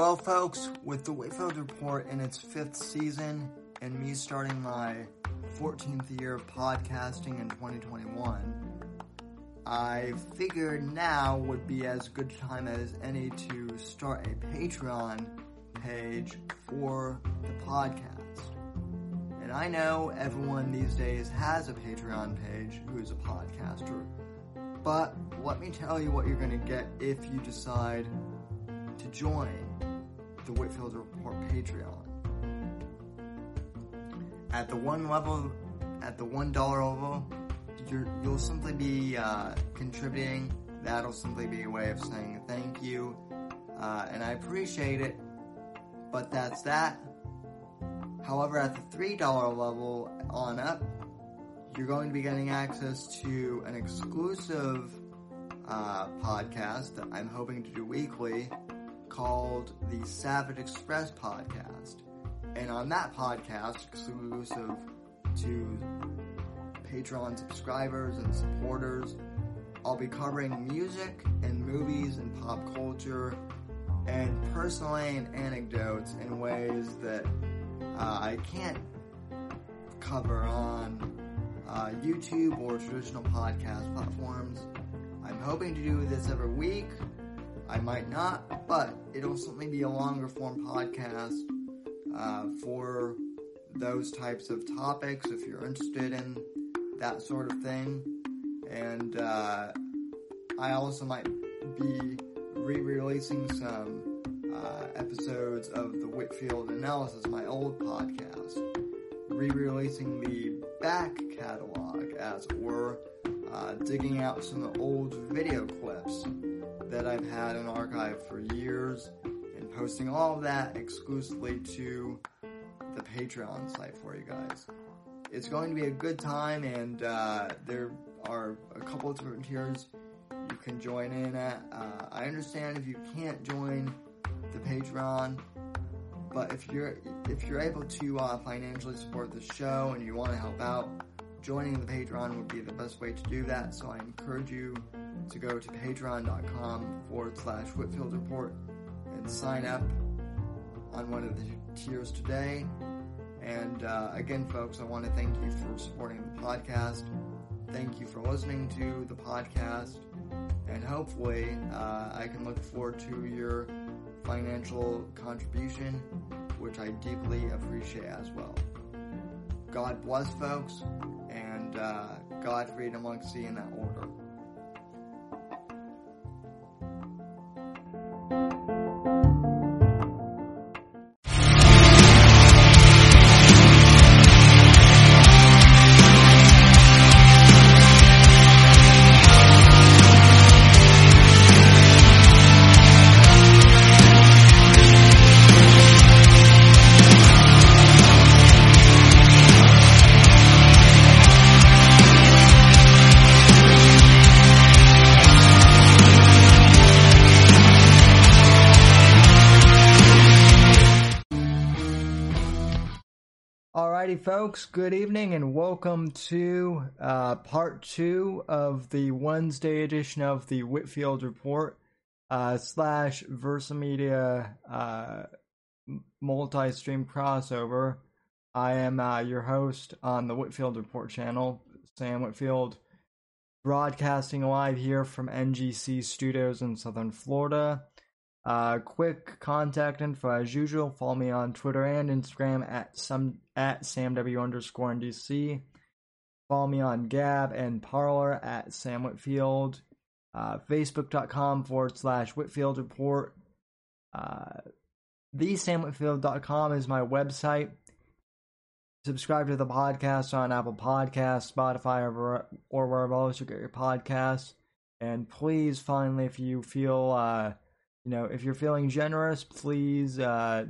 Well, folks, with the Whitfield Report in its fifth season and me starting my 14th year of podcasting in 2021, I figured now would be as good time as any to start a Patreon page for the podcast. And I know everyone these days has a Patreon page who is a podcaster, but let me tell you what you're going to get if you decide to join the Whitfield Report Patreon. At the one level, at the one dollar level, you will simply be uh, contributing. That'll simply be a way of saying thank you, uh, and I appreciate it. But that's that. However, at the three dollar level on up, you're going to be getting access to an exclusive uh, podcast that I'm hoping to do weekly called the Savage Express Podcast. And on that podcast, exclusive to Patreon subscribers and supporters, I'll be covering music and movies and pop culture and personally and anecdotes in ways that uh, I can't cover on uh, YouTube or traditional podcast platforms. I'm hoping to do this every week. I might not, but it'll certainly be a longer form podcast uh, for those types of topics if you're interested in that sort of thing. And uh, I also might be re releasing some uh, episodes of the Whitfield Analysis, my old podcast, re releasing the back catalog, as it were, uh, digging out some old video clips that I've had in archive for years and posting all of that exclusively to the Patreon site for you guys. It's going to be a good time, and uh, there are a couple of different tiers you can join in at. Uh, I understand if you can't join the Patreon, but if you're if you're able to uh, financially support the show and you want to help out, joining the Patreon would be the best way to do that. So I encourage you to go to patreon.com forward slash Whitfield Report and sign up on one of the tiers today. And uh, again, folks, I want to thank you for supporting the podcast. Thank you for listening to the podcast. And hopefully, uh, I can look forward to your financial contribution, which I deeply appreciate as well. God bless, folks, and uh, God freedom see in that order. Folks, good evening and welcome to uh, part two of the Wednesday edition of the Whitfield Report uh, slash Versamedia uh, multi stream crossover. I am uh, your host on the Whitfield Report channel, Sam Whitfield, broadcasting live here from NGC Studios in Southern Florida. Uh, quick contact info as usual. Follow me on Twitter and Instagram at some at samw underscore ndc. Follow me on Gab and Parler at Sam Whitfield. Uh, Facebook.com forward slash Whitfield Report. Uh, thesamwhitfield.com is my website. Subscribe to the podcast on Apple Podcasts, Spotify, or, or wherever else you get your podcasts. And please, finally, if you feel uh, you know, if you're feeling generous, please, uh,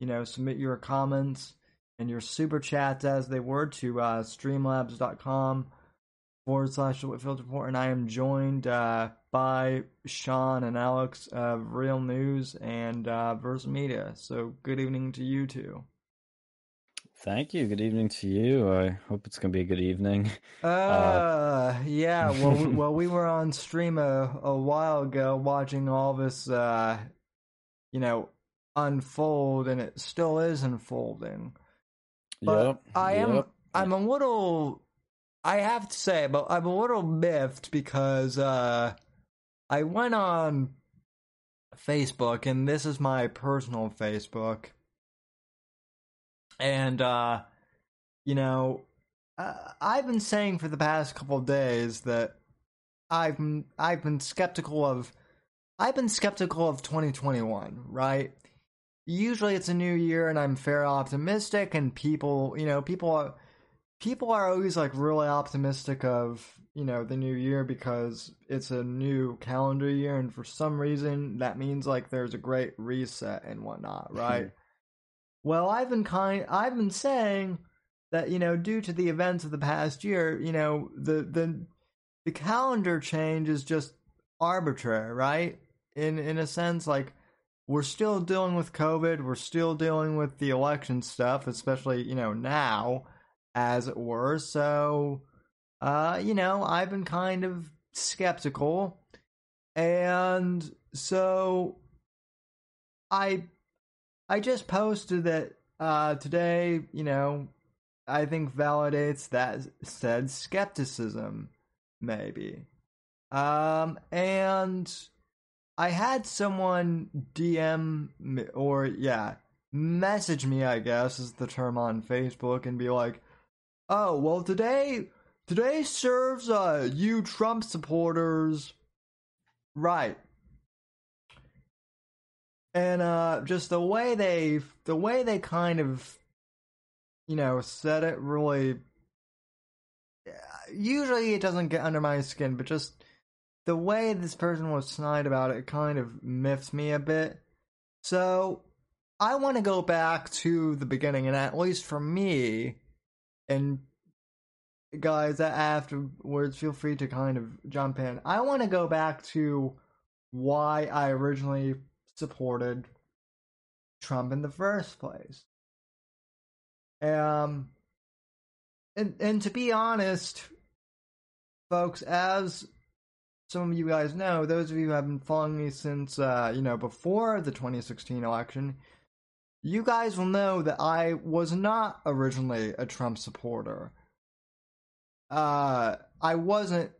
you know, submit your comments and your super chats as they were to uh, streamlabs.com forward slash Whitfield Report. And I am joined uh, by Sean and Alex of Real News and uh, Versa Media. So good evening to you two. Thank you. Good evening to you. I hope it's going to be a good evening. Uh, uh yeah. Well, we, well, we were on stream a, a while ago watching all this, uh, you know, unfold, and it still is unfolding. But yep. I am yep. I'm a little I have to say, but I'm a little miffed because uh I went on Facebook and this is my personal Facebook. And uh you know, uh, I've been saying for the past couple of days that I've I've been skeptical of I've been skeptical of 2021, right? Usually it's a new year and I'm fairly optimistic and people, you know, people are people are always like really optimistic of, you know, the new year because it's a new calendar year and for some reason that means like there's a great reset and whatnot, right? well, I've been kind I've been saying that, you know, due to the events of the past year, you know, the the the calendar change is just arbitrary, right? In in a sense, like we're still dealing with COVID, we're still dealing with the election stuff, especially you know now, as it were. So, uh, you know, I've been kind of skeptical, and so I I just posted that uh, today. You know, I think validates that said skepticism maybe. Um, and I had someone DM me, or yeah, message me, I guess is the term on Facebook, and be like, "Oh, well, today, today serves uh you Trump supporters right." And uh, just the way they, the way they kind of, you know, said it really usually it doesn't get under my skin, but just the way this person was snide about it kind of miffs me a bit. So I want to go back to the beginning, and at least for me, and guys, afterwards, feel free to kind of jump in. I want to go back to why I originally supported Trump in the first place. Um, and and to be honest, folks, as some of you guys know, those of you who have been following me since uh, you know before the 2016 election, you guys will know that I was not originally a Trump supporter. Uh, I wasn't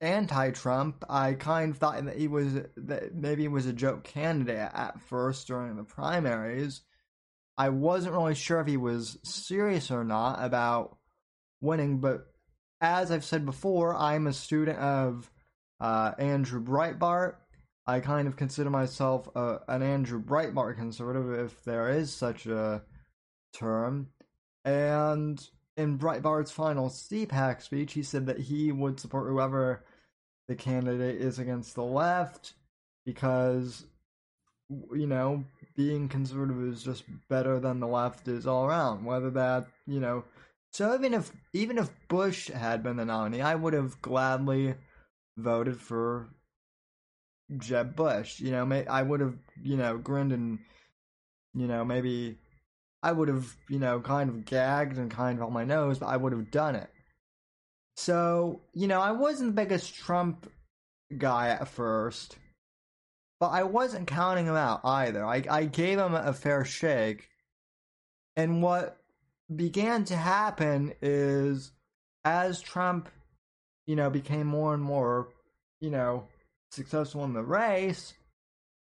anti-Trump. I kind of thought that he was that maybe he was a joke candidate at first during the primaries. I wasn't really sure if he was serious or not about winning, but as I've said before, I'm a student of uh, Andrew Breitbart. I kind of consider myself uh, an Andrew Breitbart conservative, if there is such a term. And in Breitbart's final CPAC speech, he said that he would support whoever the candidate is against the left because, you know, being conservative is just better than the left is all around. Whether that, you know, so even if even if Bush had been the nominee, I would have gladly voted for Jeb Bush. You know, may, I would have, you know, grinned and, you know, maybe I would have, you know, kind of gagged and kind of on my nose, but I would have done it. So, you know, I wasn't the biggest Trump guy at first, but I wasn't counting him out either. I, I gave him a fair shake. And what began to happen is as Trump, you know, became more and more, you know, successful in the race,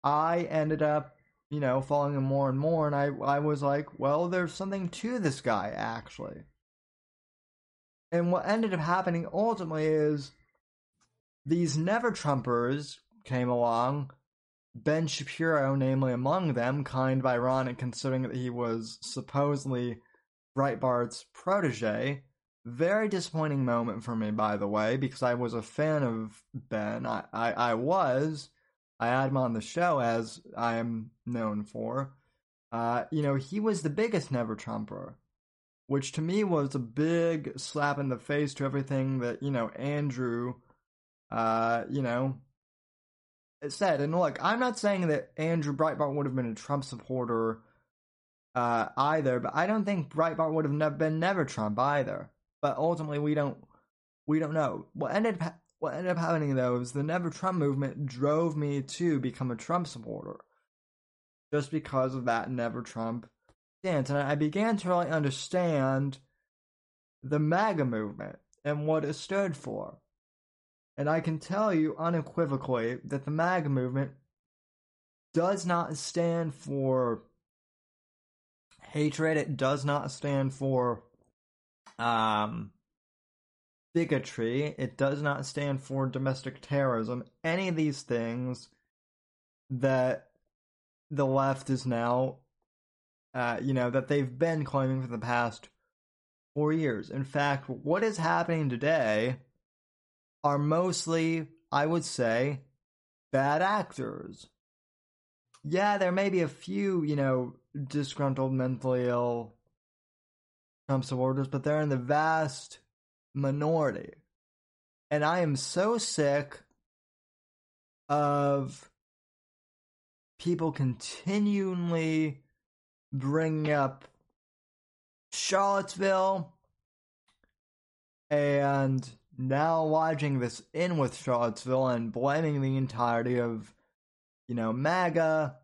I ended up, you know, following him more and more, and I I was like, well, there's something to this guy actually. And what ended up happening ultimately is these never Trumpers came along, Ben Shapiro, namely among them, kind of ironic considering that he was supposedly Breitbart's protege. Very disappointing moment for me, by the way, because I was a fan of Ben. I, I, I was. I had him on the show, as I am known for. Uh, you know, he was the biggest never Trumper, which to me was a big slap in the face to everything that, you know, Andrew, uh, you know, said. And look, I'm not saying that Andrew Breitbart would have been a Trump supporter uh, either, but I don't think Breitbart would have been never Trump either. But ultimately, we don't we don't know. What ended what ended up happening though is the Never Trump movement drove me to become a Trump supporter. just because of that never Trump stance. And I began to really understand the MAGA movement and what it stood for. And I can tell you unequivocally that the MAGA movement does not stand for hatred. It does not stand for um, bigotry. It does not stand for domestic terrorism. Any of these things that the left is now, uh, you know, that they've been claiming for the past four years. In fact, what is happening today are mostly, I would say, bad actors. Yeah, there may be a few, you know, disgruntled, mentally ill Trump supporters, but they're in the vast minority. And I am so sick of people continually bringing up Charlottesville and now lodging this in with Charlottesville and blaming the entirety of, you know, MAGA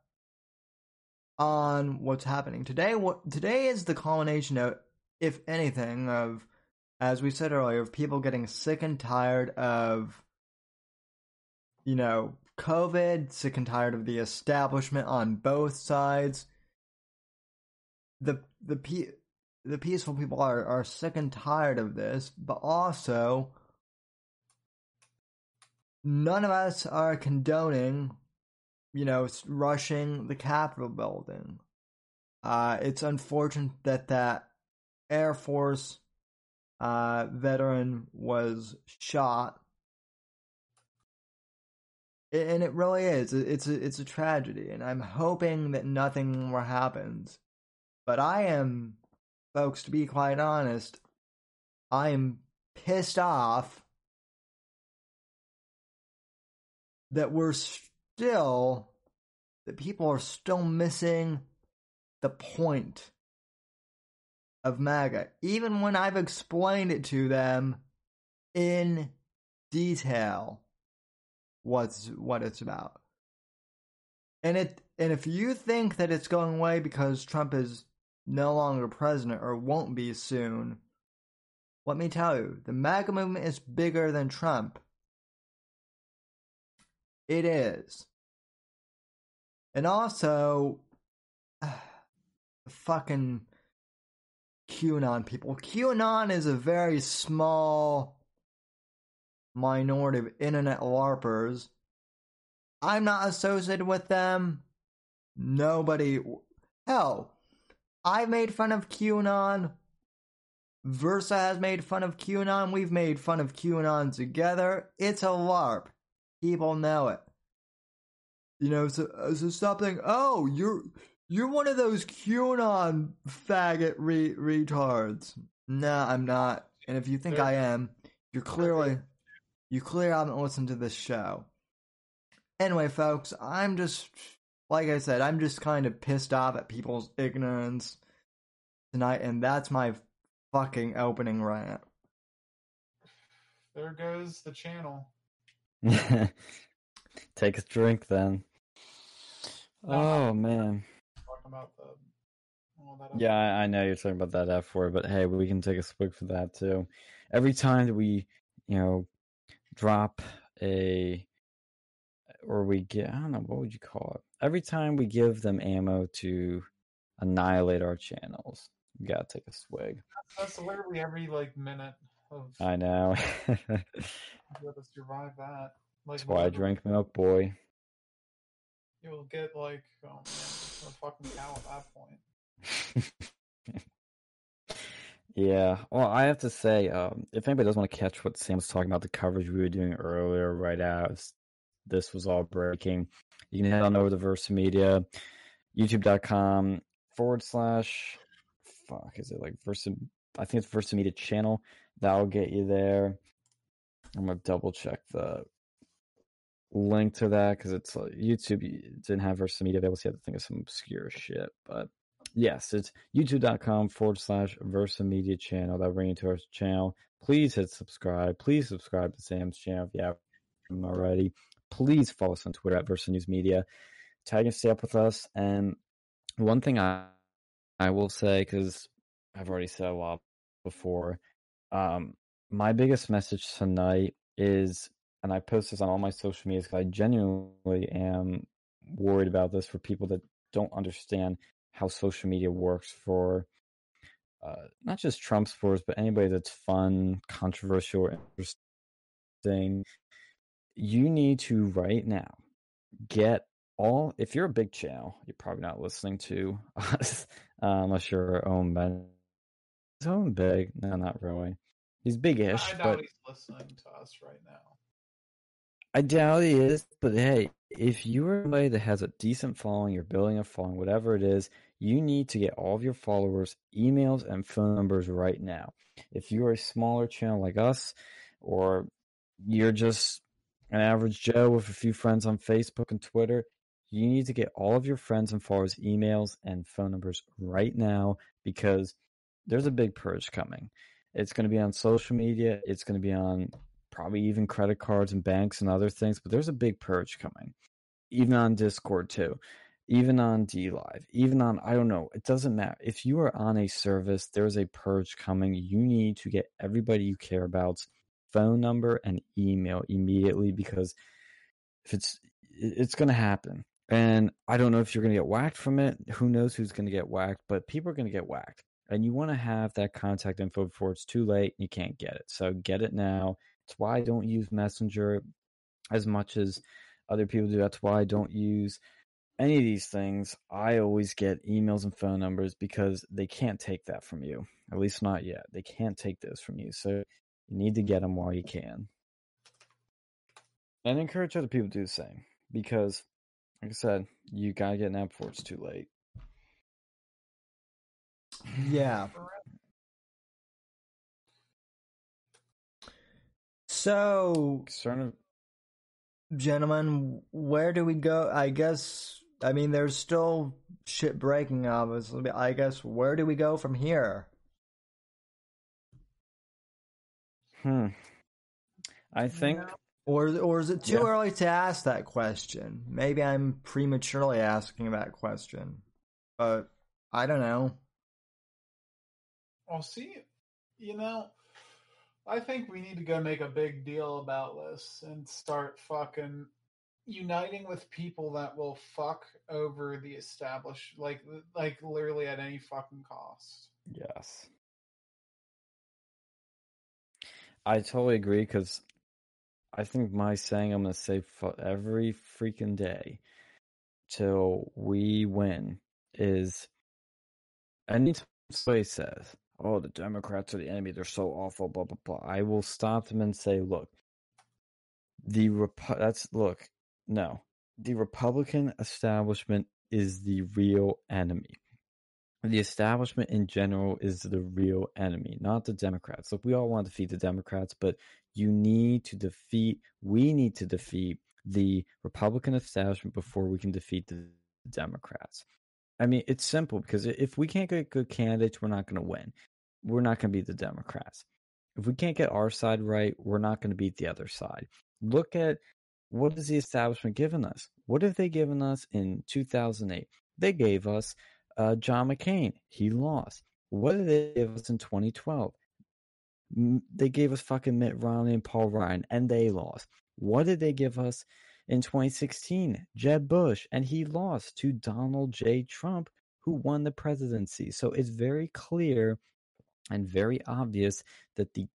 on what's happening today. What today is the culmination of, if anything, of as we said earlier, of people getting sick and tired of, you know, COVID, sick and tired of the establishment on both sides. The the the peaceful people are, are sick and tired of this, but also none of us are condoning, you know, rushing the Capitol building. Uh, it's unfortunate that that Air Force uh, veteran was shot, and it really is. It's a, it's a tragedy, and I'm hoping that nothing more happens. But I am folks, to be quite honest, I am pissed off that we're still, that people are still missing the point of MAGA, even when I've explained it to them in detail what's what it's about. And it and if you think that it's going away because Trump is no longer president or won't be soon, let me tell you, the MAGA movement is bigger than Trump. It is. And also, fucking QAnon people. QAnon is a very small minority of internet LARPers. I'm not associated with them. Nobody. Hell, I made fun of QAnon. Versa has made fun of QAnon. We've made fun of QAnon together. It's a LARP. People know it. You know, so, uh, so something. Oh, you're you're one of those QAnon faggot re- retards. No, I'm not. And if you think I am, you're clearly you clearly haven't listened to this show. Anyway, folks, I'm just like I said, I'm just kind of pissed off at people's ignorance tonight, and that's my fucking opening rant. There goes the channel. Take a drink then. Oh man. About the. Yeah, I, I know you're talking about that F word, but hey, we can take a swig for that too. Every time that we, you know, drop a or we get I don't know what would you call it. Every time we give them ammo to annihilate our channels, we gotta take a swig. That's literally every like minute of. I know. Gotta survive that. Like That's why I drink milk, boy. You'll get like, oh a fucking cow at that point. Yeah. Well, I have to say, um, if anybody does want to catch what Sam was talking about, the coverage we were doing earlier, right as this was all breaking, you can head on over to Versa Media, youtube.com forward slash, fuck, is it like Versa? I think it's Versa Media channel. That'll get you there. I'm going to double check the link to that because it's uh, YouTube didn't have Versa Media available, so you have to think of some obscure shit. But yes, it's youtube.com forward slash Versa Media channel. That'll bring you to our channel. Please hit subscribe. Please subscribe to Sam's channel if you haven't already. Please follow us on Twitter at Versa News Media. tag and stay up with us. And one thing I I will say because I've already said a lot before. Um, my biggest message tonight is, and I post this on all my social medias because I genuinely am worried about this for people that don't understand how social media works for uh, not just Trump supporters, but anybody that's fun, controversial, or interesting. You need to right now get all. If you're a big channel, you're probably not listening to us uh, unless you're owned by. Is Owen big? No, not really. He's big-ish, I doubt but he's listening to us right now. I doubt he is, but hey, if you're somebody that has a decent following, you're building a following, whatever it is, you need to get all of your followers' emails and phone numbers right now. If you're a smaller channel like us, or you're just an average Joe with a few friends on Facebook and Twitter, you need to get all of your friends and followers' emails and phone numbers right now because there's a big purge coming. It's going to be on social media, it's going to be on probably even credit cards and banks and other things, but there's a big purge coming. Even on Discord too. Even on D Live, even on I don't know, it doesn't matter. If you are on a service, there's a purge coming. You need to get everybody you care about's phone number and email immediately because if it's it's going to happen. And I don't know if you're going to get whacked from it. Who knows who's going to get whacked, but people are going to get whacked. And you want to have that contact info before it's too late and you can't get it. So get it now. That's why I don't use Messenger as much as other people do. That's why I don't use any of these things. I always get emails and phone numbers because they can't take that from you. At least not yet. They can't take those from you. So you need to get them while you can. And encourage other people to do the same because, like I said, you gotta get now before it's too late. Yeah. So, Concern of gentlemen, where do we go? I guess, I mean, there's still shit breaking, obviously. but I guess, where do we go from here? hmm. I think No. Or, or is it too Yeah. early to ask that question? Maybe I'm prematurely asking that question. But I don't know. Well, see, you know, I think we need to go make a big deal about this and start fucking uniting with people that will fuck over the established, like, like literally at any fucking cost. Yes. I totally agree because I think my saying I'm going to say for every freaking day till we win is anytime somebody says, oh, the Democrats are the enemy, they're so awful, blah, blah, blah, I will stop them and say, look, the Repu- that's look, no, the Republican establishment is the real enemy the establishment in general is the real enemy, not the Democrats. Look, we all want to defeat the Democrats, but you need to defeat, we need to defeat the Republican establishment before we can defeat the Democrats. I mean, it's simple because if we can't get good candidates, we're not going to win. We're not going to beat the Democrats. If we can't get our side right, we're not going to beat the other side. Look at what has the establishment given us? What have they given us in 2008? They gave us uh, John McCain. He lost. What did they give us in 2012? They gave us fucking Mitt Romney and Paul Ryan, and they lost. What did they give us in 2016? Jeb Bush, and he lost to Donald J. Trump, who won the presidency. So it's very clear and very obvious that the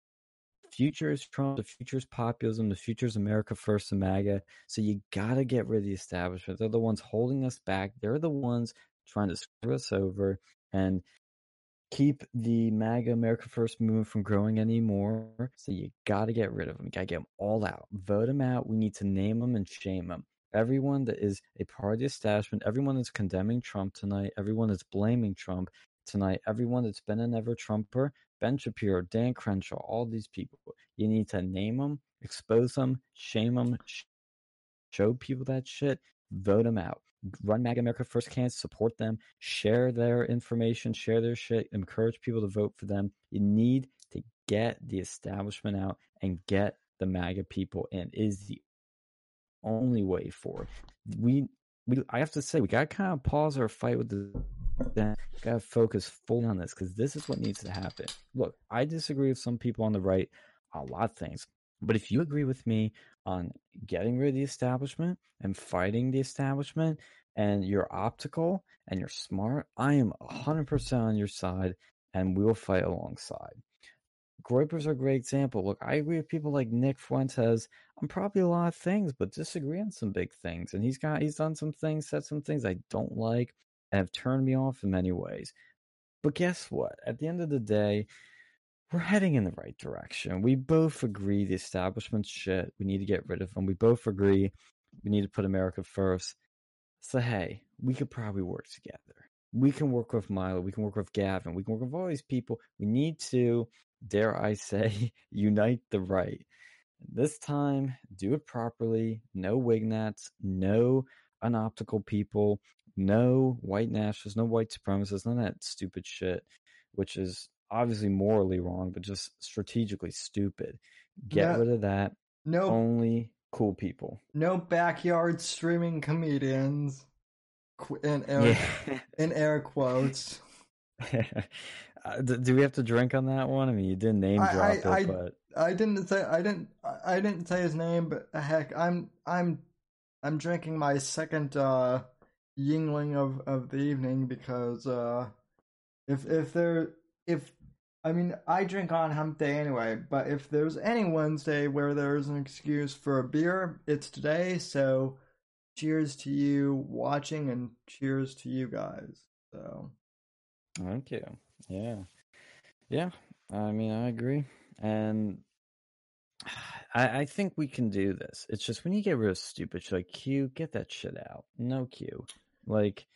future is Trump, the future is populism, the future is America First and MAGA. So you gotta get rid of the establishment. They're the ones holding us back. They're the ones trying to screw us over and keep the MAGA America First movement from growing anymore. So you gotta get rid of them. You gotta get them all out. Vote them out. We need to name them and shame them. Everyone that is a part of the establishment, everyone that's condemning Trump tonight, everyone that's blaming Trump tonight, everyone that's been an ever Trumper, Ben Shapiro, Dan Crenshaw, all these people, you need to name them, expose them, shame them, sh- show people that shit, vote them out. Run MAGA America First candidates, support them, share their information, share their shit, encourage people to vote for them. You need to get the establishment out and get the MAGA people in. It is the only way forward. We we I have to say we got to kind of pause our fight with the. Got to focus fully on this because this is what needs to happen. Look, I disagree with some people on the right a lot of things, but if you agree with me on getting rid of the establishment and fighting the establishment, and you're optical and you're smart, I am 100% on your side and we will fight alongside. Groyper's are a great example. Look, I agree with people like Nick Fuentes. I'm probably a lot of things, but disagree on some big things. And he's got he's done some things, said some things I don't like, and have turned me off in many ways. But guess what? At the end of the day, we're heading in the right direction. We both agree the establishment's shit. We need to get rid of them. We both agree we need to put America first. So hey, we could probably work together. We can work with Milo. We can work with Gavin. We can work with all these people. We need to, dare I say, unite the right. This time, do it properly. No wignats. No unoptical people. No white nationalists. No white supremacists. None of that stupid shit, which is obviously morally wrong, but just strategically stupid. Get No- rid of that. No, Only cool people. no backyard streaming comedians. In air, Yeah. in air quotes. Uh, do we have to drink on that one? I mean, you didn't name drop I- it, I- but I didn't say I didn't I I didn't say his name, but heck, I'm I'm I'm drinking my second uh Yuengling of of the evening because uh if if there if I mean I drink on hump day anyway, but if there's any Wednesday where there's an excuse for a beer, it's today. So cheers to you watching and cheers to you guys. So thank you. Yeah, yeah. I mean, I agree, and I, I think we can do this. It's just when you get real stupid shit like Q, get that shit out. No Q. Like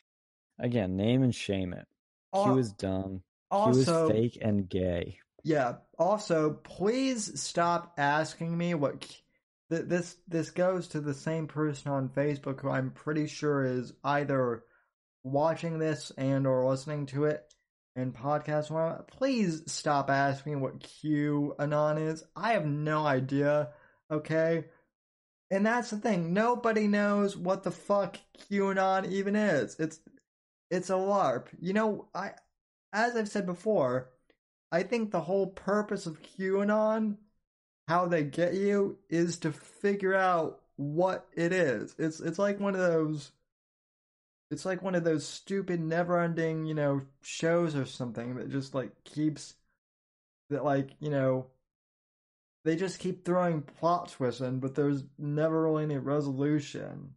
again, name and shame it. Q is dumb. Also Q is fake and gay. Yeah. Also, please stop asking me what th- this this goes to the same person on Facebook who I'm pretty sure is either watching this and or listening to it in podcast form. Please stop asking what Q anon is. I have no idea. Okay. And that's the thing. Nobody knows what the fuck QAnon even is. It's it's a LARP. You know, I as I've said before, I think the whole purpose of QAnon, how they get you, is to figure out what it is. It's it's like one of those it's like one of those stupid never ending, you know, shows or something that just like keeps that like, you know they just keep throwing plot twists in, but there's never really any resolution.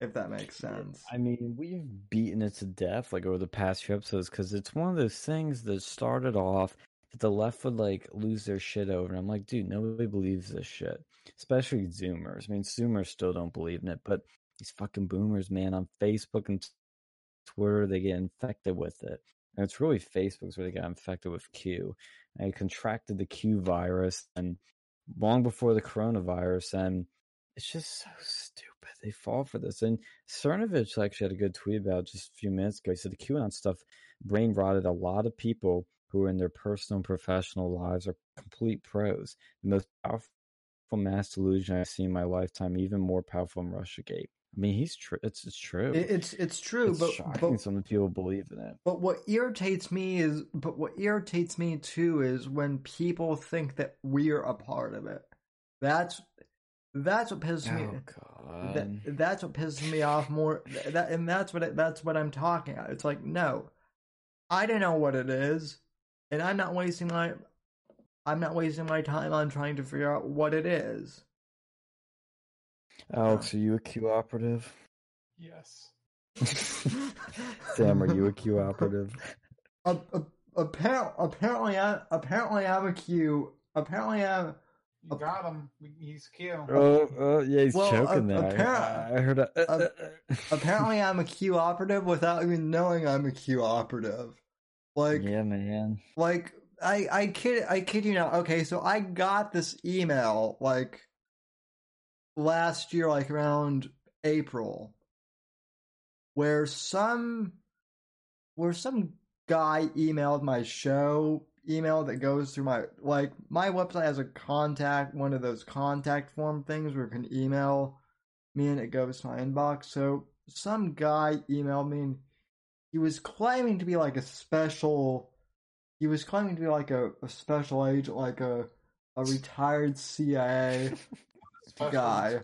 If that makes sense. I mean, we've beaten it to death like over the past few episodes because it's one of those things that started off that the left would like lose their shit over. And I'm like, dude, nobody believes this shit, especially Zoomers. I mean, Zoomers still don't believe in it, but these fucking boomers, man, on Facebook and Twitter, they get infected with it. And it's really Facebook's where they got infected with Q. And they contracted the Q virus and long before the coronavirus. And it's just so stupid. They fall for this. And Cernovich actually had a good tweet about just a few minutes ago. He said the QAnon stuff brain rotted a lot of people who are in their personal and professional lives are complete pros. The most powerful mass delusion I've seen in my lifetime, even more powerful than Russiagate. I mean, he's true. It's, it's true. It's it's true, it's but shocking but some people believe in it. But what irritates me is, but what irritates me too is when people think that we're a part of it. That's that's what pisses me. Oh god. That, that's what pisses me off more. That and that's what it, that's what I'm talking about. It's like no, I don't know what it is, and I'm not wasting my I'm not wasting my time on trying to figure out what it is. Alex, are you a Q operative? Yes. Sam, are you a Q operative? A, a, apparently, apparently, I apparently I'm a Q. Apparently, I'm You got him. He's cute. Oh, oh yeah, he's Well, choking a- there. appar- I, I heard a. Uh, a- uh, uh. apparently I'm a Q operative without even knowing I'm a Q operative. Like yeah, man. like I I kid I kid you not. Okay, so I got this email like last year like around April where some where some guy emailed my show email that goes through my like my website has a contact one of those contact form things where you can email me and it goes to my inbox. So some guy emailed me and he was claiming to be like a special he was claiming to be like a, a special agent like a a retired CIA guy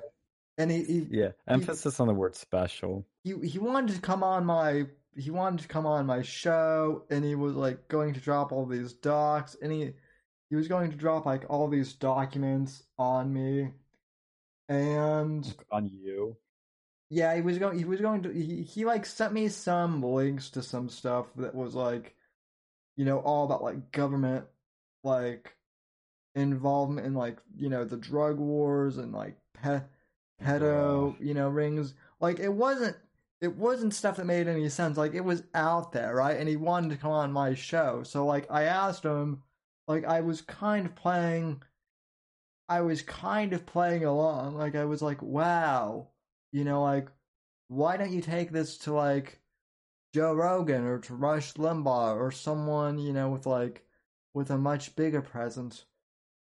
and he, he Yeah, emphasis on the word special. he he wanted to come on my he wanted to come on my show and he was like going to drop all these docs and he he was going to drop like all these documents on me. And On you. yeah he was going he was going to he, he like sent me some links to some stuff that was like you know all about like government like involvement in like you know the drug wars and like pe- pedo you know rings. Like it wasn't it wasn't stuff that made any sense. Like it was out there right? And he wanted to come on my show. So like i asked him like i was kind of playing i was kind of playing along. Like i was like wow. You know like why don't you take this to like joe rogan or to rush limbaugh or someone you know with like with a much bigger presence?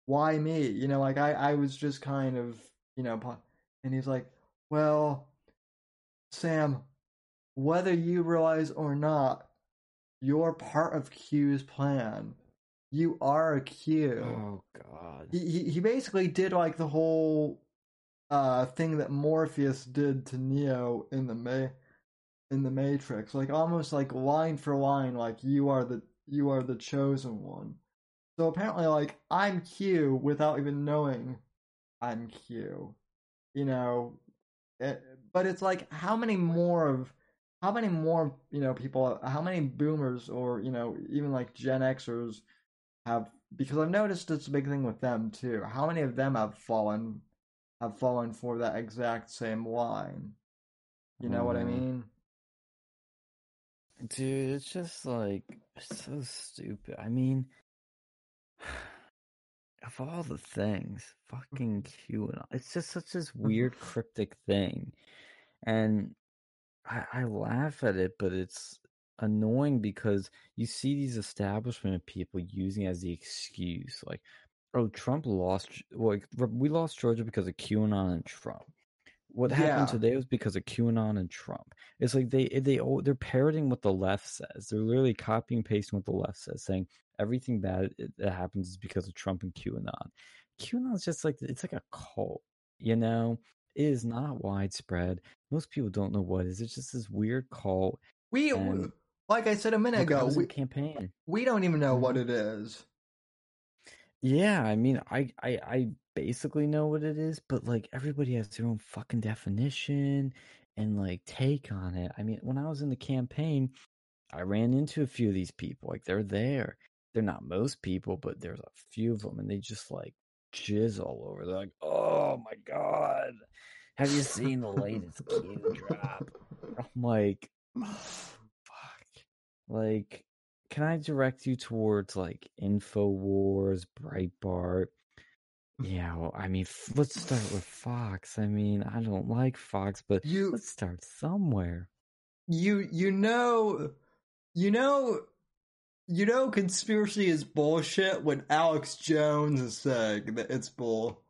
Why me? You know like i i was just kind of you know and he's like well sam whether you realize or not you're part of q's plan you are a q Oh God. he, he basically did like the whole uh thing that Morpheus did to Neo in the Ma- in the Matrix, like almost like line for line, like you are the you are the chosen one. So apparently, like I'm Q without even knowing I'm Q, you know. It, but it's like how many more of how many more you know people how many boomers or you know even like Gen Xers have because I've noticed it's a big thing with them too. How many of them have fallen have fallen for that exact same line? You know what I Mhm. mean? Dude, it's just like so stupid. I mean, of all the things, fucking QAnon. It's just such this weird cryptic thing, and I, I laugh at it, but it's annoying because you see these establishment people using it as the excuse, like, oh, Trump lost. Like we lost Georgia because of QAnon and Trump. What happened Yeah. today was because of QAnon and Trump. It's like they they they're parroting what the left says. They're literally copying and pasting what the left says, saying everything bad that happens is because of Trump and QAnon. QAnon is just like it's like a cult, you know. It is not widespread. Most people don't know what it is. It's just this weird cult. We And- like I said a minute ago, we, campaign. we don't even know what Mhm. it is. Yeah, I mean, I, I, I basically know what it is, but like everybody has their own fucking definition and like take on it. I mean, when I was in the campaign, I ran into a few of these people. Like they're there. They're not most people, but there's a few of them, and they just like jizz all over. They're like, "Oh my god, have you seen the latest Q drop?" I'm like, fuck. Like, can I direct you towards like Infowars, Breitbart? Yeah, well, I mean, f- let's start with Fox. I mean, I don't like Fox, but You let's start somewhere. you you know you know you know conspiracy is bullshit when Alex Jones is saying that it's bull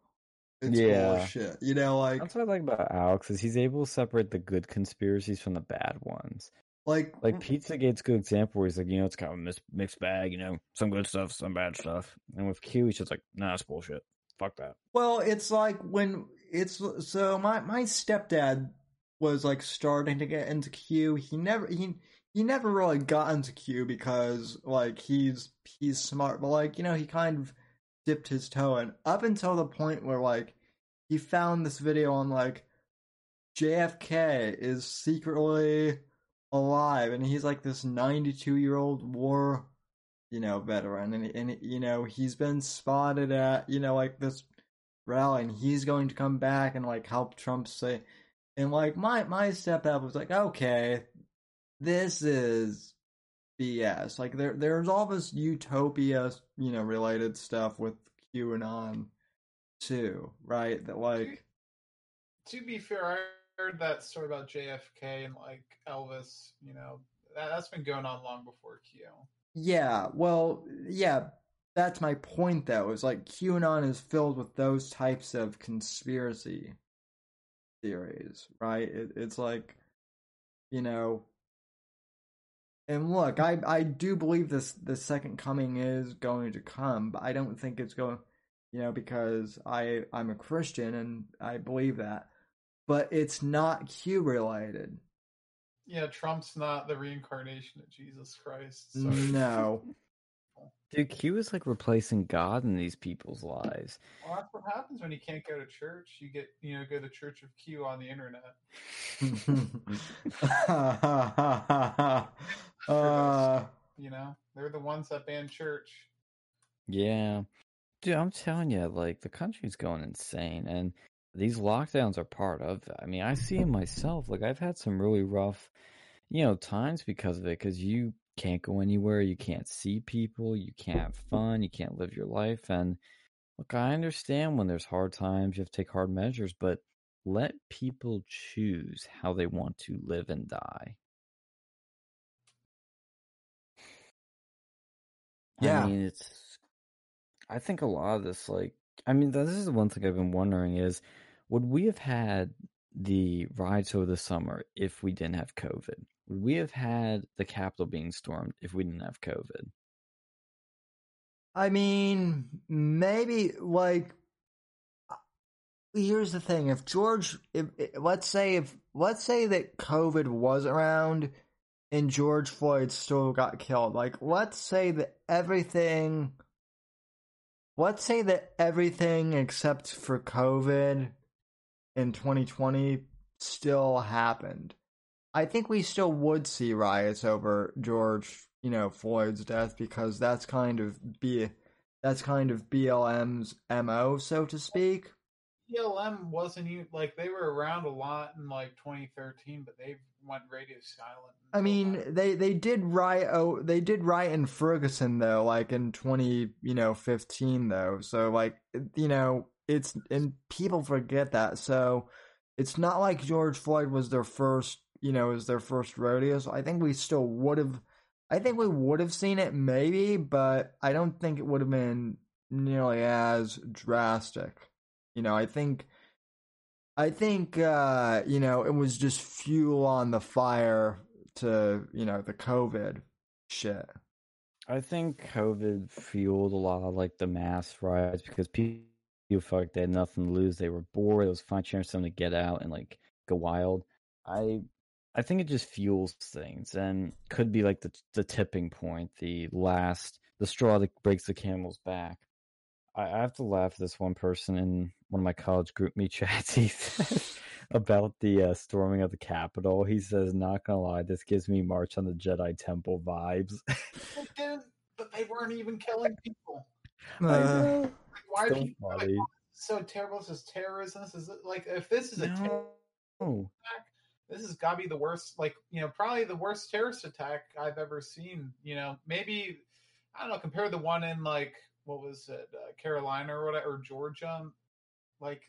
it's Yeah. bullshit. You know, like That's what I like about Alex is he's able to separate the good conspiracies from the bad ones. like Like mm Pizzagate's a good example where he's like, you know, it's kind of a mis- mixed bag, you know, some good stuff, some bad stuff. And with Q, he's just like, nah, it's bullshit. Fuck that. Well, it's like when it's so my my stepdad was like starting to get into Q. He never he he never really got into Q because like he's he's smart, but like you know he kind of dipped his toe in. Up until the point where like he found this video on like JFK is secretly alive and he's like this 92 year old war you know veteran and and you know he's been spotted at you know like this rally and he's going to come back and like help Trump say and like my my stepdad was like okay this is BS like there there's all this utopia you know related stuff with QAnon too right that like To be fair, I heard that story about JFK and like Elvis. You know, that, that's been going on long before Q. Yeah, well, yeah, that's my point though. Is like QAnon is filled with those types of conspiracy theories, right? It, it's like you know. And look, I I do believe this the second coming is going to come, but I don't think it's going, you know, because I I'm a Christian and I believe that, but it's not Q related. Yeah, Trump's not the reincarnation of Jesus Christ. So No. Dude, Q is like replacing God in these people's lives. Well, that's what happens when you can't go to church. You get, you know, go to Church of Q on the internet. uh, You know, they're the ones that ban church. Yeah. Dude, I'm telling you, like, the country's going insane, and these lockdowns are part of that. I mean, I see it myself. Like, I've had some really rough, you know, times because of it, because you can't go anywhere, you can't see people, you can't have fun, you can't live your life. And look, I understand when there's hard times, you have to take hard measures, but let people choose how they want to live and die. Yeah. I mean, it's. I think a lot of this, like, I mean, this is the one thing I've been wondering is, would we have had the riots over the summer if we didn't have COVID? Would we have had the Capitol being stormed if we didn't have COVID? I mean, maybe like uh, here's the thing: if George, if, if let's say if let's say that COVID was around and George Floyd still got killed, like let's say that everything, let's say that everything except for COVID in 2020 still happened. I think we still would see riots over George, you know, Floyd's death because that's kind of be that's kind of BLM's MO, so to speak. BLM wasn't even like they were around a lot in like 2013, but they went radio silent. I mean, then. they they did riot oh, they did riot in Ferguson though, like in 20, you know, 15 though. So like, you know, it's and people forget that. So it's not like George Floyd was their first, you know, was their first rodeo. So I think we still would have I think we would have seen it maybe, but I don't think it would have been nearly as drastic. You know, I think I think uh, you know, it was just fuel on the fire to, you know, the COVID shit. I think COVID fueled a lot of like the mass riots because people felt they had nothing to lose. They were bored. It was fun chance for them to get out and like go wild. I I think it just fuels things and could be like the the tipping point, the last the straw that breaks the camel's back. I, I have to laugh at this one person in one of my college GroupMe chats. He says about the uh, storming of the Capitol. He says, "Not gonna lie, this gives me March on the Jedi Temple vibes." But they weren't even killing people. Uh. Like, why are So people like, "Oh, so terrible? This is terrorism. This is like if this is a terror No. attack, this has got to be the worst. Like you know, probably the worst terrorist attack I've ever seen. You know, maybe I don't know. Compare the one in like what was it, uh, Carolina or whatever, or Georgia. Like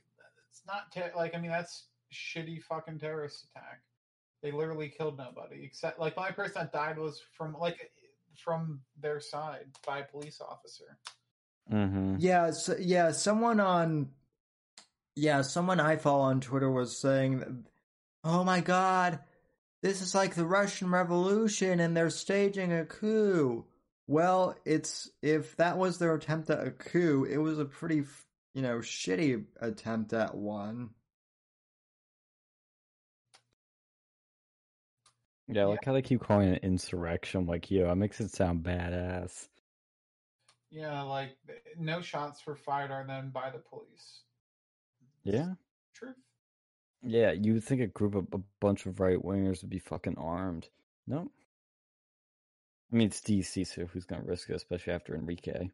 it's not ter- like I mean that's shitty fucking terrorist attack. They literally killed nobody except like the only person that died was from like from their side by a police officer. Mm-hmm. Yeah, so, yeah, someone on yeah, someone I follow on Twitter was saying "Oh my god, this is like the Russian Revolution and they're staging a coup." Well, it's if that was their attempt at a coup, it was a pretty, you know, shitty attempt at one. Yeah, like how they keep calling it insurrection. Like, yo, it makes it sound badass. Yeah, like no shots were fired on them by the police. Yeah. Truth. Yeah, you would think a group of a bunch of right wingers would be fucking armed. No. I mean, it's DC, so who's gonna risk it, especially after Enrique?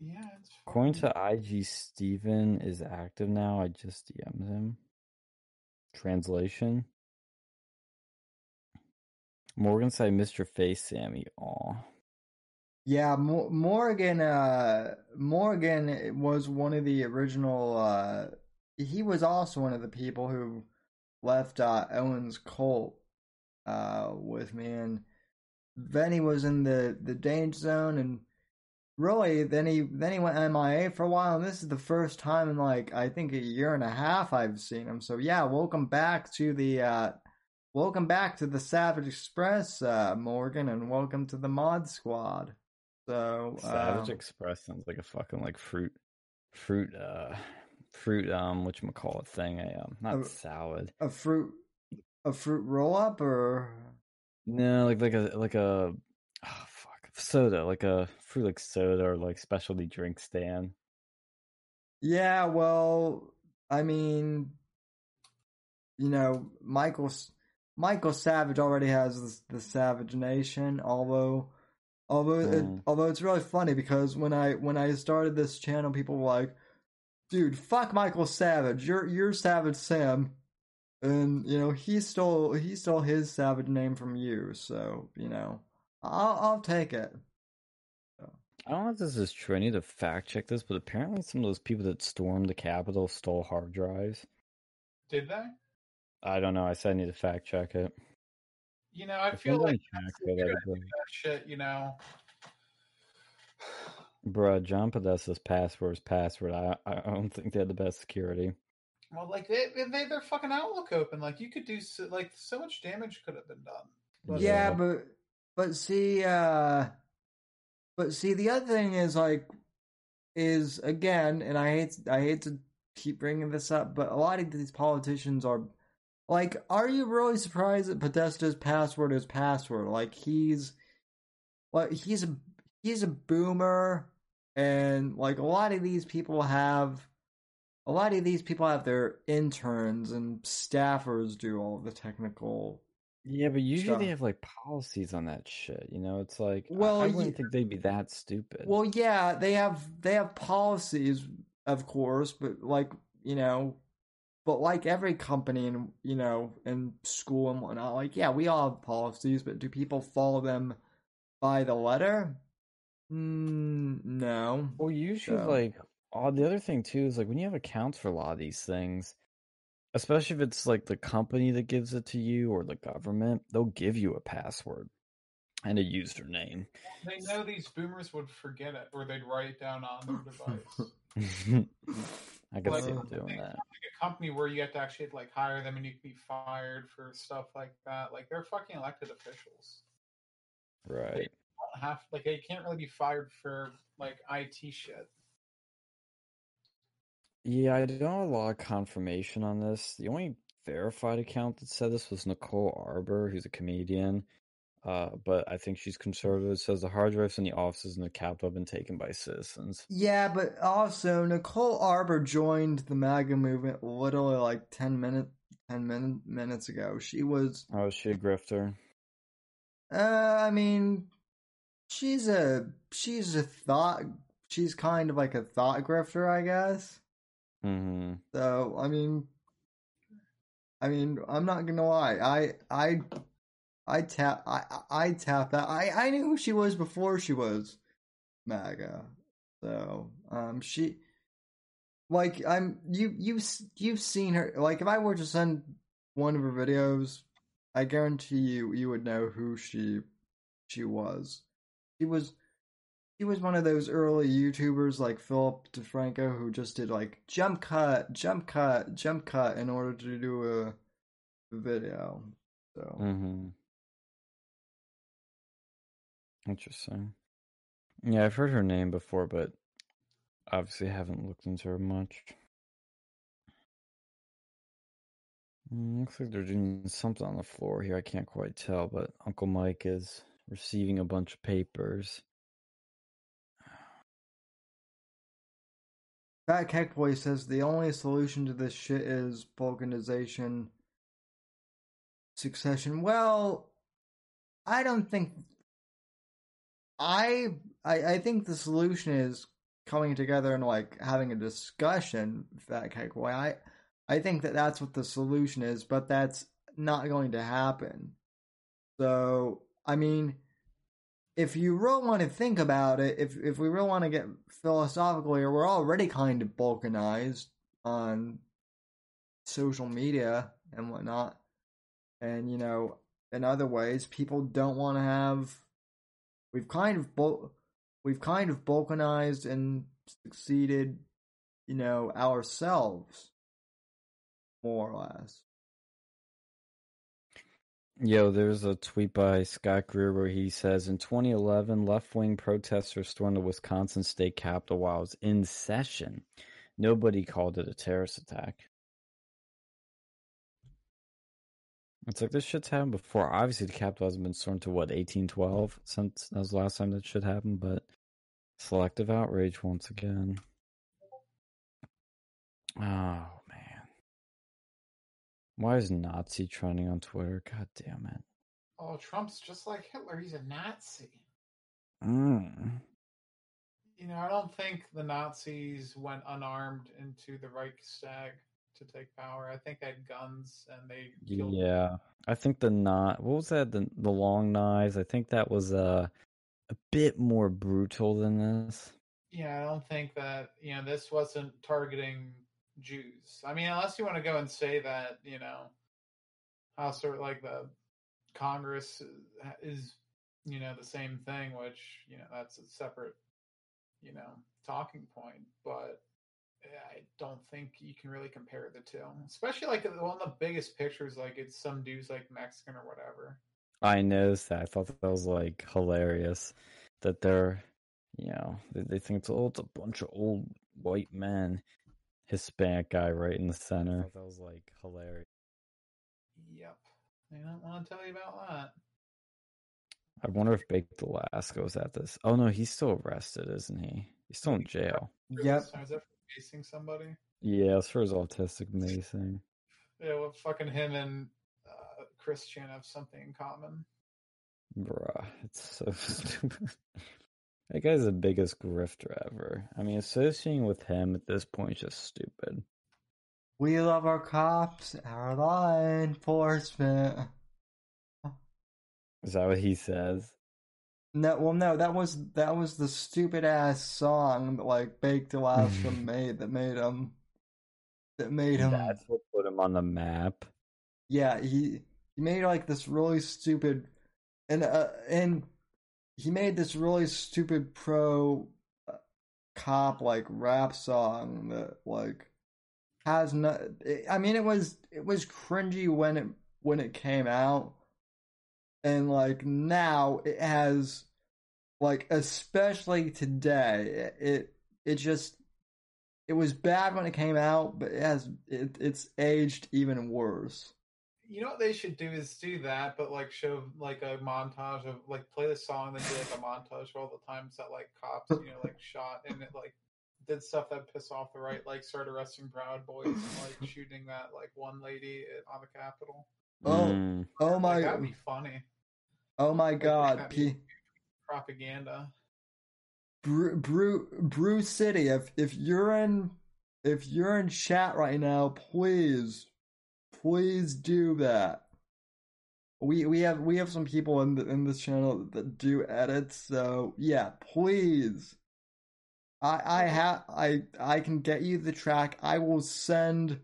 Yeah, it's According to IG, Steven is active now. I just DM'd him. Translation. Morgan said, "Mr. Face, Sammy." Aw. Yeah, Mo- Morgan. Uh, Morgan was one of the original. Uh, he was also one of the people who left uh, Owen's cult uh, with me, and then he was in the the danger zone, and really, then he then he went MIA for a while, and this is the first time in like I think a year and a half I've seen him. So yeah, welcome back to the uh welcome back to the Savage Express, uh Morgan, and welcome to the Mod Squad. So Savage um, Express sounds like a fucking like fruit, fruit, uh, fruit. Um, you call it thing? A um, not Uh, salad. a fruit a fruit roll up or No, like like a like a oh, soda, like a fruit like soda or like specialty drink stand. Yeah, well, I mean, you know, Michael Michael Savage already has this, the Savage Nation. Although, although, it, Mm. although it's really funny because when I when I started this channel, people were like, "Dude, fuck Michael Savage. You're you're Savage Sam," and you know he stole he stole his Savage name from you. So you know, I'll I'll take it. I don't know if this is true. I need to fact check this, but apparently some of those people that stormed the Capitol stole hard drives. Did they? I don't know. I said I need to fact check it. You know, I If feel anybody like that's it, good I'd be- that shit. You know, Bruh, John Podesta's password's password. I I don't think they had the best security. well, like they they made their fucking Outlook open. Like you could do so, like so much damage could have been done. But, yeah, Yeah. but but see, uh, but see, the other thing is like, is again, and I hate I hate to keep bringing this up, but a lot of these politicians are like, are you really surprised that Podesta's password is password? Like he's, like he's a he's a boomer, and like a lot of these people have. A lot of these people have their interns and staffers do all the technical Yeah, but usually stuff. they have like policies on that shit. You know, it's like I- Well, I, ye- wouldn't think they'd be that stupid. Well, yeah, they have they have policies, of course, but like you know, but like every company and you know, and school and whatnot, like yeah, we all have policies, but do people follow them by the letter? Mm, no. Well, usually, So- like, all the other thing too is like when you have accounts for a lot of these things, especially if it's like the company that gives it to you or the government, they'll give you a password and a username. They know these boomers would forget it, or they'd write it down on their device. I can Like, see them doing like that. a company where you have to actually like hire them and you can be fired for stuff like that. Like they're fucking elected officials. Right. They have like they can't really be fired for like IT shit. Yeah, I don't have a lot of confirmation on this. The only verified account that said this was Nicole Arbour, who's a comedian. Uh, but I think she's conservative. It says the hard drives in the offices in the Capitol have been taken by citizens. Yeah, but also Nicole Arbour joined the MAGA movement literally like ten minute ten minute, minutes ago. She was Oh, is she a grifter? Uh, I mean, she's a she's a thought. She's kind of like a thought grifter, I guess. Mm-hmm. So, I mean, I mean, I'm not gonna lie. I I I tap I I tap that. I I knew who she was before she was MAGA. So, um, she like I'm you you you've seen her. Like, if I were to send one of her videos, I guarantee you you would know who she she was. She was she was one of those early YouTubers like Philip DeFranco who just did like jump cut, jump cut, jump cut in order to do a video. So Mm-hmm. Interesting. Yeah, I've heard her name before, but obviously haven't looked into her much. Mm, looks like they're doing something on the floor here. I can't quite tell, but Uncle Mike is receiving a bunch of papers. Fat Cake Boy says the only solution to this shit is balkanization succession. Well, I don't think I I I think the solution is coming together and like having a discussion. Fat Cake Boy, I I think that that's what the solution is, but that's not going to happen. So I mean, if you really want to think about it, if if we really want to get philosophical here, we're already kind of balkanized on social media and whatnot, and you know, in other ways, people don't want to have. We've kind of bul- we've kind of balkanized and succeeded, you know, ourselves, more or less. Yo, there's a tweet by Scott Greer where he says in 2011, left wing protesters stormed the Wisconsin state capitol while it was in session. Nobody called it a terrorist attack. It's like this shit's happened before. Obviously, the Capitol hasn't been stormed to what 1812 since that was the last time that shit happened. But selective outrage once again. Oh why is Nazi trending on Twitter? God damn it! Oh, Trump's just like Hitler. He's a Nazi. Mm. You know, I don't think the Nazis went unarmed into the Reichstag to take power. I think they had guns and they killed. Yeah, I think the not what was that the the long knives. I think that was uh, a bit more brutal than this. Yeah, I don't think that you know this wasn't targeting Jews. I mean, unless you want to go and say that you know how sort of like the Congress uh, is you know the same thing, which you know that's a separate you know talking point, but I don't think you can really compare the two. Especially like one of the biggest pictures, like it's some dude's like Mexican or whatever. I noticed that. I thought that was like hilarious that they're, you know, they, they think it's, oh, it's a bunch of old white men. Hispanic guy right in the center. I that was like hilarious. Yep. I don't want to tell you about that. I wonder if Baked Alaska was at this. Oh no, he's still arrested, isn't he? He's still in jail. Yep. Is that for macing somebody? Yeah, it's for his autistic macing. Yeah, well, fucking him and uh, Chris Chan have something in common. Bruh, it's so stupid. That guy's the biggest grifter ever. I mean, associating with him at this point is just stupid. We love our cops, our law enforcement. Is that what he says? No, well, no, that was that was the stupid ass song that like Baked Alaska made that made him that made him. That's what put him on the map. Yeah, he he made like this really stupid, and uh, and he made this really stupid pro uh, cop like rap song that like has no. I mean, it was it was cringy when it when it came out, and like now it has like especially today it it just it was bad when it came out but it has it, it's aged even worse You know what they should do is do that, but like show like a montage of like play the song, then do like a montage of all the times that like cops, you know, like shot and it like did stuff that piss off the right, like start arresting Proud Boys and like shooting that like one lady at- on the Capitol. oh Mm. oh Like, my that'd be funny. oh my god that'd P- Propaganda. Brew, Brew, Brew City, if if you're in if you're in chat right now, please, please do that. We we have we have some people in the, in this channel that do edits, so yeah, please. I I have I I can get you the track. I will send.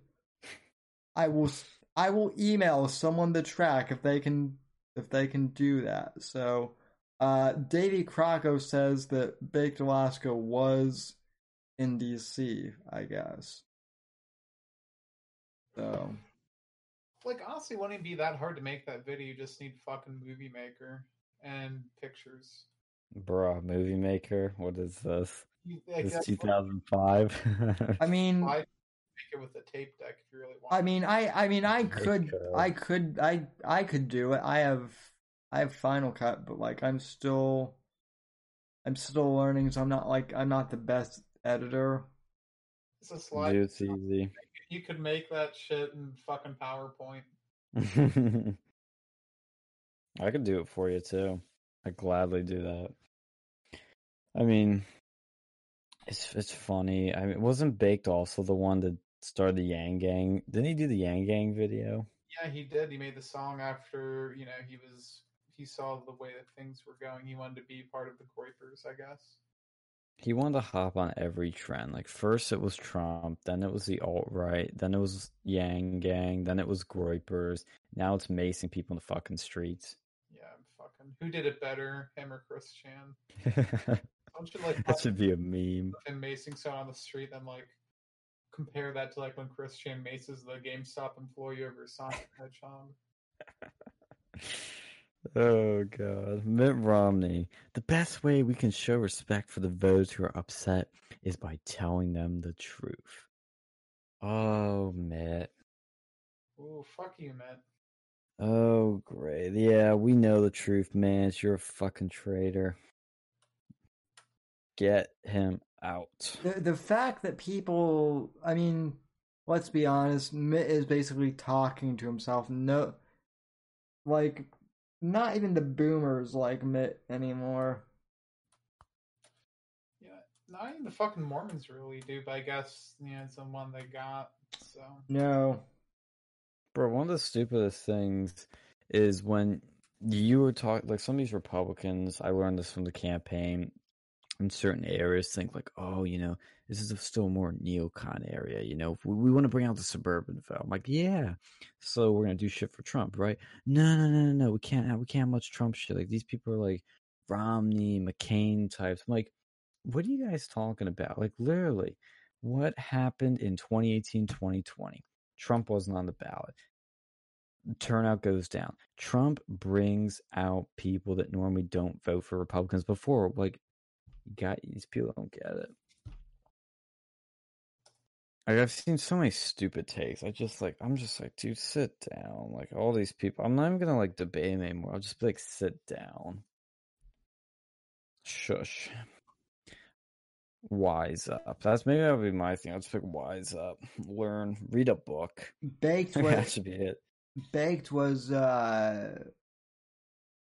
I will I will email someone the track if they can if they can do that. So. Uh, Davey Crocco says that Baked Alaska was in DC, I guess. So, Like honestly, wouldn't it be that hard to make that video? You just need fucking movie maker and pictures. Bruh, movie maker. What is this? You, like, This that's two what- thousand five. I mean, why make it with a tape deck if you really want. I mean, I, I mean, I could, could. I could, I, I could do it. I have, I have Final Cut, but like, I'm still, I'm still learning, so I'm not like, I'm not the best editor. it's a slide. Dude, it's easy. You could make that shit in fucking PowerPoint. I could do it for you too. I'd gladly do that. I mean, it's it's funny. I mean, wasn't Baked also the one that started the Yang Gang? Didn't he do the Yang Gang video? Yeah, he did. He made the song after you know he was he saw the way that things were going. He wanted to be part of the Groypers, I guess. He wanted to hop on every trend. Like first it was Trump, then it was the alt right, then it was Yang Gang, then it was Groypers. Now it's macing people in the fucking streets. Yeah, fucking. Who did it better, him or Chris Chan? You like that should be a meme. him macing someone on the street, then like compare that to like when Chris Chan maces the GameStop employee over Sonic Hedgehog. Oh god, Mitt Romney. The best way we can show respect for the voters who are upset is by telling them the truth. Oh, Mitt. Ooh, fuck you, man. Oh, great. Yeah, we know the truth, man. You're a fucking traitor. Get him out. The the fact that people, I mean, let's be honest, Mitt is basically talking to himself. No, like, not even the boomers like Mitt anymore. Yeah, not even the fucking Mormons really do, but I guess you know it's the one they got. So No, Bro, one of the stupidest things is when you were talking, like some of these Republicans, I learned this from the campaign, in certain areas think like, oh, you know, this is a still more neocon area, you know, we, we want to bring out the suburban vote. I'm like, yeah, so we're gonna do shit for Trump, right? No, no, no, no, no, we can't have we can't have much Trump shit. Like these people are like Romney, McCain types. I'm like, what are you guys talking about? Like literally, what happened in 2018, 2020? Trump wasn't on the ballot. Turnout goes down. Trump brings out people that normally don't vote for Republicans before. Like, you got these people don't get it. Like I've seen so many stupid takes. I just like I'm just like, dude, sit down. Like all these people. I'm not even gonna like debate him anymore. I'll just be like, sit down. Shush. Wise up. That's maybe that would be my thing. I'll just pick wise up. Learn. Read a book. baked that was should be it. baked was uh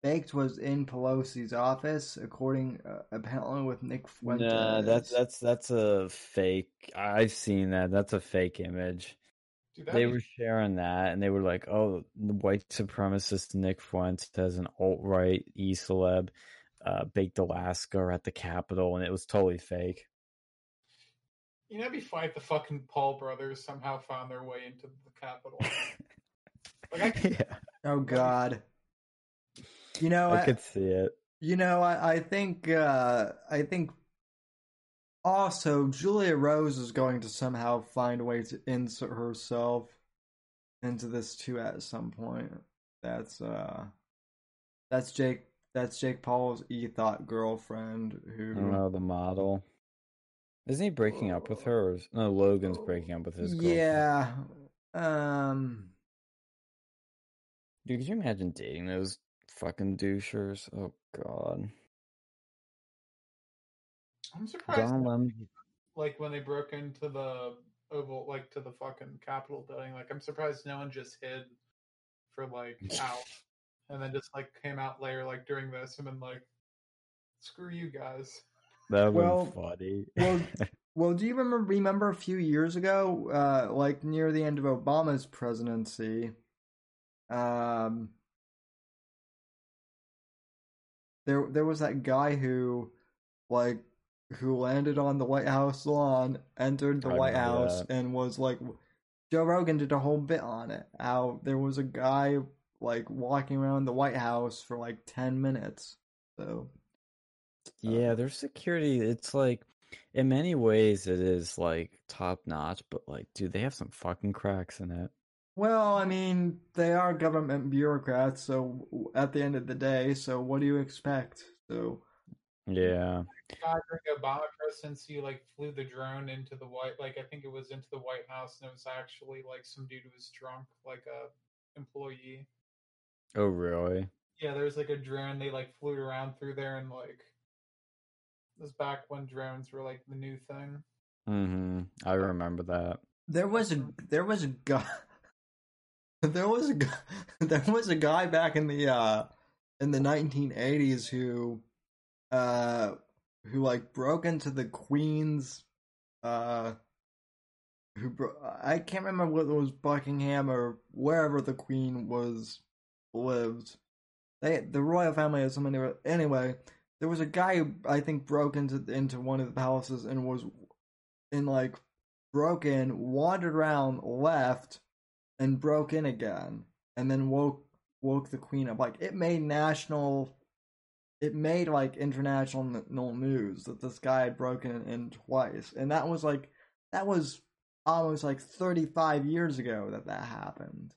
baked was in Pelosi's office, according uh, apparently with Nick Fuentes. Nah, that's that's that's a fake. I've seen that. That's a fake image. dude, They that'd be- were sharing that, and they were like, "Oh, the white supremacist Nick Fuentes has an alt right e celeb, uh, baked Alaska are at the Capitol," and it was totally fake. you know, it'd be fine if the fucking Paul brothers somehow found their way into the Capitol. Like, I- yeah, oh God. You know, I I, could see it. you know, I, I think uh I think also Julia Rose is going to somehow find a way to insert herself into this too at some point. That's uh that's Jake that's Jake Paul's e thought girlfriend who I don't know the model. Isn't he breaking up with her? Or is, no, Logan's breaking up with his girlfriend. Yeah. Um Dude, could you imagine dating those fucking douchers? Oh God. I'm surprised, Don like when they broke into the oval, like to the fucking Capitol building. Like, I'm surprised no one just hid for like out, and then just like came out later, like during this, and been like, "Screw you guys." That would Well- be funny. well well do you remember remember a few years ago uh like near the end of Obama's presidency um there there was that guy who like who landed on the White House lawn, entered the I White House, that. and was like, Joe Rogan did a whole bit on it. How there was a guy like walking around the White House for like ten minutes. So Yeah, their security, it's like in many ways it is like top notch, but like dude, they have some fucking cracks in it. Well, I mean, they are government bureaucrats, so at the end of the day, so what do you expect? So, Yeah. during Obama presidency like flew the drone into the white like I think it was into the White House and it was actually like some dude who was drunk, like a employee. Oh really? Yeah, there was like a drone they like flew around through there and like this was back when drones were like the new thing. Mm-hmm. I remember that. there was a there was a guy there was a guy there was a guy back in the uh in the 1980s who uh who like broke into the queen's uh who bro- I can't remember whether it was Buckingham or wherever the queen was lived. They the royal family has so many. Anyway, there was a guy who I think broke into into one of the palaces and was in like broke in, wandered around, left, and broke in again, and then woke woke the queen up. Like it made national, it made like international news that this guy had broken in twice, and that was like that was almost like 35 years ago that that happened.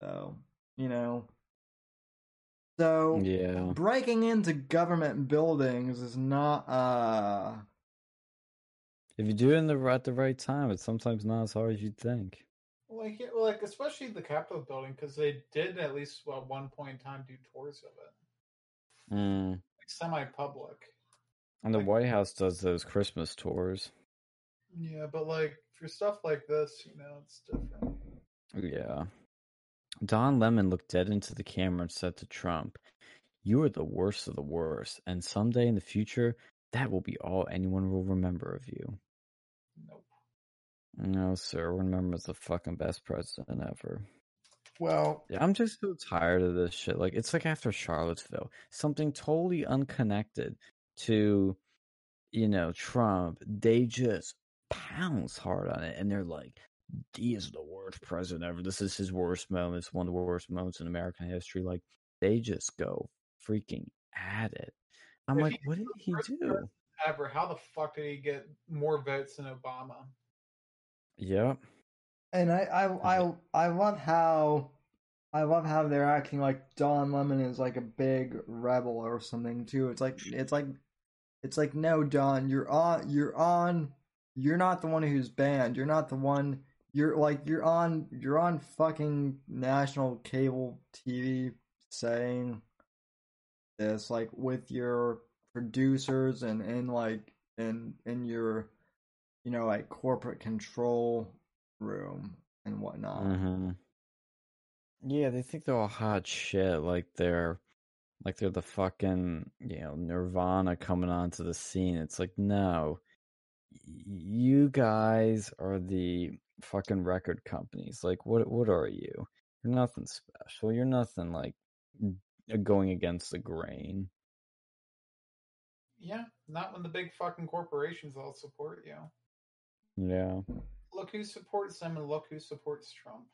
So you know, so Yeah. breaking into government buildings is not uh If you do it in the at the right time, it's sometimes not as hard as you'd think. Like, yeah, like especially the Capitol building because they did at least at one point in time do tours of it, Mm. like semi-public. And the White House does those Christmas tours. Yeah, but like for stuff like this, you know, it's different. Yeah. Don Lemon looked dead into the camera and said to Trump, You are the worst of the worst, and someday in the future, that will be all anyone will remember of you. Nope. No, sir, remember the fucking best president ever. well Yeah, I'm just so tired of this shit. Like, it's like after Charlottesville, something totally unconnected to, you know, Trump. They just pounce hard on it, and they're like, "He is the worst president ever. This is his worst moment. It's one of the worst moments in American history." Like, they just go freaking at it. I'm If like, what did he do? Ever, how the fuck did he get more votes than Obama? Yep. and I I I I love how I love how they're acting like Don Lemon is like a big rebel or something too. It's like it's like it's like no Don, you're on you're on you're not the one who's banned. You're not the one you're like you're on you're on fucking national cable TV saying this like with your producers and and like in in your you know like corporate control room and whatnot. hmm Yeah, they think they're all hot shit, like they're like they're the fucking you know Nirvana coming onto the scene. It's like no, you guys are the fucking record companies. Like what? What are you? You're nothing special. You're nothing like going against the grain. Yeah, not when the big fucking corporations all support you. Yeah. Look who supports them and look who supports Trump.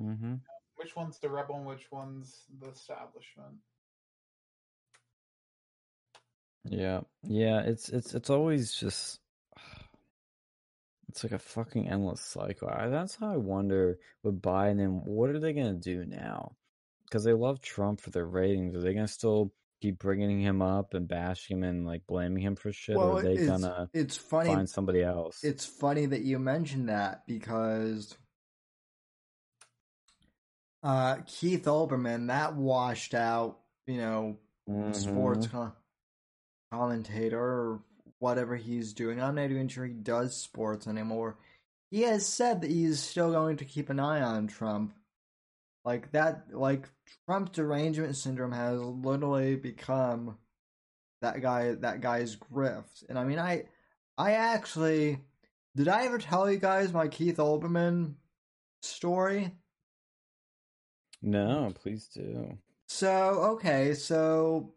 Mm-hmm. Which one's the rebel and which one's the establishment? Yeah, yeah, it's it's it's always just it's like a fucking endless cycle. I, that's how I wonder with Biden what are they gonna do now? Because they love Trump for their ratings. Are they gonna still keep bringing him up and bashing him and like blaming him for shit, or are they it's, gonna it's funny find somebody else? it's funny that you mentioned that because uh Keith Olbermann that washed out, you know, sports Mhm. co- commentator or whatever he's doing. I'm not even sure he does sports anymore. He has said that he's still going to keep an eye on Trump. Like that like Trump derangement syndrome has literally become that guy that guy's grift. And I mean I I actually did I ever tell you guys my Keith Olbermann story? No, please do. So okay, so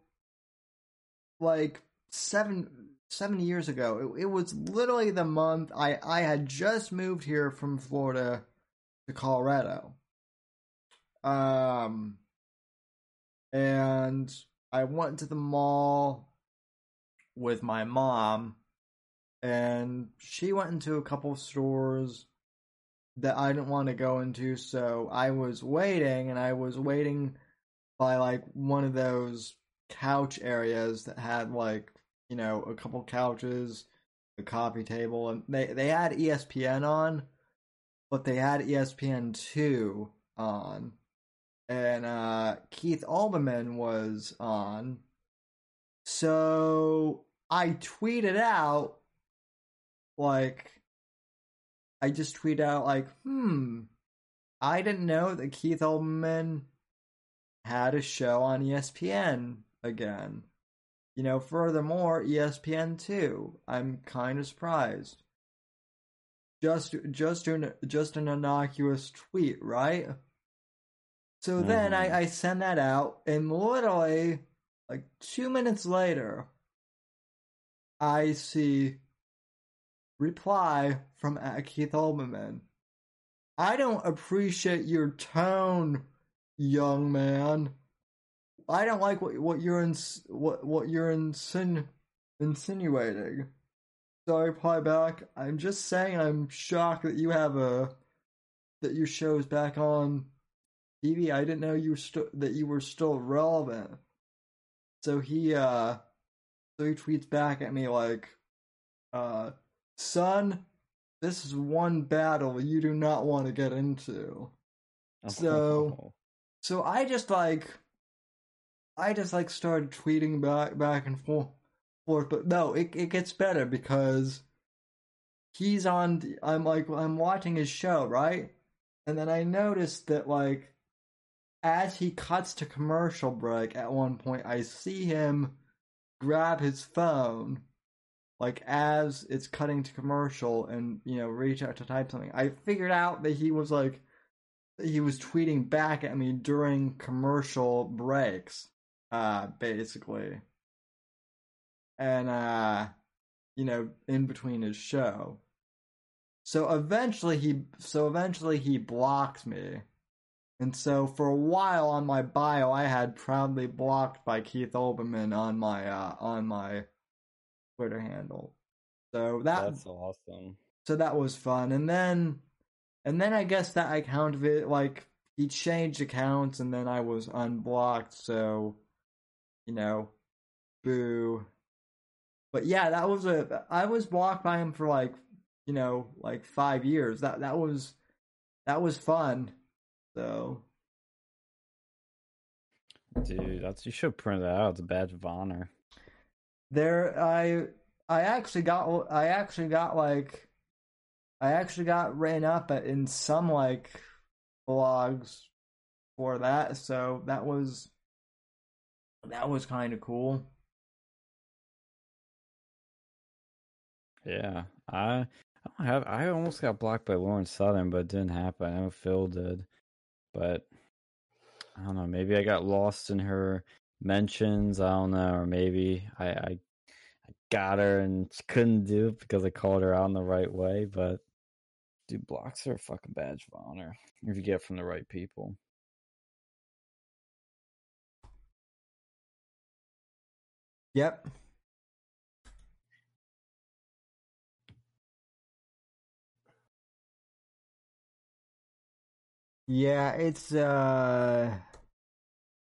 like seven seven years ago, it, it was literally the month I I had just moved here from Florida to Colorado. Um, and I went to the mall with my mom, and she went into a couple stores that I didn't want to go into, so I was waiting, and I was waiting by like one of those couch areas that had like you know a couple couches, a coffee table, and they they had ESPN on, but they had ESPN two on, and uh, Keith Olbermann was on. So I tweeted out like I just tweeted out like, hmm, I didn't know that Keith Olbermann had a show on ESPN again. You know, furthermore, ESPN too. I'm kind of surprised. Just, just an, just an innocuous tweet, right? So then Mhm. I, I send that out, and literally, like two minutes later, I see reply from Keith Olbermann. I don't appreciate your tone, young man. I don't like what what you're ins- what what you're insin- insinuating. So I reply back, I'm just saying I'm shocked that you have a that your show's back on TV. I didn't know you were st- that you were still relevant. So he uh so he tweets back at me like uh son, this is one battle you do not want to get into. So- So I just like I just like started tweeting back back and forth, forth but no, it it gets better because he's on the- I'm like I'm watching his show, right? And then I noticed that like as he cuts to commercial break at one point I see him grab his phone like as it's cutting to commercial and you know reach out to type something. I figured out that he was like he was tweeting back at me during commercial breaks, uh, basically. And, uh, you know, in between his show. So eventually he, so eventually he blocked me. And so for a while on my bio, I had proudly blocked by Keith Olbermann on my, uh, on my Twitter handle. So that, That's awesome. so that was fun. And then and then I guess that account of it like he changed accounts and then I was unblocked, so you know, boo. But yeah, that was a I was blocked by him for like, you know, like 5 years. That that was that was fun. So, Dude, that's you should print that out. It's a badge of honor. there I I actually got I actually got like I actually got ran up at, in some like blogs for that, so that was that was kind of cool. Yeah, I, I don't have. I almost got blocked by Lauren Southern, but it didn't happen. I know Phil did, but I don't know. Maybe I got lost in her mentions. I don't know, or maybe I, I, I got her and she couldn't do it because I called her out in the right way. But dude, blocks are a fucking badge of honor if you get from the right people. Yep. Yeah, it's uh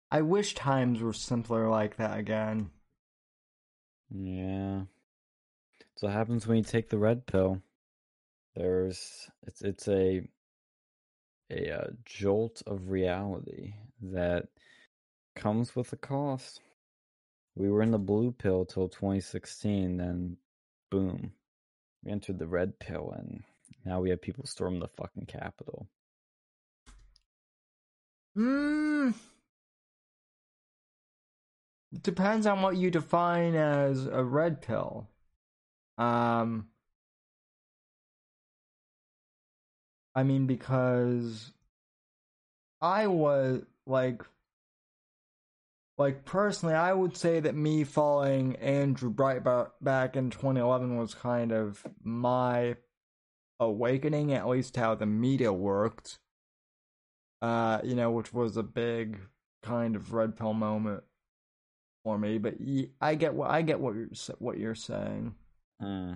I wish times were simpler like that again. Yeah. So what happens when you take the red pill. There's it's it's a a uh, jolt of reality that comes with a cost. We were in the blue pill till 2016, then boom, we entered the red pill, and now we have people storm the fucking Capitol. Hmm. Depends on what you define as a red pill. Um I mean because I was like like personally I would say that me following Andrew Breitbart back in 2011 was kind of my awakening at least how the media worked uh, you know, which was a big kind of red pill moment for me. But y- I get what I get what you're what you're saying. Uh,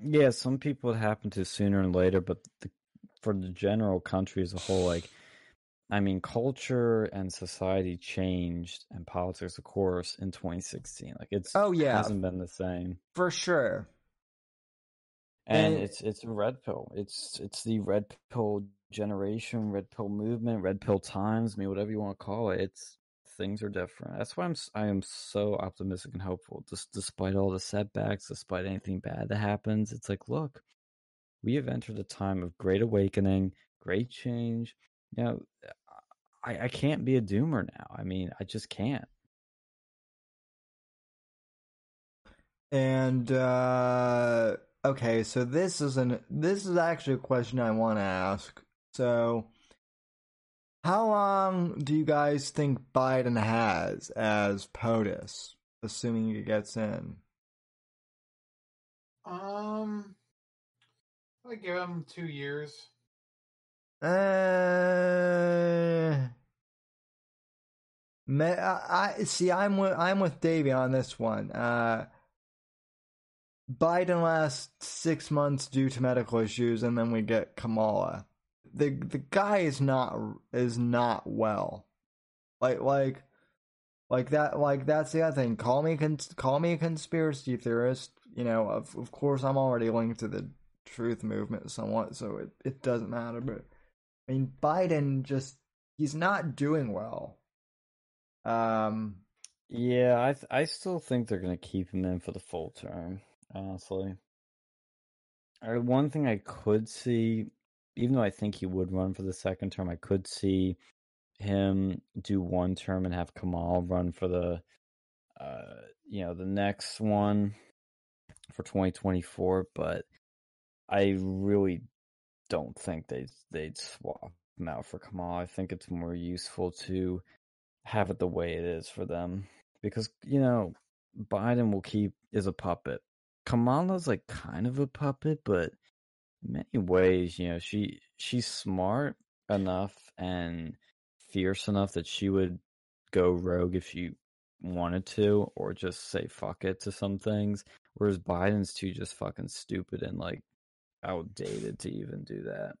yeah, some people it happened to sooner and later, but the, for the general country as a whole, like, I mean, culture and society changed, and politics, of course, in 2016. Like, it's Oh yeah, hasn't been the same, for sure. and And- it's it's a red pill. It's it's the red pill generation, red pill movement, red pill times. I mean, whatever you want to call it. It's things are different. That's why I'm I am so optimistic and hopeful. Just despite all the setbacks, despite anything bad that happens, it's like, look, we have entered a time of great awakening, great change. You know, I, I can't be a doomer now. I mean, I just can't. And uh okay, so this is an this is actually a question I want to ask. So how long do you guys think Biden has as POTUS, assuming he gets in? Um, I give him two years. Uh I, I see. I'm with I'm with Davey on this one. Uh, Biden lasts six months due to medical issues, and then we get Kamala. The The guy is not is not well. Like like like that. Like that's the other thing. Call me cons- call me a conspiracy theorist. You know, of of course, I'm already linked to the truth movement somewhat, so it it doesn't matter. But I mean, Biden just he's not doing well. Um. Yeah, I th- I still think they're gonna keep him in for the full term honestly. Or one thing I could see, even though I think he would run for the second term, I could see him do one term and have Kamal run for the, uh, you know, the next one for 2024. But I really don't think they they'd swap him out for Kamal. I think it's more useful to have it the way it is for them because you know Biden will keep is a puppet Kamala's like kind of a puppet, but many ways, you know, she she's smart enough and fierce enough that she would go rogue if she wanted to, or just say fuck it to some things. Whereas Biden's too just fucking stupid and like outdated to even do that.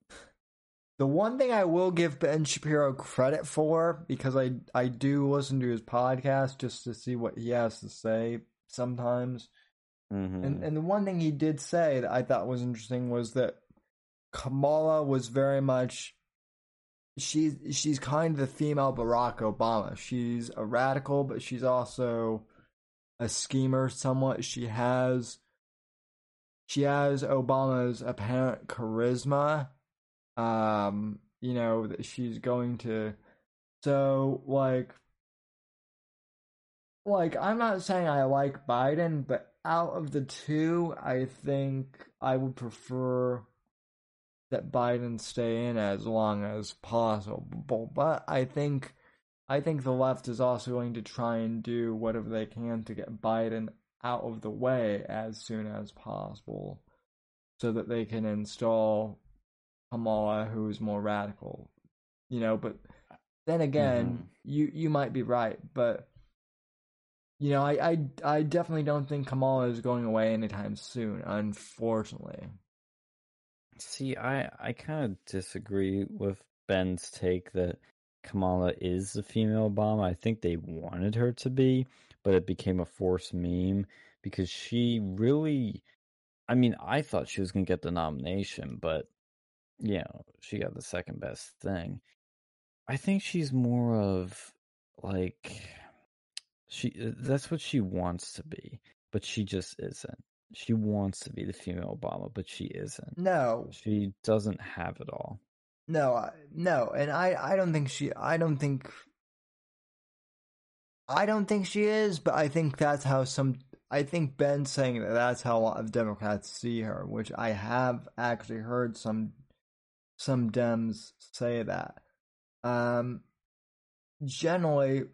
The one thing I will give Ben Shapiro credit for, because I I do listen to his podcast just to see what he has to say sometimes, Mm-hmm. And and the one thing he did say that I thought was interesting was that Kamala was very much she's she's kind of the female Barack Obama. She's a radical, but she's also a schemer somewhat. She has she has Obama's apparent charisma. Um, you know, that she's going to so like like I'm not saying I like Biden, but out of the two, I think I would prefer that Biden stay in as long as possible. But I think I think the left is also going to try and do whatever they can to get Biden out of the way as soon as possible so that they can install Kamala who's more radical. You know, but then again, mm-hmm. you you might be right, but you know, I, I, I definitely don't think Kamala is going away anytime soon, unfortunately. See, I, I kind of disagree with Ben's take that Kamala is the female Obama. I think they wanted her to be, but it became a forced meme because she really. I mean, I thought she was going to get the nomination, but, you know, she got the second best thing. I think she's more of like she uh, that's what she wants to be, but she just isn't. She wants to be the female Obama, but she isn't. No, she doesn't have it all. No, no, and I I don't think she I don't think I don't think she is, but I think that's how some I think Ben's saying that that's how a lot of Democrats see her, which I have actually heard some some Dems say that. Um generally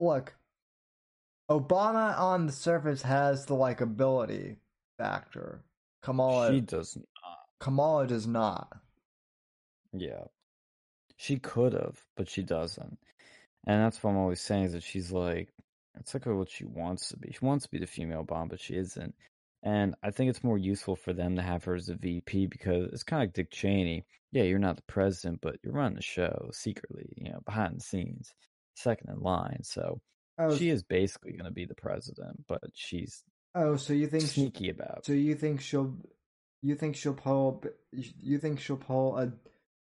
look, Obama on the surface has the likability factor. Kamala she does not. Kamala does not. Yeah, she could have, but she doesn't, and that's what I'm always saying is that she's like, it's like what she wants to be. She wants to be the female bomb, but she isn't. And I think it's more useful for them to have her as a VP because it's kind of like Dick Cheney. Yeah, you're not the president, but you're running the show secretly, you know, behind the scenes second in line. So oh, she is basically going to be the president, but she's oh, so you think sneaky she, about? So you think she'll, you think she'll pull, you think she'll pull a,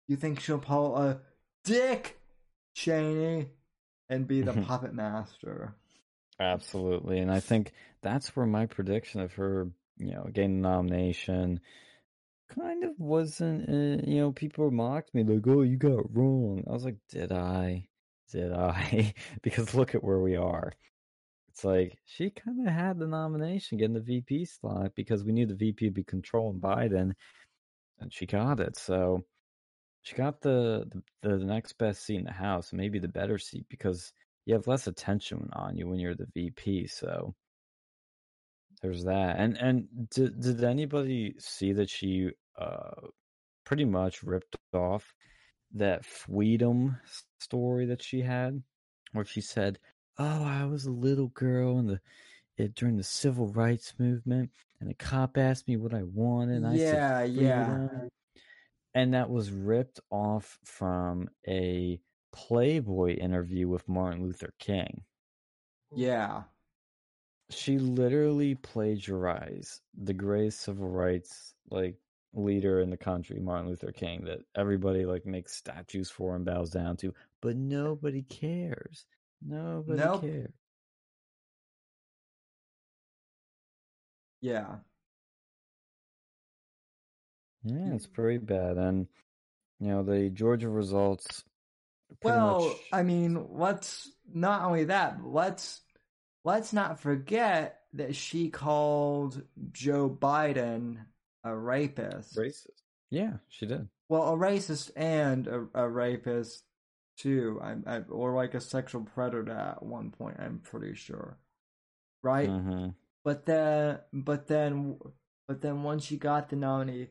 you think she'll pull a Dick Cheney and be the puppet master? Absolutely, and I think that's where my prediction of her, you know, getting the nomination kind of wasn't uh, you know people mocked me like oh you got it wrong i was like did i did I? because look at where we are. It's like she kind of had the nomination, getting the VP slot because we knew the VP would be controlling Biden, and she got it. So she got the, the the next best seat in the House, maybe the better seat because you have less attention on you when you're the VP. So there's that. And and did did anybody see that she uh pretty much ripped off that freedom story that she had. where she said, "Oh, I was a little girl in the it, during the civil rights movement, and a cop asked me what I wanted. And I Yeah, said yeah. And that was ripped off from a Playboy interview with Martin Luther King. Yeah. She literally plagiarized the greatest civil rights like leader in the country, Martin Luther King, that everybody like makes statues for and bows down to, but nobody cares. Nobody Nope. cares. Yeah. Yeah, it's mm. pretty bad. And you know, the Georgia results Well, much I mean, let's not only that, let's let's not forget that she called Joe Biden a rapist. racist. Yeah, she did. Well, a racist and a, a rapist too. I'm, I, or like a sexual predator at one point. I'm pretty sure, right? hmm But then, but then, but then once she got the nominee,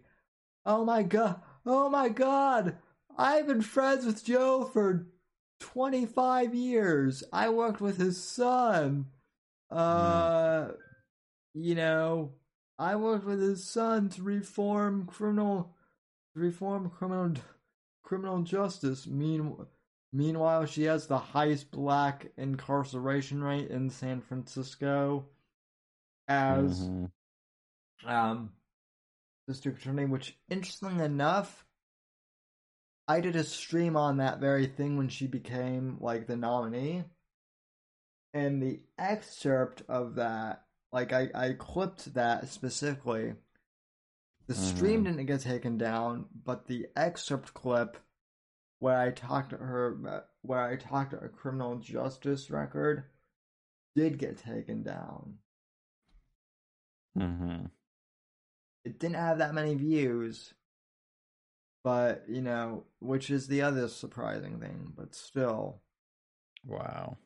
oh my god, oh my god, I've been friends with Joe for 25 years. I worked with his son. Uh, you know, I worked with his son to reform criminal, to reform criminal, criminal justice. Mean, meanwhile, she has the highest black incarceration rate in San Francisco as Mhm. um district attorney which interesting enough i did a stream on that very thing when she became like the nominee and the excerpt of that like i i clipped that specifically the stream Mhm. didn't get taken down but the excerpt clip where i talked to her where i talked to her criminal justice record did get taken down hmm it didn't have that many views but you know which is the other surprising thing but still Wow.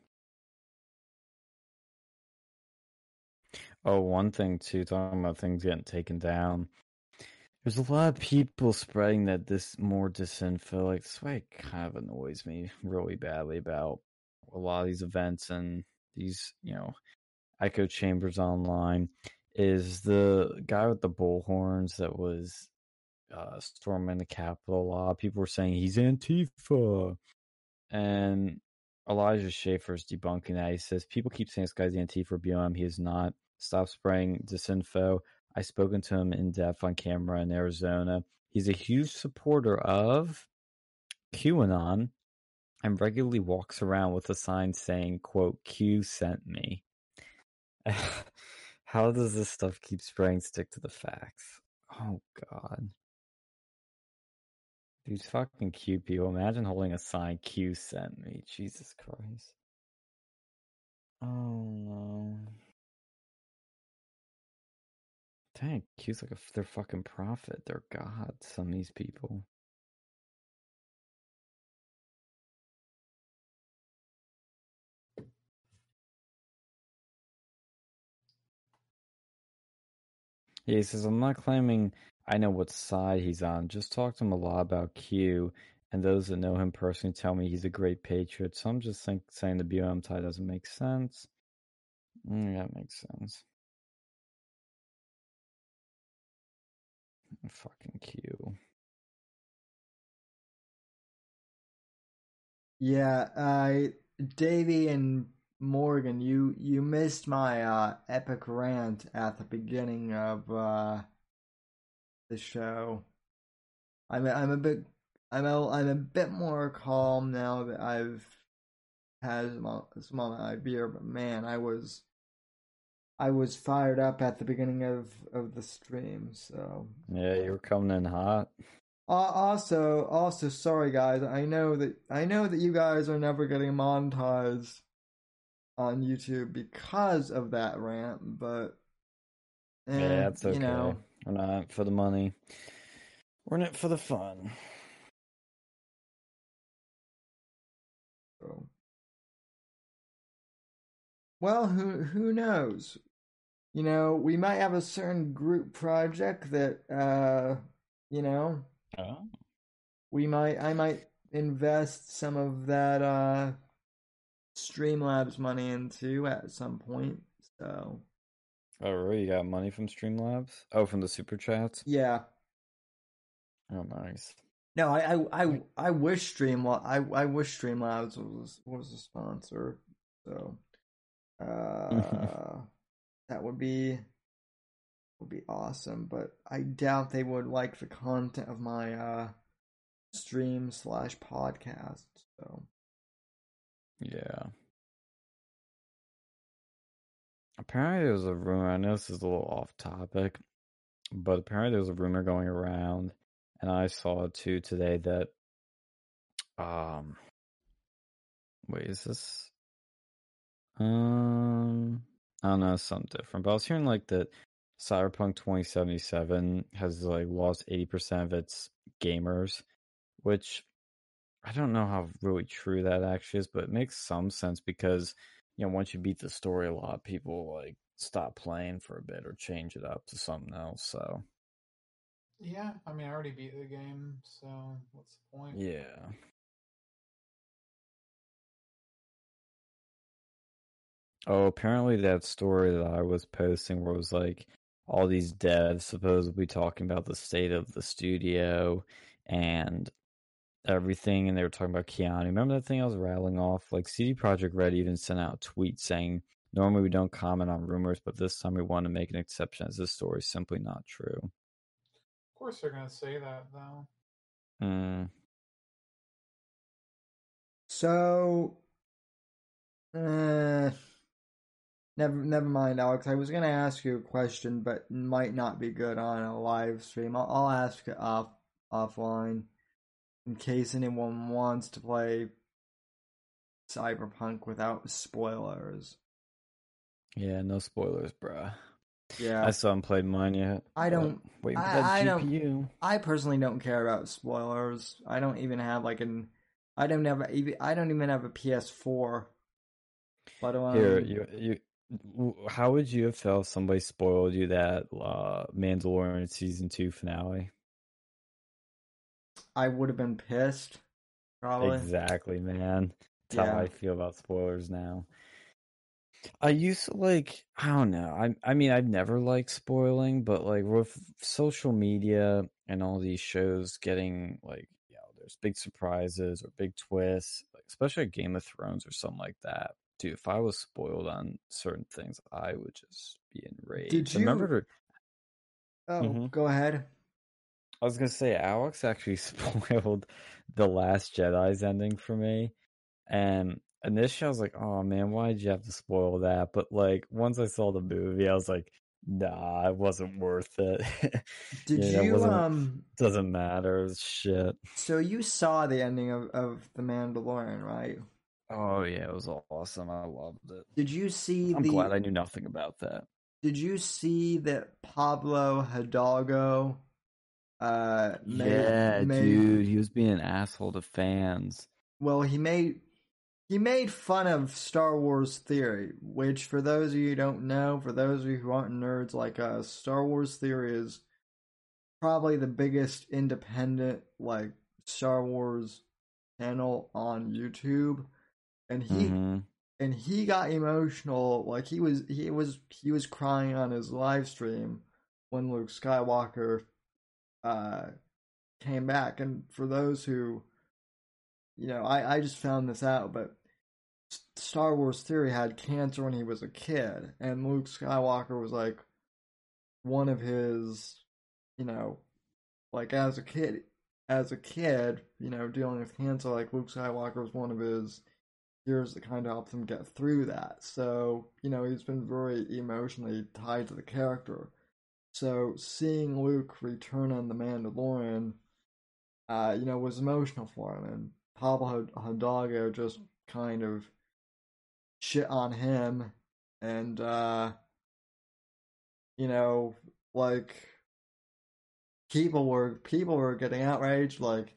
Oh, one thing too, talking about things getting taken down. There's a lot of people spreading that this more disinfo. Like this way, kind of annoys me really badly about a lot of these events and these, you know, echo chambers online. Is the guy with the bullhorns that was uh, storming the Capitol? A lot of people were saying he's Antifa, and Elijah Schaffer's debunking that. He says people keep saying this guy's Antifa BLM. He is not. Stop spraying disinfo. I've spoken to him in depth on camera in Arizona. He's a huge supporter of QAnon and regularly walks around with a sign saying, quote, Q sent me. How does this stuff keep spraying stick to the facts? Oh god. These fucking Q people. Imagine holding a sign Q sent me. Jesus Christ. Oh no. Dang, Q's like a, their fucking prophet. They're gods, some of these people. He says, I'm not claiming I know what side he's on. Just talk to him a lot about Q, and those that know him personally tell me he's a great patriot. So I'm just think, saying the BLM tie doesn't make sense. Mm, that makes sense. Fucking Q. yeah i davey and morgan you you missed my uh epic rant at the beginning of uh the show i'm i'm a bit i'm a, i'm a bit more calm now that i've had some some of my beer but man i was i was fired up at the beginning of of the stream so Yeah, you were coming in hot. Uh, also, also, sorry guys. I know that I know that you guys are never getting monetized on YouTube because of that rant, but eh, yeah, that's okay. You know, We're not for the money. We're in it for the fun. well, who who knows? You know, we might have a certain group project that, uh, you know, Oh. we might I might invest some of that uh Streamlabs money into at some point. So Oh, really? You got money from Streamlabs? Oh, from the super chats? yeah, Oh, nice. no, I I I, I wish Streamlabs I I wish Streamlabs was was a sponsor. So uh, that would be would be awesome. But I doubt they would like the content of my uh stream slash podcast. So Yeah. Apparently, there was a rumor. I know this is a little off topic, but apparently, there was a rumor going around, and I saw it too today that, um, wait, is this? Um, I don't know, something different. But I was hearing like that Cyberpunk 2077 has like lost 80% of its gamers, which I don't know how really true that actually is, but it makes some sense because you know once you beat the story a lot, people like stop playing for a bit or change it up to something else. So Yeah, I mean, I already beat the game, so what's the point? yeah, oh, apparently that story that I was posting where it was like all these devs supposedly talking about the state of the studio and everything, and they were talking about Keanu. Remember that thing I was rattling off? Like CD Projekt Red even sent out a tweet saying, "Normally we don't comment on rumors, but this time we want to make an exception as this story is simply not true." Of course, they're gonna say that though. Mm, So, uh, never, never mind, Alex. I was gonna ask you a question, but might not be good on a live stream. I'll, I'll ask it off offline in case anyone wants to play Cyberpunk without spoilers. yeah, no spoilers, bruh. Yeah, I still haven't played mine yet. I don't- Wait for I- that I don't- GPU. I personally don't care about spoilers. I don't even have like an, I don't have even, I don't even have a PS4. But um, Here, you you. How would you have felt if somebody spoiled you that uh, Mandalorian season two finale? I would have been pissed. Probably. Exactly, man. That's how I feel about spoilers now. I used to like I don't know. I I mean I've never liked spoiling, but like with social media and all these shows getting like you know, there's big surprises or big twists, like especially Game of Thrones or something like that. Dude, if I was spoiled on certain things, I would just be enraged. Did you remember Oh, Mhm. go ahead. I was gonna say Alex actually spoiled the Last Jedi's ending for me, and initially I was like, "Oh man, why did you have to spoil that?" But like once I saw the movie, I was like, "Nah, it wasn't worth it. Did you um? Doesn't matter. Shit." So you saw the ending of of the Mandalorian, right? Oh yeah, it was awesome. I loved it. Did you see I'm the? glad I knew nothing about that. Did you see that Pablo Hidalgo? Uh, made, yeah, made- dude, he was being an asshole to fans. Well, he made he made fun of Star Wars Theory, which for those of you who don't know, for those of you who aren't nerds like us, Star Wars Theory is probably the biggest independent like Star Wars channel on YouTube. And he hmm and he got emotional like he was he was he was crying on his live stream when Luke Skywalker uh came back. And for those who you know I I just found this out but Star Wars Theory had cancer when he was a kid. And Luke Skywalker was like one of his you know like as a kid as a kid you know dealing with cancer like Luke Skywalker was one of his years that kind of helped him get through that. So, you know, he's been very emotionally tied to the character. So, seeing Luke return on The Mandalorian, uh, you know, was emotional for him. And Pablo Hidalgo just kind of shit on him. And, uh, you know, like, people were, people were getting outraged, like,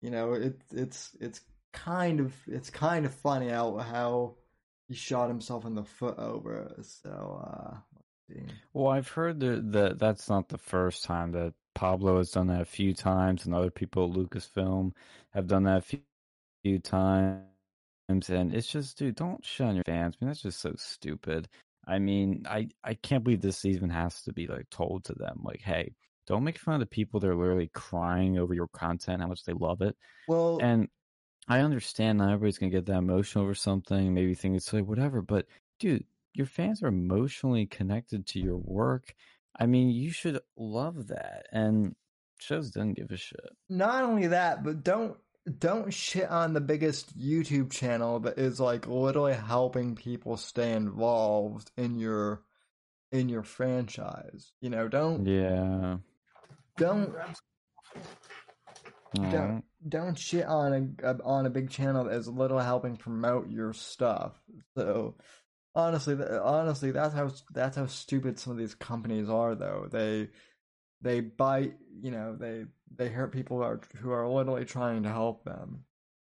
you know, it, it's, it's kind of it's kind of funny how how he shot himself in the foot over it. So uh. Well, I've heard that, that that's not the first time that Pablo has done that a few times, and other people at Lucasfilm have done that a few, few times. and it's just, dude, don't shun your fans. I mean, that's just so stupid. I mean, I I can't believe this even has to be like told to them, like, hey, don't make fun of the people that are literally crying over your content, how much they love it. Well, And I understand not everybody's gonna get that emotional over something, maybe think it's like whatever, but dude, your fans are emotionally connected to your work. I mean, you should love that. And shows doesn't give a shit. not only that, but don't don't shit on the biggest YouTube channel that is like literally helping people stay involved in your in your franchise. You know, don't Yeah. don't don't don't shit on a on a big channel that is literally helping promote your stuff. So honestly, honestly, that's how that's how stupid some of these companies are. Though they they bite, you know, they they hurt people who are who are literally trying to help them.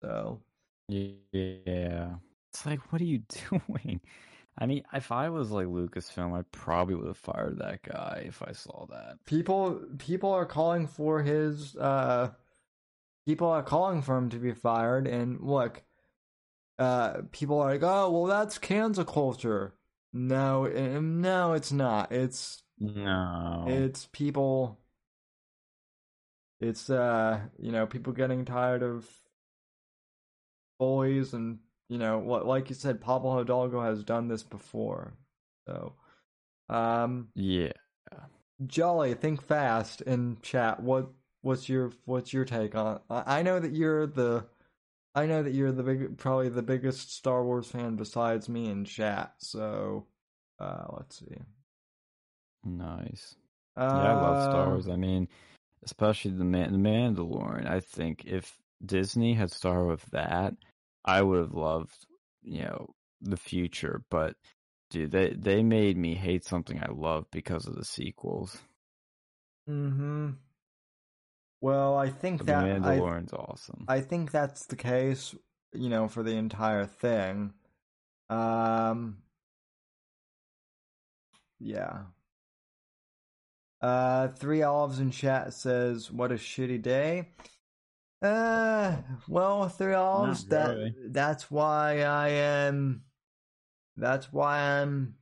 So Yeah. It's like, what are you doing? I mean, if I was like Lucasfilm, I probably would have fired that guy if I saw that. people people are calling for his uh people are calling for him to be fired and look uh people are like oh well that's cancel culture no eh, no it's not it's No. it's people it's uh you know people getting tired of bullies and you know what like you said Pablo Hidalgo has done this before so um yeah. Jolly, think fast in chat. What what's your what's your take on? I I know that you're the I know that you're the big probably the biggest Star Wars fan besides me in chat. So uh let's see. Nice. Uh, Yeah, I love Star Wars. I mean, especially the Man, the Mandalorian. I think if Disney had started with that, I would have loved, you know, the future. But dude, they they made me hate something I love because of the sequels. Mm-hmm. Well, I think the that I, Mandalorian's awesome. I think that's the case, you know, for the entire thing. Um yeah. Uh Three Olives in chat says, What a shitty day. Uh well Three Olives, that really. that's why I am that's why I'm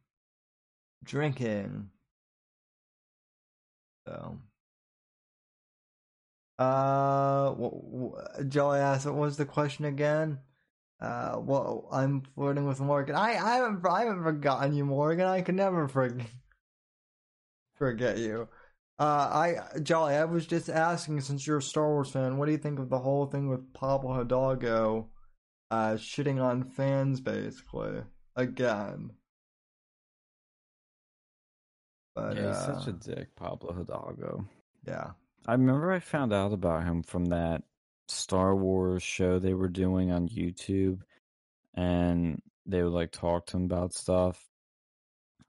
drinking. So uh, Joey asked, "What was the question again?" Uh, well, I'm flirting with Morgan. I, I haven't, I haven't forgotten you, Morgan. I can never forget, forget you. Uh, I, Jolly, I was just asking, since you're a Star Wars fan, what do you think of the whole thing with Pablo Hidalgo, uh, shitting on fans, basically, again? But, yeah, he's uh, such a dick, Pablo Hidalgo. yeah. I remember I found out about him from that Star Wars show they were doing on YouTube, and they would like talk to him about stuff.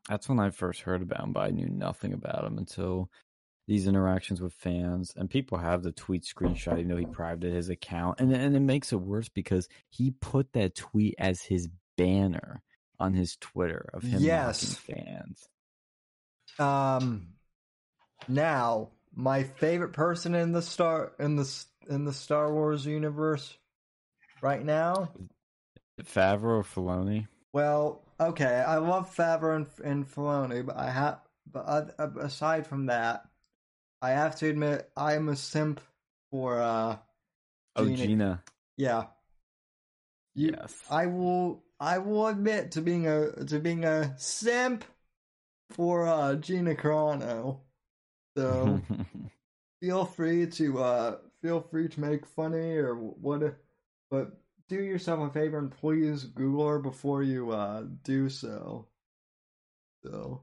That's when I first heard about him, but I knew nothing about him until these interactions with fans. And people have the tweet screenshot, you know, he privated his account, and and it makes it worse because he put that tweet as his banner on his Twitter of him Yes. fans. Um, now my favorite person in the star in the in the Star Wars universe right now. Favreau or Filoni? Well, okay, I love Favreau and, and Filoni, but I have but uh, aside from that, I have to admit I am a simp for uh. Oh, Gina- Gina. Yeah. You, Yes. I will. I will admit to being a to being a simp for uh Gina Carano. So. feel free to uh feel free to make funny or what but do yourself a favor and please google her before you uh do so so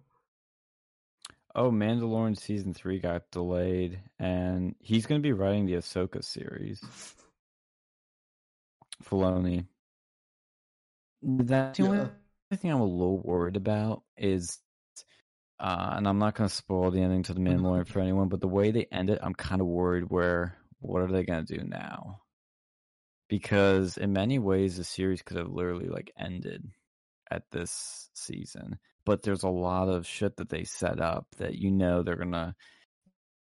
Oh, Mandalorian season three got delayed, and he's going to be writing the Ahsoka series. Filoni. That's the only thing I'm a little worried about is, uh, and I'm not going to spoil the ending to the Mandalorian for anyone, but the way they end it, I'm kind of worried. Where what are they going to do now? Because in many ways, the series could have literally like ended at this season but there's a lot of shit that they set up that you know they're gonna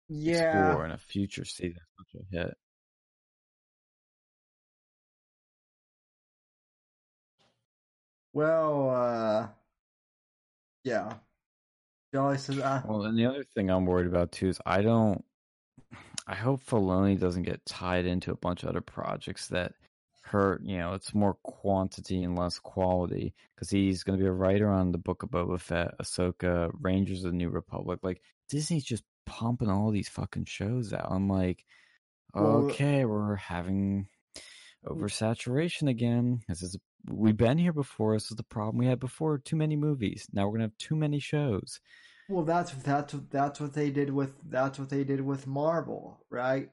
yeah explore in a future season. Such a hit. Well, uh, yeah. Jolly says, uh, Well, and the other thing I'm worried about too is I don't. I hope Filoni doesn't get tied into a bunch of other projects that hurt. You know, it's more quantity and less quality because he's going to be a writer on the Book of Boba Fett, Ahsoka, Rangers of the New Republic. Like Disney's just pumping all these fucking shows out. I'm like, Well- okay, we're having Mm-hmm. oversaturation again. This is we've been here before. This is the problem we had before. Too many movies. Now we're gonna have too many shows. well, that's that's that's what they did with that's what they did with Marvel, right?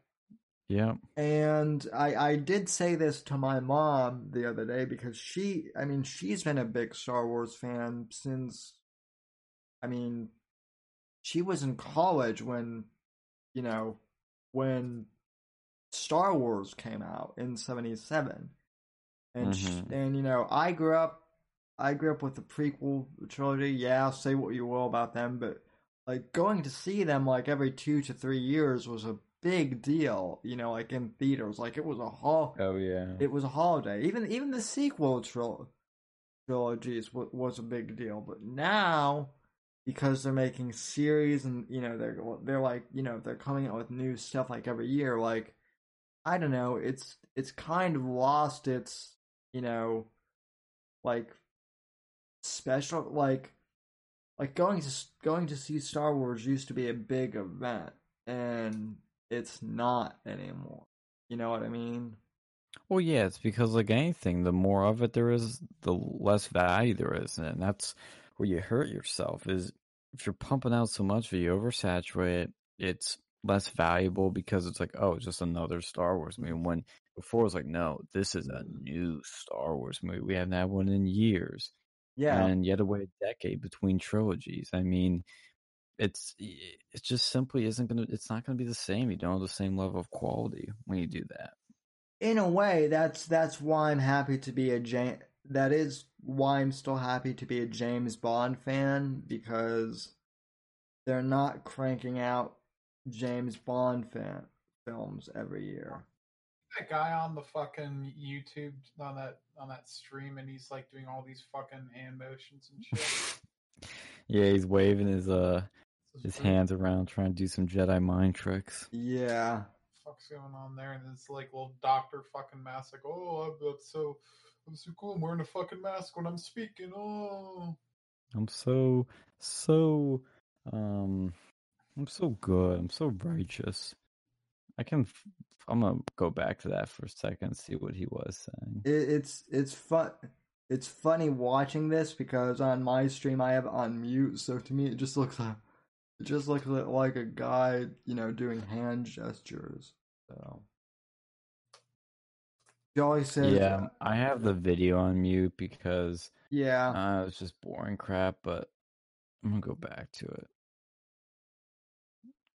Yeah. And I I did say this to my mom the other day because she I mean she's been a big Star Wars fan since I mean she was in college when you know when Star Wars came out in 77 and sh Mhm. and you know I grew up I grew up with the prequel trilogy yeah say what you will about them but like going to see them like every 2 to 3 years was a big deal you know like in theaters like it was a hall Oh yeah. it was a holiday. Even even the sequel tril- trilogies w- was a big deal, but now because they're making series and you know they're they're like you know they're coming out with new stuff like every year. Like I don't know, it's it's kind of lost its you know like special like like going to going to see Star Wars used to be a big event and it's not anymore. You know what I mean? Well, yeah, it's because like anything, the more of it there is, the less value there is, and that's where you hurt yourself. Is if you're pumping out so much that you oversaturate it's less valuable because it's like, oh, it's just another Star Wars movie. When before it was like, no, this is a mm. new Star Wars movie. We haven't had one in years, Yeah. and yet to a decade between trilogies. I mean, it's it just simply isn't gonna. It's not gonna be the same. You don't have the same level of quality when you do that. in a way, that's that's why I'm happy to be a James. That is why I'm still happy to be a James Bond fan because they're not cranking out James Bond fan films every year. That guy on the fucking YouTube on that on that stream, and he's like doing all these fucking hand motions and shit. Yeah, he's waving his uh his hands around trying to do some Jedi mind tricks. Yeah, fuck's going on there? And it's like little doctor fucking mask. Like, oh, I'm, I'm so, I'm so cool. I'm wearing a fucking mask when I'm speaking. Oh, I'm so so um I'm so good. I'm so righteous. I can f- I'm gonna go back to that for a second see what he was saying. it, it's it's fun. It's funny watching this because on my stream I have on mute, so to me it just looks like it just looks li- like a guy, you know, doing hand gestures. So, Jolly says, Yeah, I have the video on mute because yeah. uh, it's just boring crap, but I'm gonna go back to it.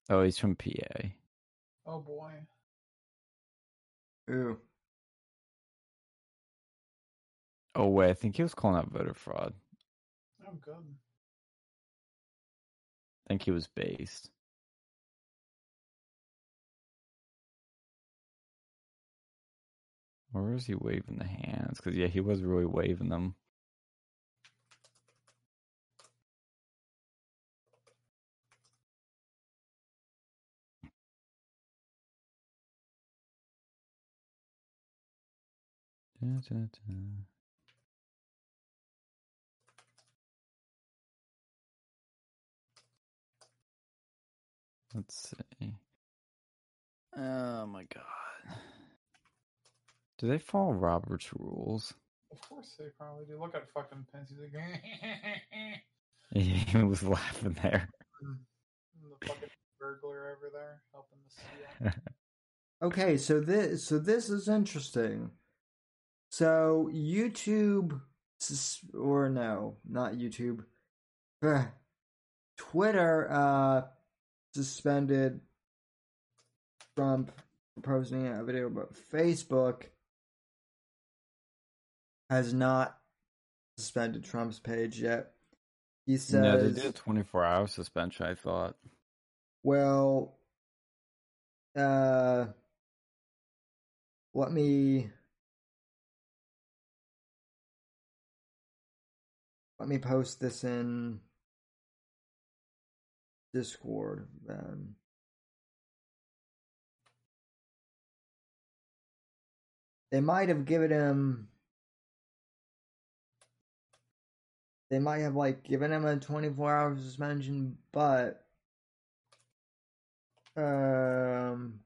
Oh, he's from PA. oh boy. Ooh. Oh wait, I think he was calling out voter fraud. Oh, good. I think he was based. Or is he waving the hands? Because, yeah, he was really waving them. Da, da, da. Let's see. Oh my god. Do they follow Robert's rules? Of course they probably do. Look at fucking Pence. He's like, He was laughing there. the fucking burglar over there helping the seal. Okay, so this so this is interesting. So YouTube or no, not YouTube. Ugh. Twitter uh suspended Trump for posting a video, but Facebook has not suspended Trump's page yet. He says, no, they did a 24 hour suspension, I thought. Well, uh, let me. Let me post this in Discord then. They might have given him. They might have like given him a 24 hour suspension, but um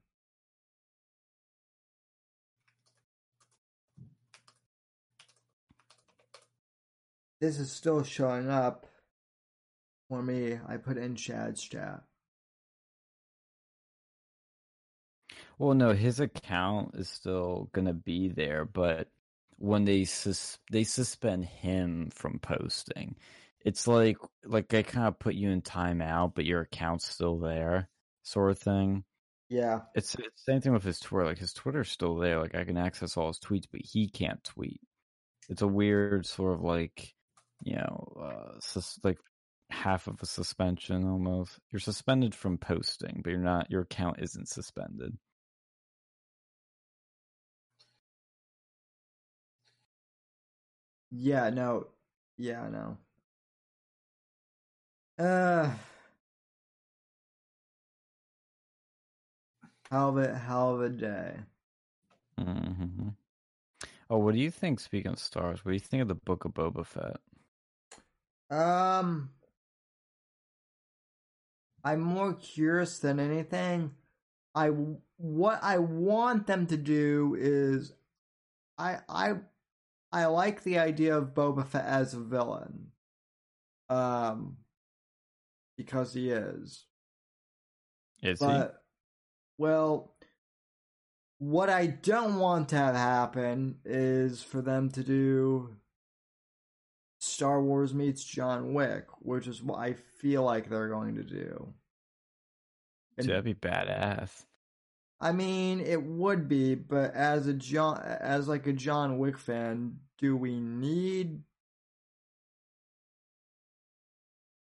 this is still showing up for me. I put in Shad's chat. Well, no, his account is still gonna be there, but when they sus- they suspend him from posting, it's like like they kind of put you in timeout, but your account's still there, sort of thing. Yeah. It's the same thing with his Twitter. Like his Twitter's still there. Like I can access all his tweets, but he can't tweet. It's a weird sort of like, you know, uh, sus- like half of a suspension almost. You're suspended from posting, but you're not. Your account isn't suspended. Yeah, no. Yeah, no. Uh hell of a hell of a day. hmm Oh, what do you think? Speaking of stars, what do you think of the Book of Boba Fett? Um I'm more curious than anything. I what I want them to do is I I I like the idea of Boba Fett as a villain. Um because he is. Is But well what I don't want to have happen is for them to do Star Wars meets John Wick, which is what I feel like they're going to do. he? And- That'd be badass. I mean, it would be, but as a John, as like a John Wick fan, do we need?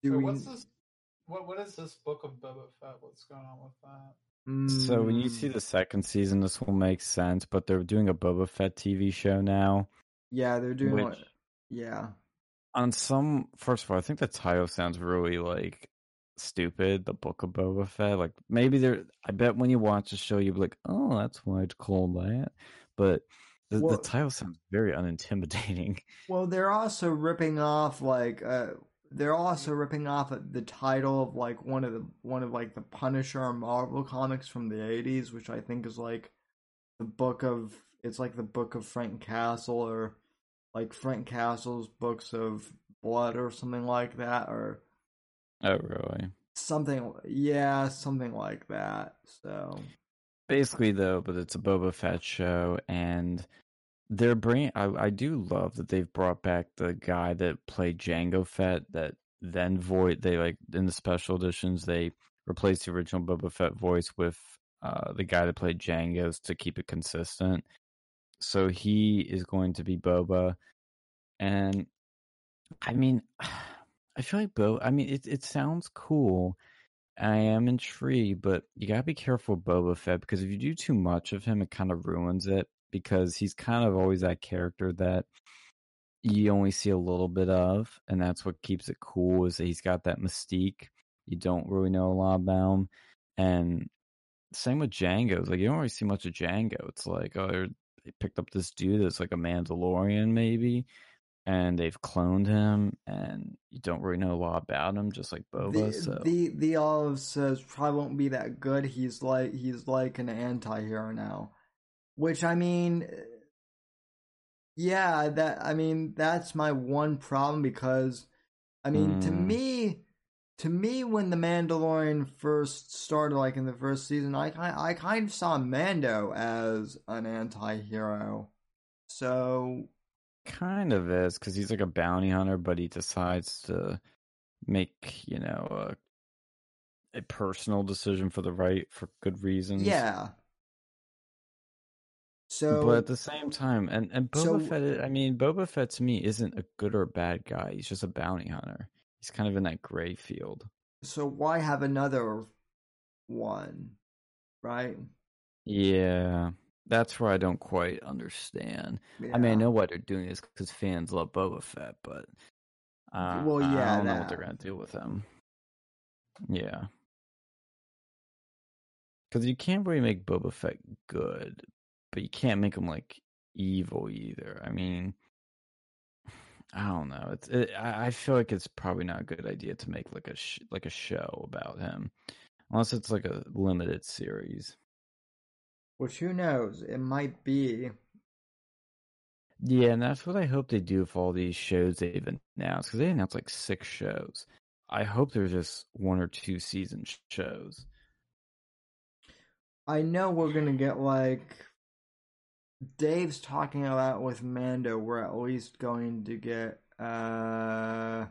Do So we? what's this? What what is this book of Boba Fett? What's going on with that? So when you see Mm, the second season, this will make sense. But they're doing a Boba Fett TV show now. yeah, they're doing. which- What, yeah, On some, first of all, I think the title sounds really like stupid. The Book of Boba Fett. Like maybe there. I bet when you watch the show, you'll be like, "Oh, that's why it's called that." But the, Well- the title sounds very unintimidating. Well, they're also ripping off like uh they're also ripping off the title of like one of the one of like the Punisher Marvel comics from the 80s, which I think is like the book of it's like the book of Frank Castle or like Frank Castle's books of blood or something like that or Oh, really? something yeah, something like that. So, Basically, though, but it's a Boba Fett show, and they're bringing. I, I do love that they've brought back the guy that played Jango Fett. That then void they like in the special editions they replaced the original Boba Fett voice with uh, the guy that played Jango's to keep it consistent. So he is going to be Boba, and I mean, I feel like Bo. I mean, it it sounds cool. I am intrigued, but you gotta be careful Boba Fett because if you do too much of him, it kind of ruins it. Because he's kind of always that character that you only see a little bit of, and that's what keeps it cool. Is that he's got that mystique you don't really know a lot about him, and same with Jango. It's like you don't really see much of Jango. It's like oh, they picked up this dude that's like a Mandalorian maybe, and they've cloned him, and you don't really know a lot about him, just like Boba. the, so the the olive says probably won't be that good. He's like he's like an anti-hero now, which I mean, yeah, that I mean that's my one problem because I mean to Hmm. me, to me when the Mandalorian first started, like in the first season, I kind I kind of saw Mando as an anti-hero. So kind of is because he's like a bounty hunter, but he decides to make you know a, a personal decision for the right for good reasons. yeah. So but at the same time, and and Boba So- Fett, I mean, Boba Fett to me isn't a good or bad guy. He's just a bounty hunter. He's kind of in that gray field. So why have another one, right? Yeah, that's where I don't quite understand. I mean, I know why they're doing this because fans love Boba Fett, but Uh, Well, I don't know what they're gonna do with him. Yeah, because you can't really make Boba Fett good, but you can't make him like evil either. I mean, I don't know. It's it, I I feel like it's probably not a good idea to make like a sh- like a show about him, unless it's like a limited series. Which who knows? It might be. Yeah, and that's what I hope they do with all these shows they've announced because they announced like six shows. I hope they're just one or two season sh- shows. I know we're gonna get like Dave's talking about with Mando. We're at least going to get uh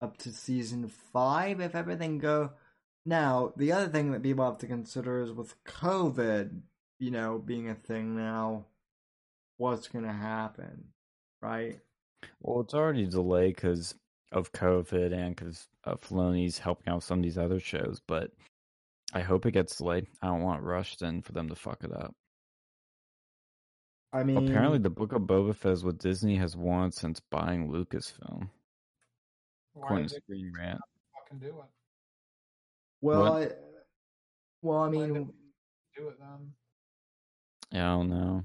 up to season five if everything go. Now the other thing that people have to consider is with COVID, you know, being a thing now, what's gonna happen, right? Well, it's already delayed because of COVID and because of Filoni's helping out some of these other shows, but I hope it gets delayed. I don't want in for them to fuck it up. I mean, Apparently, the Book of Boba Fett is what Disney has wanted since buying Lucasfilm. Why According to they Screen Rant. fucking do it? well. I, well, I mean, Do it then. Yeah, I don't know.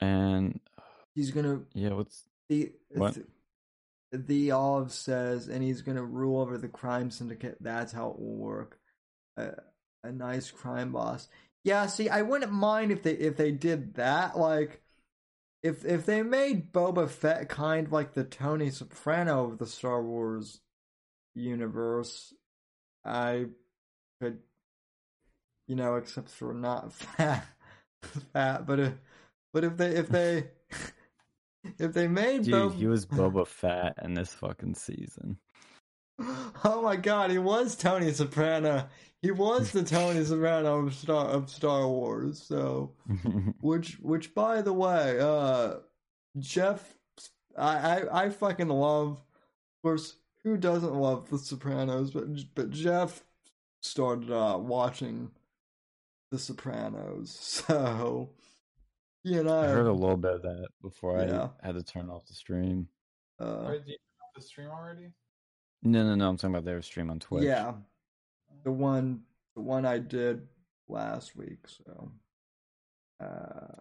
And he's gonna yeah, what's the What? th- the olive says, and he's gonna rule over the crime syndicate. That's how it will work. A, a nice crime boss. Yeah. See, I wouldn't mind if they if they did that. Like, if if they made Boba Fett kind of like the Tony Soprano of the Star Wars universe, I could, you know, except for not fat, fat. But if but if they if they if they made dude? Boba, He was Boba Fett in this fucking season. Oh my god, he was Tony Soprano. He was the Tony Soprano of Star of Star Wars. So, which which by the way, uh, Jeff, I I, I fucking love. Of course, who doesn't love The Sopranos? But but Jeff started uh, watching The Sopranos, so you know. I heard a little bit of that before Yeah. I had to turn off the stream. uh, Wait, did you turn off the stream already? No, no, no. I'm talking about their stream on Twitch. Yeah, the one the one I did last week. So, uh,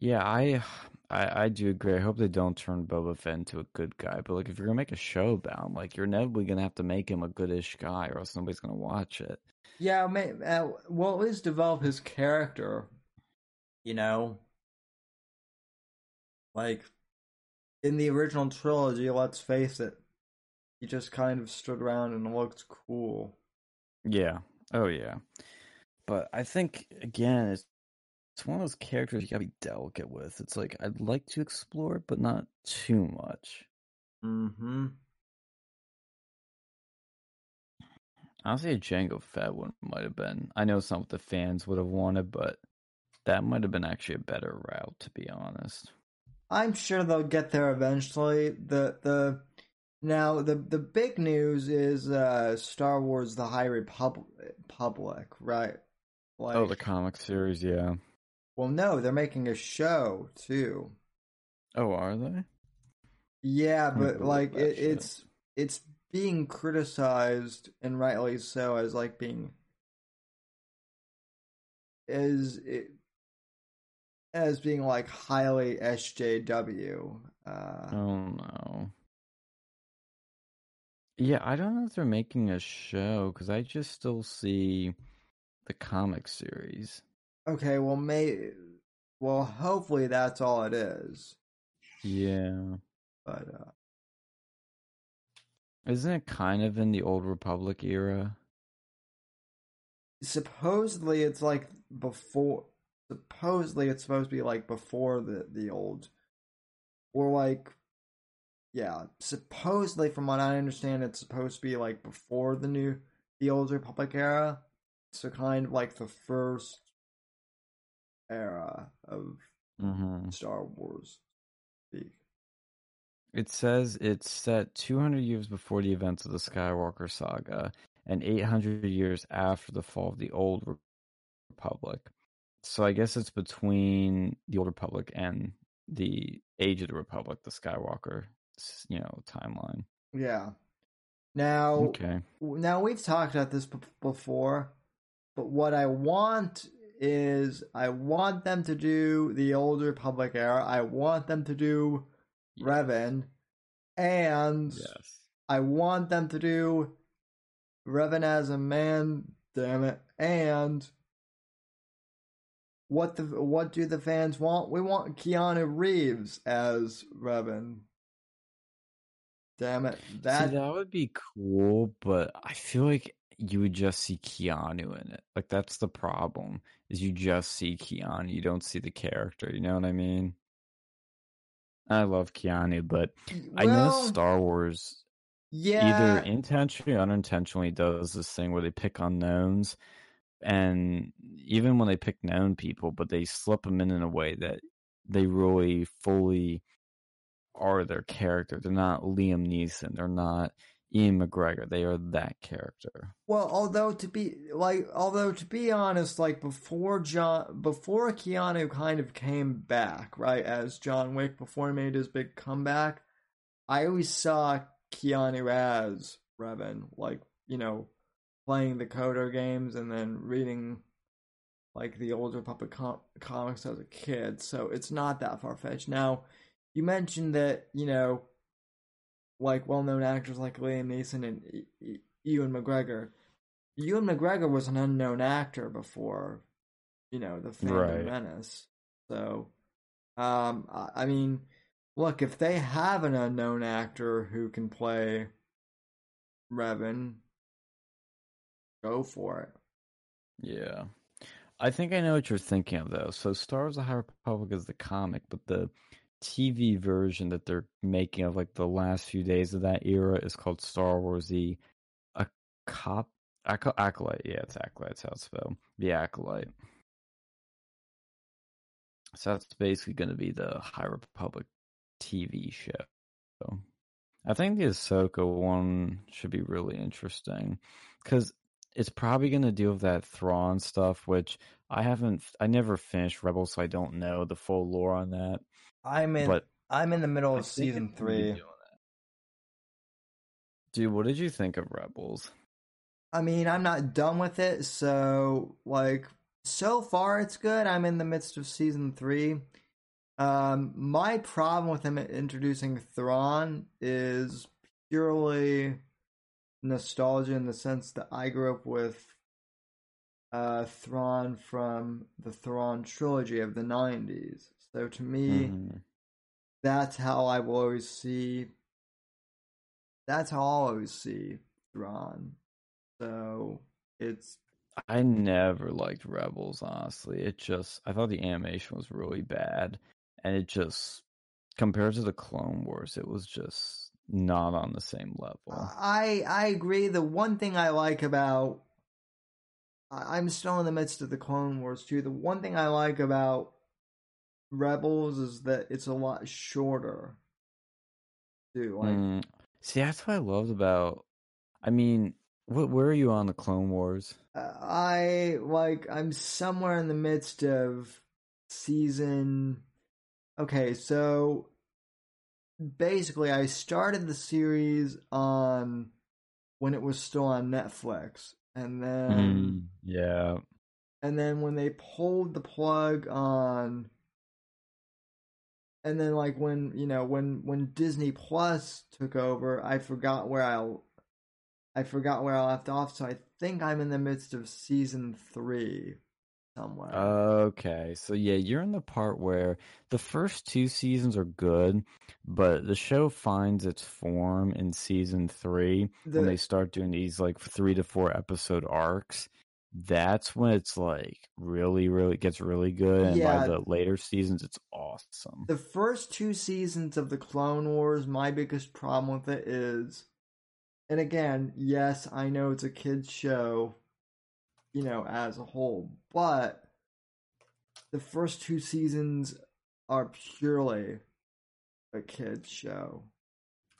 Yeah, I, I, I do agree. I hope they don't turn Boba Fett into a good guy. But like, if you're gonna make a show about him, like, you're inevitably gonna have to make him a goodish guy, or else nobody's gonna watch it. yeah, may, uh, well, at least develop his character. You know, like in the original trilogy. Let's face it, he just kind of stood around and looked cool. Yeah. Oh yeah. But I think again, it's it's one of those characters you gotta be delicate with. It's like I'd like to explore it, but not too much. Mm-hmm. Honestly, a Jango Fett one might have been. I know it's not what the fans would have wanted, but that might have been actually a better route, to be honest. I'm sure they'll get there eventually. The the now the the big news is uh Star Wars: The High Republic, Public, right? Like, oh, the comic series, yeah. well, no, they're making a show too. Oh, are they? Yeah, but like it, it's it's being criticized and rightly so as like being as it as being like highly SJW. Uh, Oh no. Yeah, I don't know if they're making a show because I just still see the comic series. Okay, well, may well, hopefully that's all it is. Yeah. But uh, Isn't it kind of in the old Republic era? supposedly it's like before. Supposedly it's supposed to be like before the the old, or like, yeah. Supposedly, from what I understand, it's supposed to be like before the new the old Republic era. So kind of like the first era of Mm-hmm. Star Wars. It says it's set 200 years before the events of the Skywalker saga and 800 years after the fall of the Old Republic. So I guess it's between the Old Republic and the Age of the Republic, the Skywalker, you know, timeline. Yeah. Now, Okay. now we've talked about this b- before, but what I want is I want them to do the Old Republic era. I want them to do Yeah. Revan, and Yes. I want them to do Revan as a man. Damn it! And what the what do the fans want? We want Keanu Reeves as Revan. Damn it! That See, that would be cool, but I feel like you would just see Keanu in it. Like that's the problem. Is you just see Keanu, you don't see the character. You know what I mean? I love Keanu, but I know Star Wars yeah, either intentionally or unintentionally does this thing where they pick unknowns, and even when they pick known people, but they slip them in in a way that they really fully are their character. They're not Liam Neeson. They're not Ewan McGregor. They are that character. Well, although to be like, although to be honest, like before John, before Keanu kind of came back, right, as John Wick before he made his big comeback, I always saw Keanu as Revan, like you know, playing the KOTOR games and then reading like the Old Republic com- comics as a kid. So it's not that far fetched. Now, you mentioned that you know like well-known actors like Liam Neeson and E- E- Ewan McGregor. Ewan McGregor was an unknown actor before, you know, the Phantom Right. Menace. So, um, I, I mean, look, if they have an unknown actor who can play Revan, go for it. Yeah. I think I know what you're thinking of though. So Star Wars: The High Republic is the comic, but the TV version that they're making of like the last few days of that era is called Star Wars: The a cop Ac- acolyte. Yeah, it's acolyte. That's how it's spelled. The acolyte. So that's basically going to be the High Republic TV show. So I think the Ahsoka one should be really interesting because it's probably going to deal with that Thrawn stuff, which I haven't, I never finished Rebels, so I don't know the full lore on that. I'm in. But I'm in the middle of season it's gonna be three. Dude, what did you think of Rebels? I mean, I'm not done with it, so like so far it's good. I'm in the midst of season three. Um, my problem with him introducing Thrawn is purely nostalgia in the sense that I grew up with uh Thrawn from the Thrawn trilogy of the '90s. So to me, Mhm. that's how I will always see. That's how I'll always see Thrawn. So it's I never liked Rebels, honestly. It just, I thought the animation was really bad. And it just, compared to the Clone Wars, it was just not on the same level. I I agree. The one thing I like about I'm still in the midst of the Clone Wars too. The one thing I like about Rebels is that it's a lot shorter. Too like Mm, see, that's what I loved about, I mean, wh- where are you on the Clone Wars? Uh, I like I'm somewhere in the midst of season Okay, so basically I started the series on when it was still on Netflix and then Mm, yeah. and then when they pulled the plug on and then like when you know when when Disney Plus took over, I forgot where I I forgot where I left off, so I think I'm in the midst of season three somewhere. Okay, so yeah, you're in the part where the first two seasons are good, but the show finds its form in season three when they start doing these like three to four episode arcs. That's when it's like really, really gets really good, and Yeah. by the later seasons, it's awesome. the first two seasons of the Clone Wars, my biggest problem with it is, and again, yes, I know it's a kids show, you know, as a whole, but the first two seasons are purely a kids show,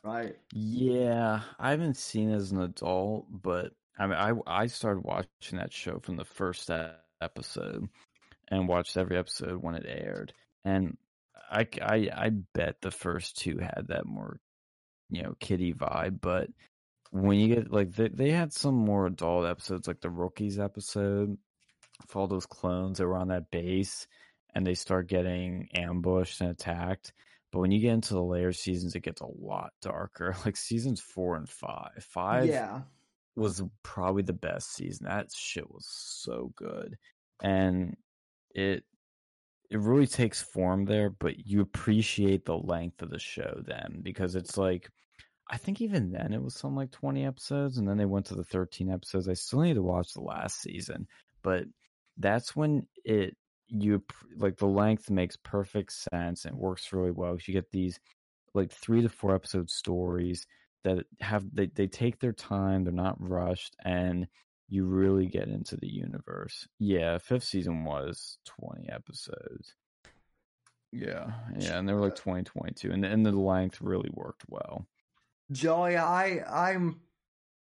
right? Yeah, I haven't seen as an adult, but I mean, I I started watching that show from the first episode and watched every episode when it aired, and I I I bet the first two had that more, you know, kitty vibe, but when you get like they they had some more adult episodes, like the rookies episode, for all those clones that were on that base, and they start getting ambushed and attacked. But when you get into the later seasons, it gets a lot darker. Like seasons four and five. Five yeah. was probably the best season. That shit was so good. And it it really takes form there, but you appreciate the length of the show then because it's like I think even then it was something like 20 episodes and then they went to the 13 episodes. I still need to watch the last season, but that's when it you like the length makes perfect sense and works really well. You get these like three to four episode stories that have they, they take their time, they're not rushed, and you really get into the universe. Yeah, fifth season was twenty episodes. Yeah, yeah, and they were like 20, 22, and and the length really worked well. Jolly, I I'm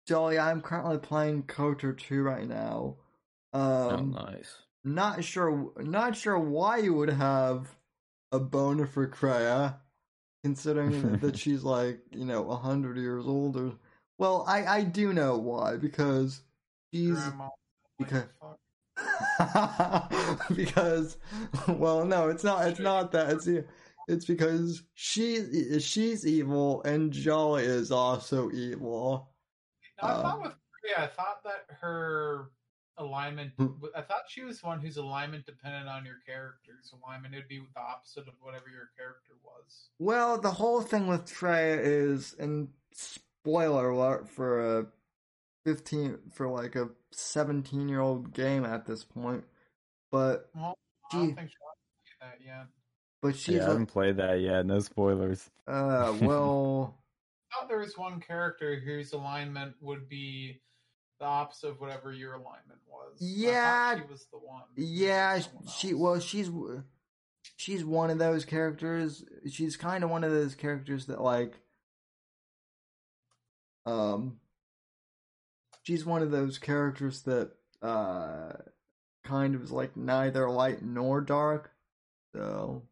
Jolly, I'm currently playing KOTOR 2 right now. Um, oh, nice. Not sure, not sure why you would have a boner for Kreia, considering that she's like you know a hundred years older. Well, I I do know why because she's Grandma. because because well no it's not it's not that it's it's because she she's evil and Jolly is also evil. No, I Uh, thought with Kreia, I thought that her alignment. Hmm. I thought she was one whose alignment depended on your character's alignment. It'd be the opposite of whatever your character was. Well, the whole thing with Kreia is, and spoiler alert for a fifteen for like a seventeen year old game at this point, but Well, I don't think she that yet. But she's yeah, I like, haven't played that yet. No spoilers. uh, well, I thought there was one character whose alignment would be the opposite of whatever your alignment was. I Yeah. she was the one. yeah, she well she's she's one of those characters. She's kind of one of those characters that like, um, she's one of those characters that uh kind of is like neither light nor dark. So,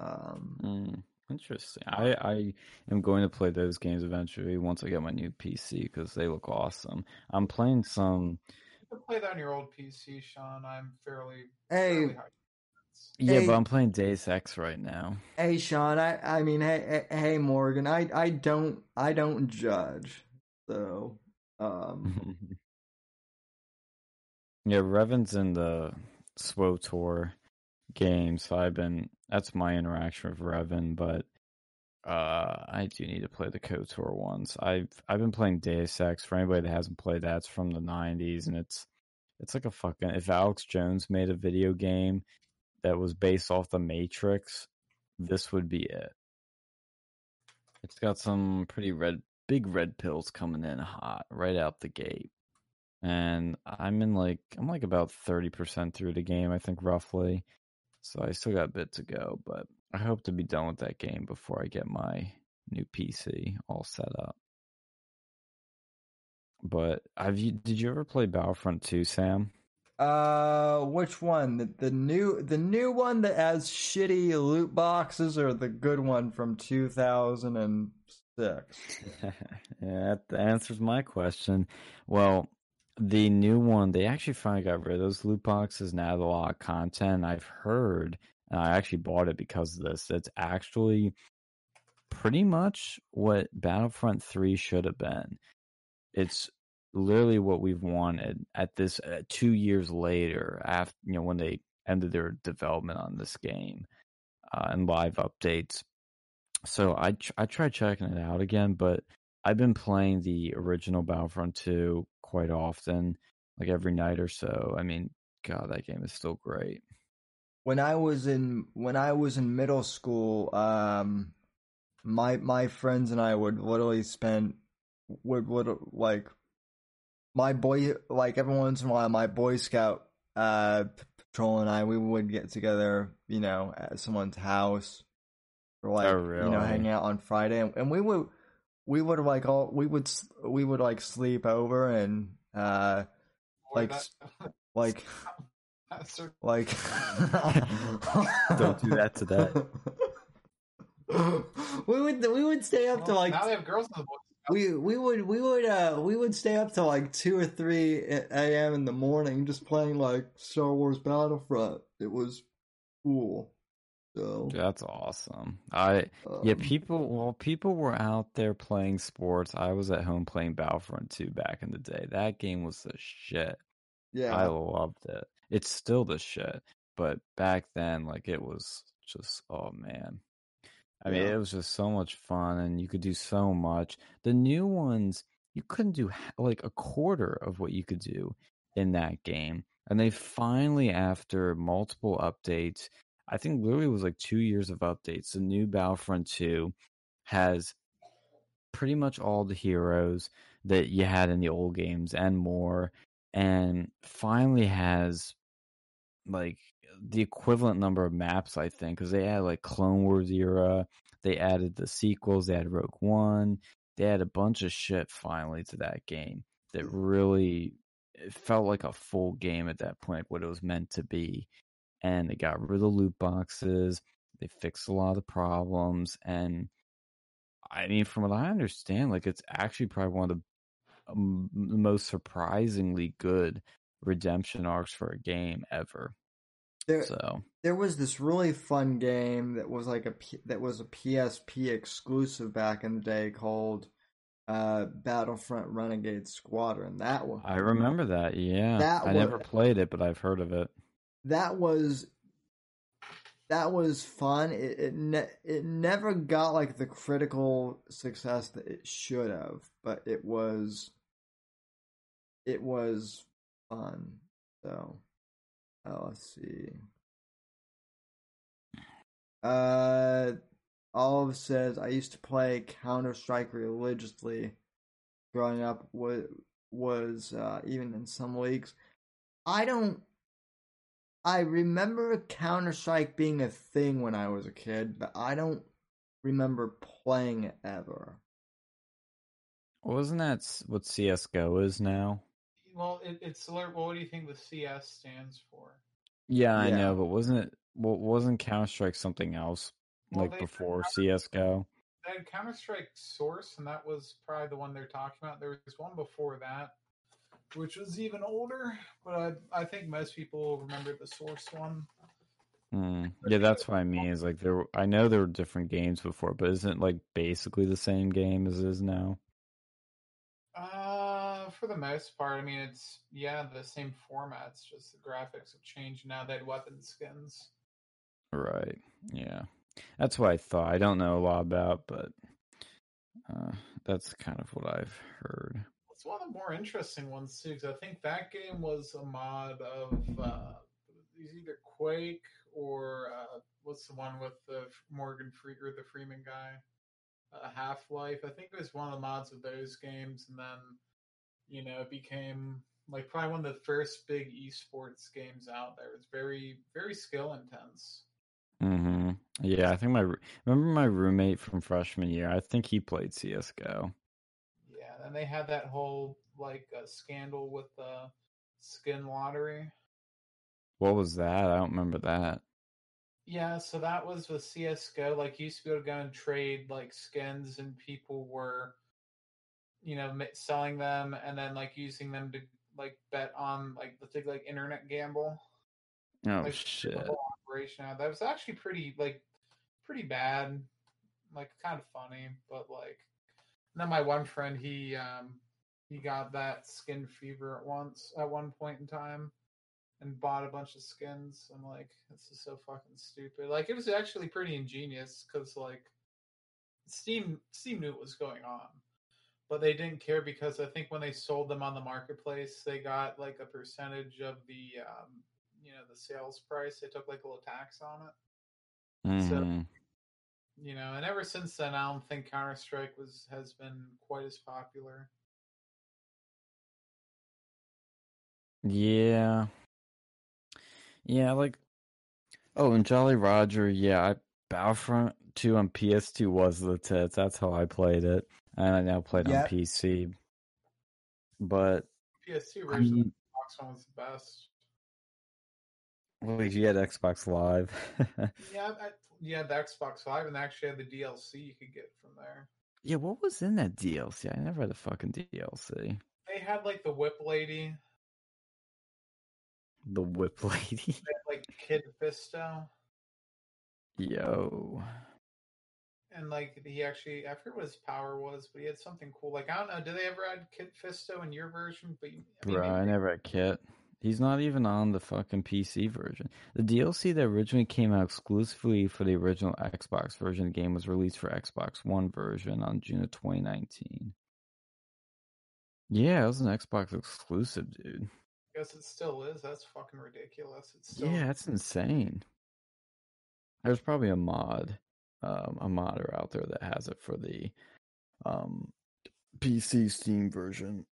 um, Mm, interesting. I, I am going to play those games eventually once I get my new PC because they look awesome. I'm playing some. You can play that on your old PC, Sean. I'm fairly, hey, fairly. Yeah, Hey. but I'm playing Deus Ex right now. hey, Sean. I, I mean, hey, hey, hey, Morgan. I, I don't, I don't judge. So, um, yeah, Revan's in the SWTOR game, so I've been. That's my interaction with Revan, but uh, I do need to play the KOTOR ones. I've I've been playing Deus Ex. For anybody that hasn't played that, it's from the '90s, and it's it's like a fucking. If Alex Jones made a video game that was based off the Matrix, this would be it. It's got some pretty red, big red pills coming in hot right out the gate, and I'm in like I'm like about thirty percent through the game, I think roughly. So I still got a bit to go, but I hope to be done with that game before I get my new PC all set up. But have you? Did you ever play Battlefront 2, Sam? uh, which one? The, the new, the new one that has shitty loot boxes, or the good one from two thousand and six? yeah, that answers my question. Well, the new one, they actually finally got rid of those loot boxes and added a lot of content. I've heard, and I actually bought it because of this. It's actually pretty much what Battlefront 3 should have been. It's literally what we've wanted at this uh, two years later, after you know when they ended their development on this game uh, and live updates. So I I tried checking it out again, but I've been playing the original Battlefront 2 quite often, like every night or so. I mean, God, that game is still great. when I was in when I was in middle school, um, my my friends and I would literally spend would would like my boy like every once in a while my Boy Scout uh patrol and I we would get together you know at someone's house or like Oh, you know really? hang out on Friday and, and we would we would like all we would we would like sleep over and uh Or like that- like that's like Don't do that to that we would we would stay up to like now they have girls in the boys. we we would we would uh we would stay up till like two or three a.m. in the morning just playing like Star Wars Battlefront. It was cool. So That's awesome. I yeah, um, people well, people were out there playing sports. I was at home playing Battlefront 2 back in the day. That game was the shit. yeah I loved it. It's still the shit, but back then, like it was just oh man. I mean, Yeah. it was just so much fun, and you could do so much. The new ones, you couldn't do like a quarter of what you could do in that game, and they finally, after multiple updates, I think literally it was like two years of updates. The new Battlefront Two has pretty much all the heroes that you had in the old games and more and finally has like the equivalent number of maps i think because they had like clone wars era they added the sequels they had rogue one they had a bunch of shit finally to that game that really it felt like a full game at that point what it was meant to be and they got rid of the loot boxes they fixed a lot of the problems and I mean, from what I understand, like it's actually probably one of the um, most surprisingly good redemption arcs for a game ever. there So there was this really fun game that was like a that was a PSP exclusive back in the day called uh Battlefront Renegade Squadron. That one I remember that. Yeah, That I never played it, but I've heard of it. That was that was fun. It it, ne- it never got like the critical success that it should have, but it was it was fun. So, uh, let's see. Uh, Olive says I used to play Counter Strike religiously growing up. Was was uh, even in some leagues. I don't. I remember Counter Strike being a thing when I was a kid, but I don't remember playing it ever. Wasn't that s- what CS:GO is now? Well, it, it's alert. Well, what do you think the CS stands for? Yeah, I Yeah. know, but wasn't it? Well, wasn't Counter Strike something else Well, like before CS:GO? They had Counter Strike Source, and that was probably the one they're talking about. There was one before that, which was even older, but I I think most people remember the Source one. Hmm. Yeah, that's what I mean. Is like there. I know there were different games before, but isn't like basically the same game as it is now? Uh, for the most part, I mean, it's yeah the same formats, just the graphics have changed. Now they had weapon skins. Right. Yeah. That's what I thought. I don't know a lot about, but uh, that's kind of what I've heard. It's one of the more interesting ones too, because I think that game was a mod of uh, either Quake or uh, what's the one with the Morgan Free or the Freeman guy, uh, Half Life. I think it was one of the mods of those games, and then you know it became like probably one of the first big esports games out there. It's very very skill intense. Mm-hmm. Yeah, I think my remember my roommate from freshman year. I think he played CS:GO. And they had that whole like uh, scandal with the skin lottery. What was that? I don't remember that. Yeah, so that was with CS:GO. Like, you used to be able to go and trade like skins, and people were, you know, selling them and then like using them to like bet on like the thing like internet gamble. Oh like, shit! operation out. That was actually pretty like pretty bad, like kind of funny, but like. Then my one friend, he um he got that skin fever at once at one point in time and bought a bunch of skins. I'm like, this is so fucking stupid. Like, it was actually pretty ingenious because like Steam Steam knew what was going on, but they didn't care because I think when they sold them on the marketplace, they got like a percentage of the um, you know the sales price. They took like a little tax on it, so- Mhm. You know. And ever since then, I don't think Counter Strike was has been quite as popular. Yeah. Yeah, like oh, and Jolly Roger, yeah, I, Battlefront 2 on PS2 was the tits. That's how I played it. and I now play it Yep. on PC. But PS2 I version mean, Xbox One was the best. wait, you had Xbox Live. Yeah, I, you had the Xbox Live and they actually had the DLC you could get from there. yeah, what was in that DLC? I never had a fucking DLC. They had like the Whip Lady, The Whip Lady. had, like Kit Fisto, Yo. and like he actually I forget what his power was, but he had something cool. Like I don't know, did they ever add Kit Fisto in your version? But you, I mean, Bro, I never had Kit. He's not even on the fucking PC version. The DLC that originally came out exclusively for the original Xbox version of the game was released for Xbox One version on June of 2019. Yeah, it was an Xbox exclusive, dude. I guess it still is. That's fucking ridiculous. It's still Yeah, that's insane. There's probably a mod, um, a modder out there that has it for the um, PC Steam version.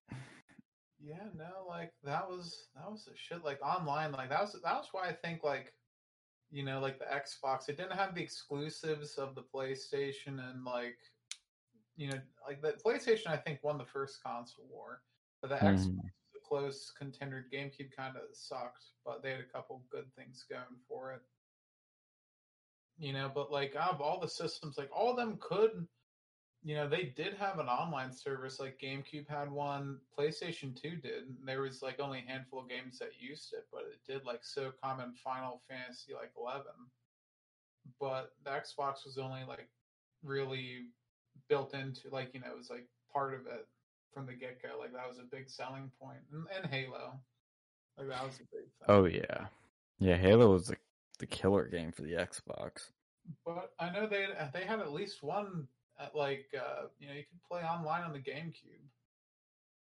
Yeah, no, like that was that was a shit. Like online, like that was that was why I think like, you know, like the Xbox, it didn't have the exclusives of the PlayStation and like, you know, like the PlayStation. I think won the first console war, but the Xbox Mhm. was a close contender. GameCube kind of sucked, but they had a couple good things going for it. You know, but like out of all the systems, like all of them could you know they did have an online service like gamecube had one playstation 2 did there was like only a handful of games that used it but it did like so common final fantasy like 11 but the xbox was only like really built into like you know it was like part of it from the get-go like that was a big selling point and, and halo like that was a big thing Oh yeah, yeah. Halo was the the killer game for the Xbox. but i know they they had at least one at like uh you know you could play online on the gamecube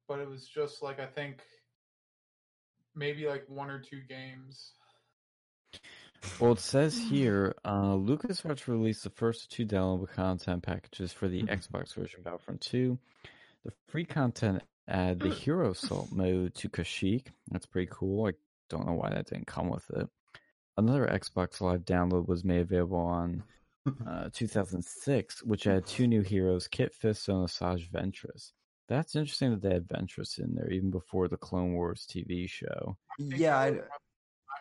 but it was just like i think maybe like one or two games Well, it says here, uh, LucasArts released the first two downloadable content packages for the Xbox version of Battlefront 2. The free content add the Hero Assault mode to Kashyyyk. That's pretty cool. I don't know why that didn't come with it. Another Xbox Live download was made available on uh, 2006, which had two new heroes, Kit Fisto and Asajj Ventress. That's interesting that they had Ventress in there even before the Clone Wars TV show. I Yeah, I, was around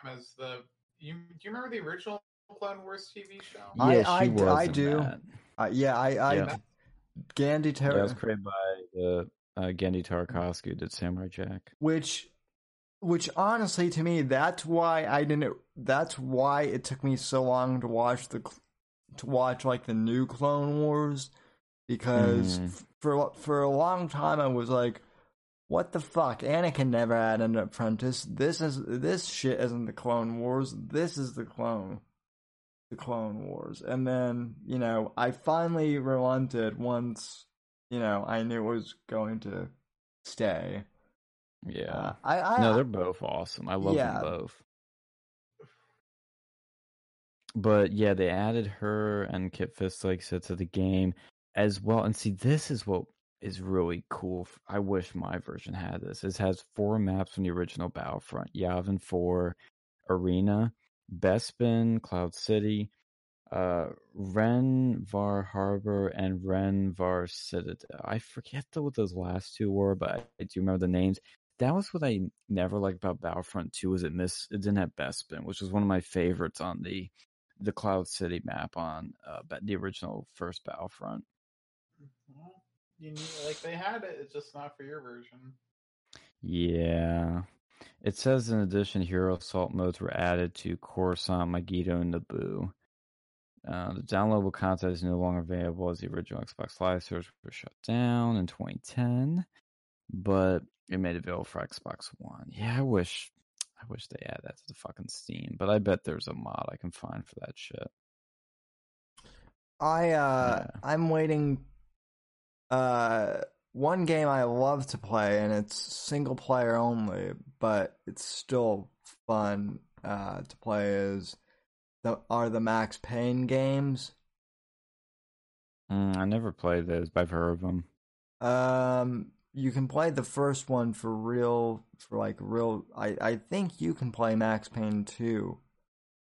the time as the you do you remember the original Clone Wars TV show? I- Yeah, I she d- was I do. uh, yeah, I, I, Yeah. Gandhi Yeah, it was created by the uh, Genndy Tartakovsky did Samurai Jack. which which honestly to me that's why i didn't that's why it took me so long to watch the cl- to watch like the new clone wars because Mhm. f- for for a long time i was like what the fuck anakin never had an apprentice this is this shit isn't the clone wars this is the clone the clone wars and then you know i finally relented once you know i knew it was going to stay Yeah. uh, I, I no, they're both awesome. I love Yeah. them both. But yeah, they added her and Kit Fist, like I said, to the game as well. And see, this is what is really cool. I wish my version had this. It has four maps from the original Battlefront Yavin 4, Arena, Bespin, Cloud City, uh, Rhen Var Harbor, and Rhen Var Citadel. I forget the, what those last two were, but I, do remember the names that was what I never liked about Battlefront 2 Was it miss it didn't have Bespin, which was one of my favorites on the the Cloud City map on uh, the original first Battlefront. You need, like they had it, it's just not for your version. Yeah. It says in addition, hero assault modes were added to Coruscant, Mygeeto, and Naboo. Uh, the downloadable content is no longer available as the original Xbox Live servers were shut down in 2010, but it made it available for Xbox One. Yeah, I wish, I wish they add that to the fucking Steam, but I bet there's a mod I can find for that shit. I uh Yeah. I'm waiting uh one game I love to play and it's single player only, but it's still fun uh to play is the are the Max Payne games. Mm, I never played those, but I've heard of them. Um you can play the first one for real for like real I I think you can play Max Payne 2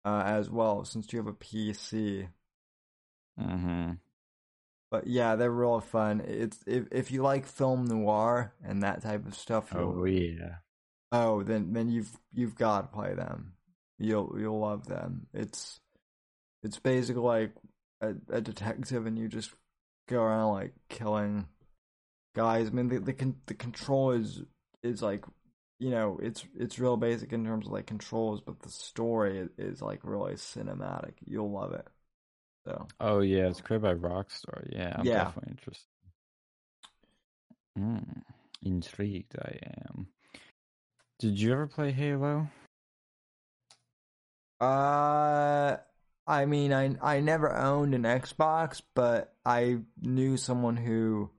uh as well since you have a PC. Mm-hmm. But yeah, they're real fun. It's if if you like film noir and that type of stuff, Oh yeah. oh then then you've you've got to play them. You'll you'll love them. It's it's basically like a, a detective, and you just go around like killing guys. I mean, the the con- the control is is like you know it's it's real basic in terms of like controls, but the story is, is like really cinematic. You'll love it. So Oh yeah, it's created by Rockstar. Yeah, I'm Yeah. definitely interested. Mm, intrigued I am. Did you ever play Halo? Uh, I mean, I I never owned an Xbox, but I knew someone who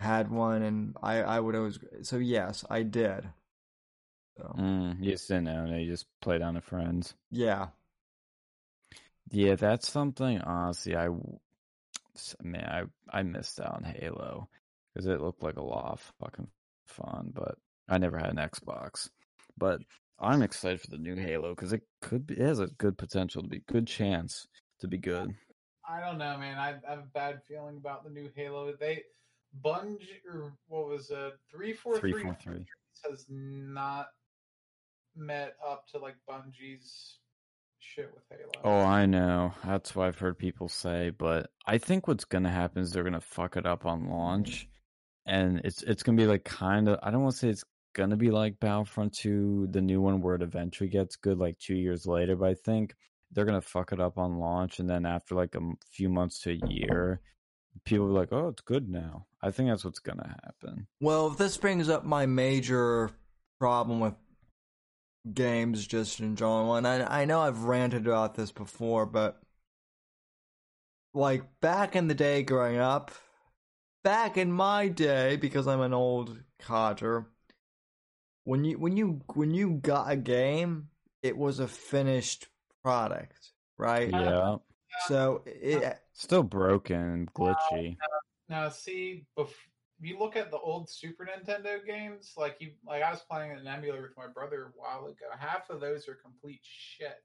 had one, and I I would always. So yes, I did. So Mm, you just didn't own it. You just played on a friends. yeah, Yeah, that's something. Honestly, I man, I I missed out on Halo because it looked like a lot of fucking fun, but I never had an Xbox. But I'm excited for the new Halo because it could be it has a good potential to be good chance to be good. I don't know, man. I, I have a bad feeling about the new Halo. They Bungie or what was it? Three four Three three four three. has not met up to like Bungie's shit with Halo. Oh, I know. That's what I've heard people say, but I think what's gonna happen is they're gonna fuck it up on launch, and it's it's gonna be like kind of. I don't want to say it's gonna be like Battlefront 2, the new one, where it eventually gets good like two years later. But I think they're gonna fuck it up on launch, and then after like a few months to a year, people like, "Oh, it's good now." I think that's what's gonna happen. Well, this brings up my major problem with games just in general, and I I know I've ranted about this before, but like back in the day growing up, back in my day, because I'm an old codger, when you when you when you got a game, it was a finished product, right? Yeah, So it, still broken and uh, glitchy. Now, see, bef- if you look at the old Super Nintendo games, like you, like I was playing an emulator with my brother a while ago. Half of those are complete shit.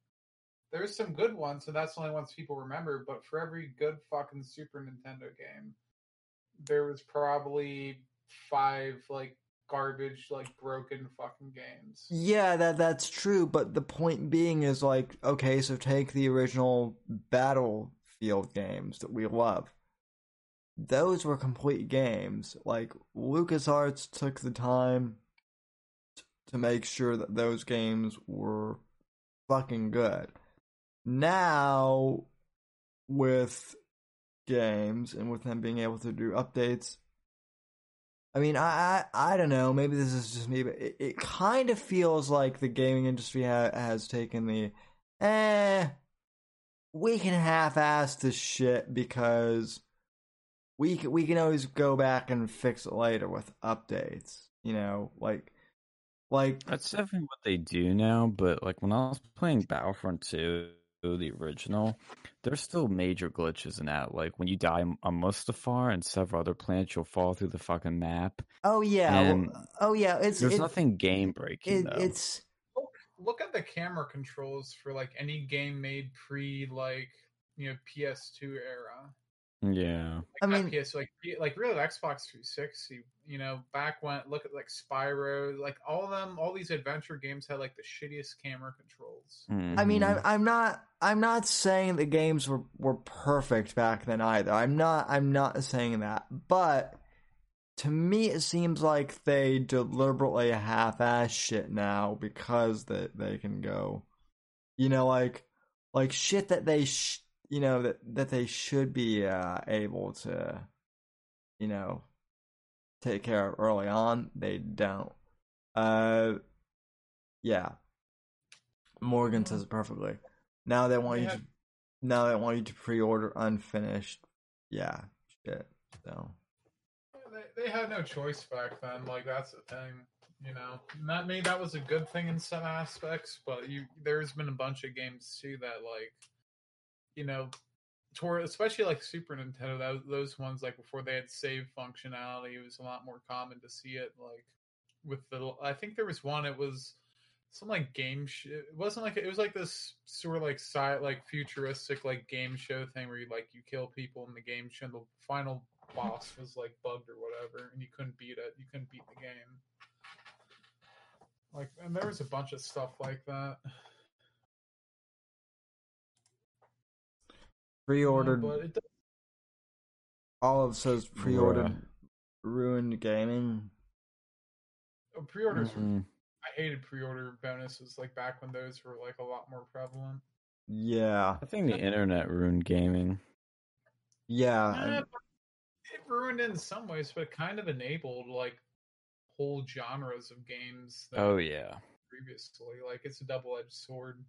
There's some good ones, and that's the only ones people remember. But for every good fucking Super Nintendo game, there was probably five like garbage, like broken fucking games. Yeah, that that's true, but the point being is like, okay, so take the original Battlefield games that we love. Those were complete games. Like LucasArts took the time to make sure that those games were fucking good. Now with games and with them being able to do updates I mean, I, I I don't know. Maybe this is just me, but it, it kind of feels like the gaming industry ha- has taken the, eh, we can half-ass this shit because we can, we can always go back and fix it later with updates. You know, like like That's definitely what they do now, but like when I was playing Battlefront 2, the original, there's still major glitches in that. Like when you die on Mustafar and several other planets, you'll fall through the fucking map. oh yeah, well, oh yeah, it's There's it, nothing game breaking it, it's Look, look at the camera controls for like any game made pre like you know PS2 era. Yeah. like I not mean- PS, like like really Xbox 360. You know, back when look at like Spyro, like all of them, all these adventure games had like the shittiest camera controls. Mm-hmm. I mean, I'm. I'm not I'm not saying the games were were perfect back then either. I'm not I'm not saying that, but to me, it seems like they deliberately half-ass shit now because that they can go, you know, like like shit that they sh- you know that that they should be uh, able to, you know, take care of early on. They don't. Uh, yeah. Morgan says it perfectly. Now they want you to now they want you to pre-order unfinished. Yeah, shit. So They, they had no choice back then. Like that's the thing, you know. And that maybe that was a good thing in some aspects, but you there's been a bunch of games too that like, you know, toward especially like Super Nintendo. That, those ones like before they had save functionality, it was a lot more common to see it like with the. I think there was one. It was some like game sh- it wasn't like it was like this sort of like sci like futuristic like game show thing where you like you kill people in the game show and the final boss was like bugged or whatever and you couldn't beat it you couldn't beat the game like and there was a bunch of stuff like that Pre-ordered. but it Olive says pre-ordered ruined gaming. uh, pre-orders were Mhm. I hated pre-order bonuses like back when those were like a lot more prevalent Yeah, I think the internet ruined gaming. yeah. Uh, it ruined in some ways, but kind of enabled like whole genres of games. That Oh yeah, previously, like it's a double-edged sword.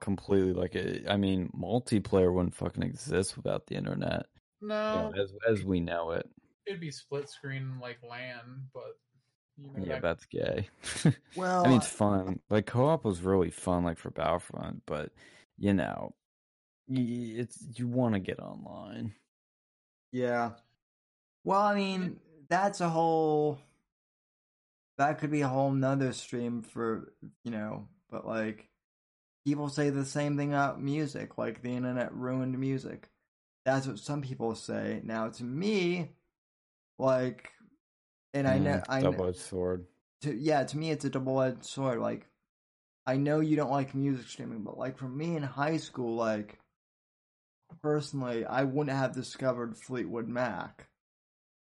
Completely. Like it, I mean, multiplayer wouldn't fucking exist without the internet. you No, know, as as we know it. it'd be split screen like LAN, but you know Yeah, that, that's gay. well, I mean, it's fun. Like co-op was really fun, like for Battlefront, but you know, it's you want to get online. Yeah. Well, I mean, that's a whole. That could be a whole nother stream for, you know, but like, people say the same thing about music, like the internet ruined music. That's what some people say. Now, to me, like, and I know, Mm, I know, double-edged sword. to yeah, to me it's a double edged sword. Like I know you don't like music streaming, but like for me in high school, like personally, I wouldn't have discovered Fleetwood Mac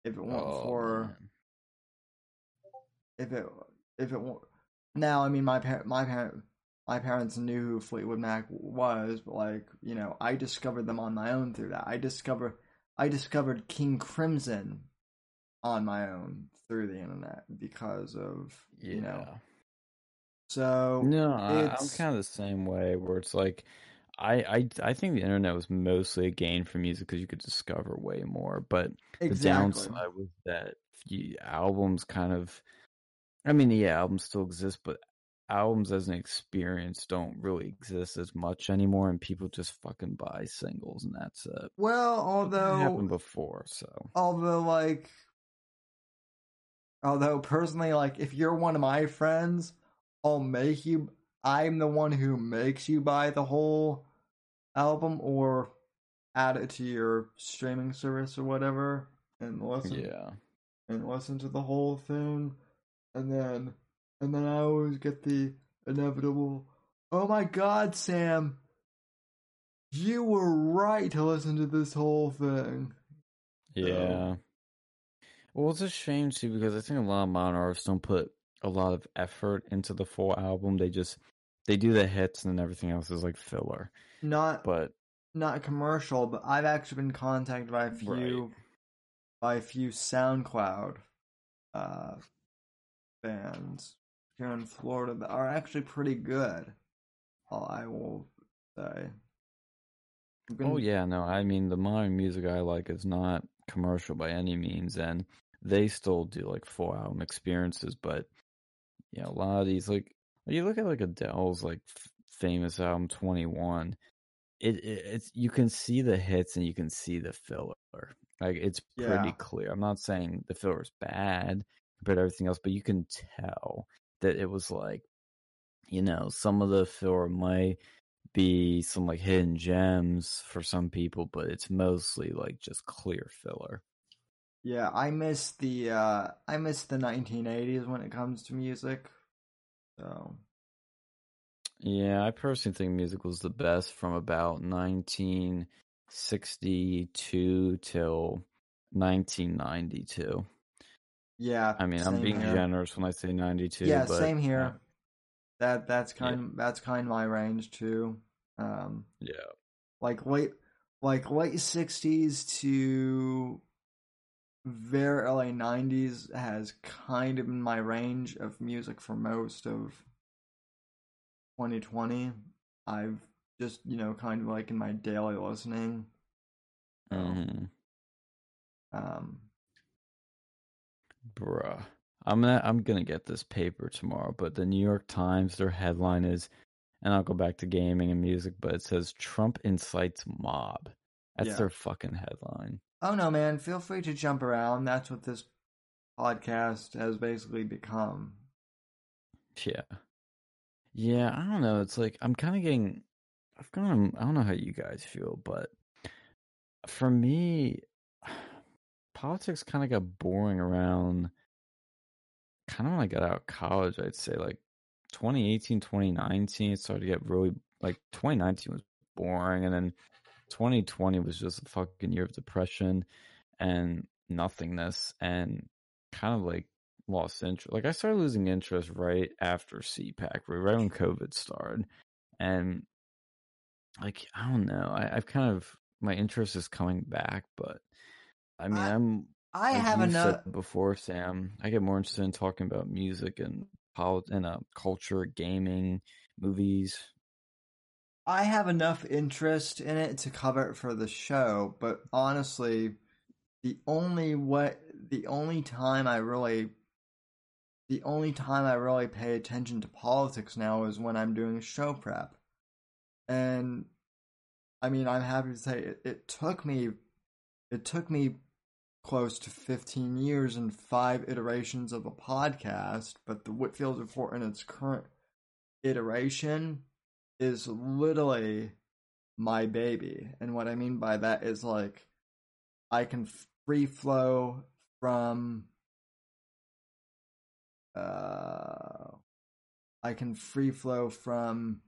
if it weren't Oh, for man. if it if it weren't. Now, I mean, my parent, my parent my parents knew who Fleetwood Mac was, but like you know, I discovered them on my own through that. I discover I discovered King Crimson on my own through the internet because of yeah. you know. So No, I, I'm it's- kind of the same way. Where it's like, I I I think the internet was mostly a gain for music because you could discover way more. But the downside was that albums kind of, I mean, yeah, albums still exist, but albums as an experience don't really exist as much anymore, and people just fucking buy singles, and that's it. Well, But that happened although before, so although like although personally like if you're one of my friends, I'll make you I'm the one who makes you buy the whole album or add it to your streaming service or whatever and listen yeah. and listen to the whole thing and then and then I always get the inevitable oh my god Sam you were right to listen to this whole thing Yeah. Well, it's a shame too because I think a lot of modern artists don't put a lot of effort into the full album. They just they do the hits and then everything else is like filler. not But not commercial, but I've actually been contacted by a few by a few SoundCloud uh bands here in Florida that are actually pretty good. I will say. Gonna- oh yeah, no, I mean the modern music I like is not commercial by any means, and they still do like full album experiences. But yeah, a lot of these like you look at like Adele's like f- famous album Twenty One. It, it it's you can see the hits and you can see the filler. Like it's pretty Yeah. clear. I'm not saying the filler is bad compared to everything else, but you can tell that it was like, you know, some of the filler might be some like hidden gems for some people, but it's mostly like just clear filler. Yeah, I miss the uh I miss the 1980s when it comes to music. So, Yeah, I personally think music was the best from about 1962 till 1992. Yeah. I mean, I'm being here. generous when I say 92. Yeah, but, same here. uh, That that's kind that's kind of my range too. Um yeah. like late like late 60s to very early 90s has kind of been my range of music for most of 2020 i've just you know kind of like in my daily listening So, hmm um Bruh. I'm gonna I'm gonna get this paper tomorrow, but the New York Times, their headline is and I'll go back to gaming and music, but it says Trump incites mob. That's Yeah. their fucking headline. oh no man feel free to jump around that's what this podcast has basically become Yeah. Yeah, I don't know. It's like I'm kind of getting. I've gone. I don't know how you guys feel, but for me, politics kind of got boring around. Kind of when I got out of college, I'd say like 2018, 2019, it started to get really like 2019 was boring, and then 2020 was just a fucking year of depression and nothingness, and kind of like lost interest. Like I started losing interest right after CPAC, right when COVID started, and like I don't know, I, I've kind of my interest is coming back, but I mean, I- I'm I like have enough. before, Sam. I get more interested in talking about music and polit and uh, culture, gaming, movies. I have enough interest in it to cover it for the show, but honestly, the only way, the only time I really, the only time I really pay attention to politics now is when I'm doing show prep, and I mean, I'm happy to say it, it took me, it took me close to 15 years and five iterations of a podcast, but the Whitfield Report in its current iteration is literally my baby. And what I mean by that is like I can free flow from uh I can free flow from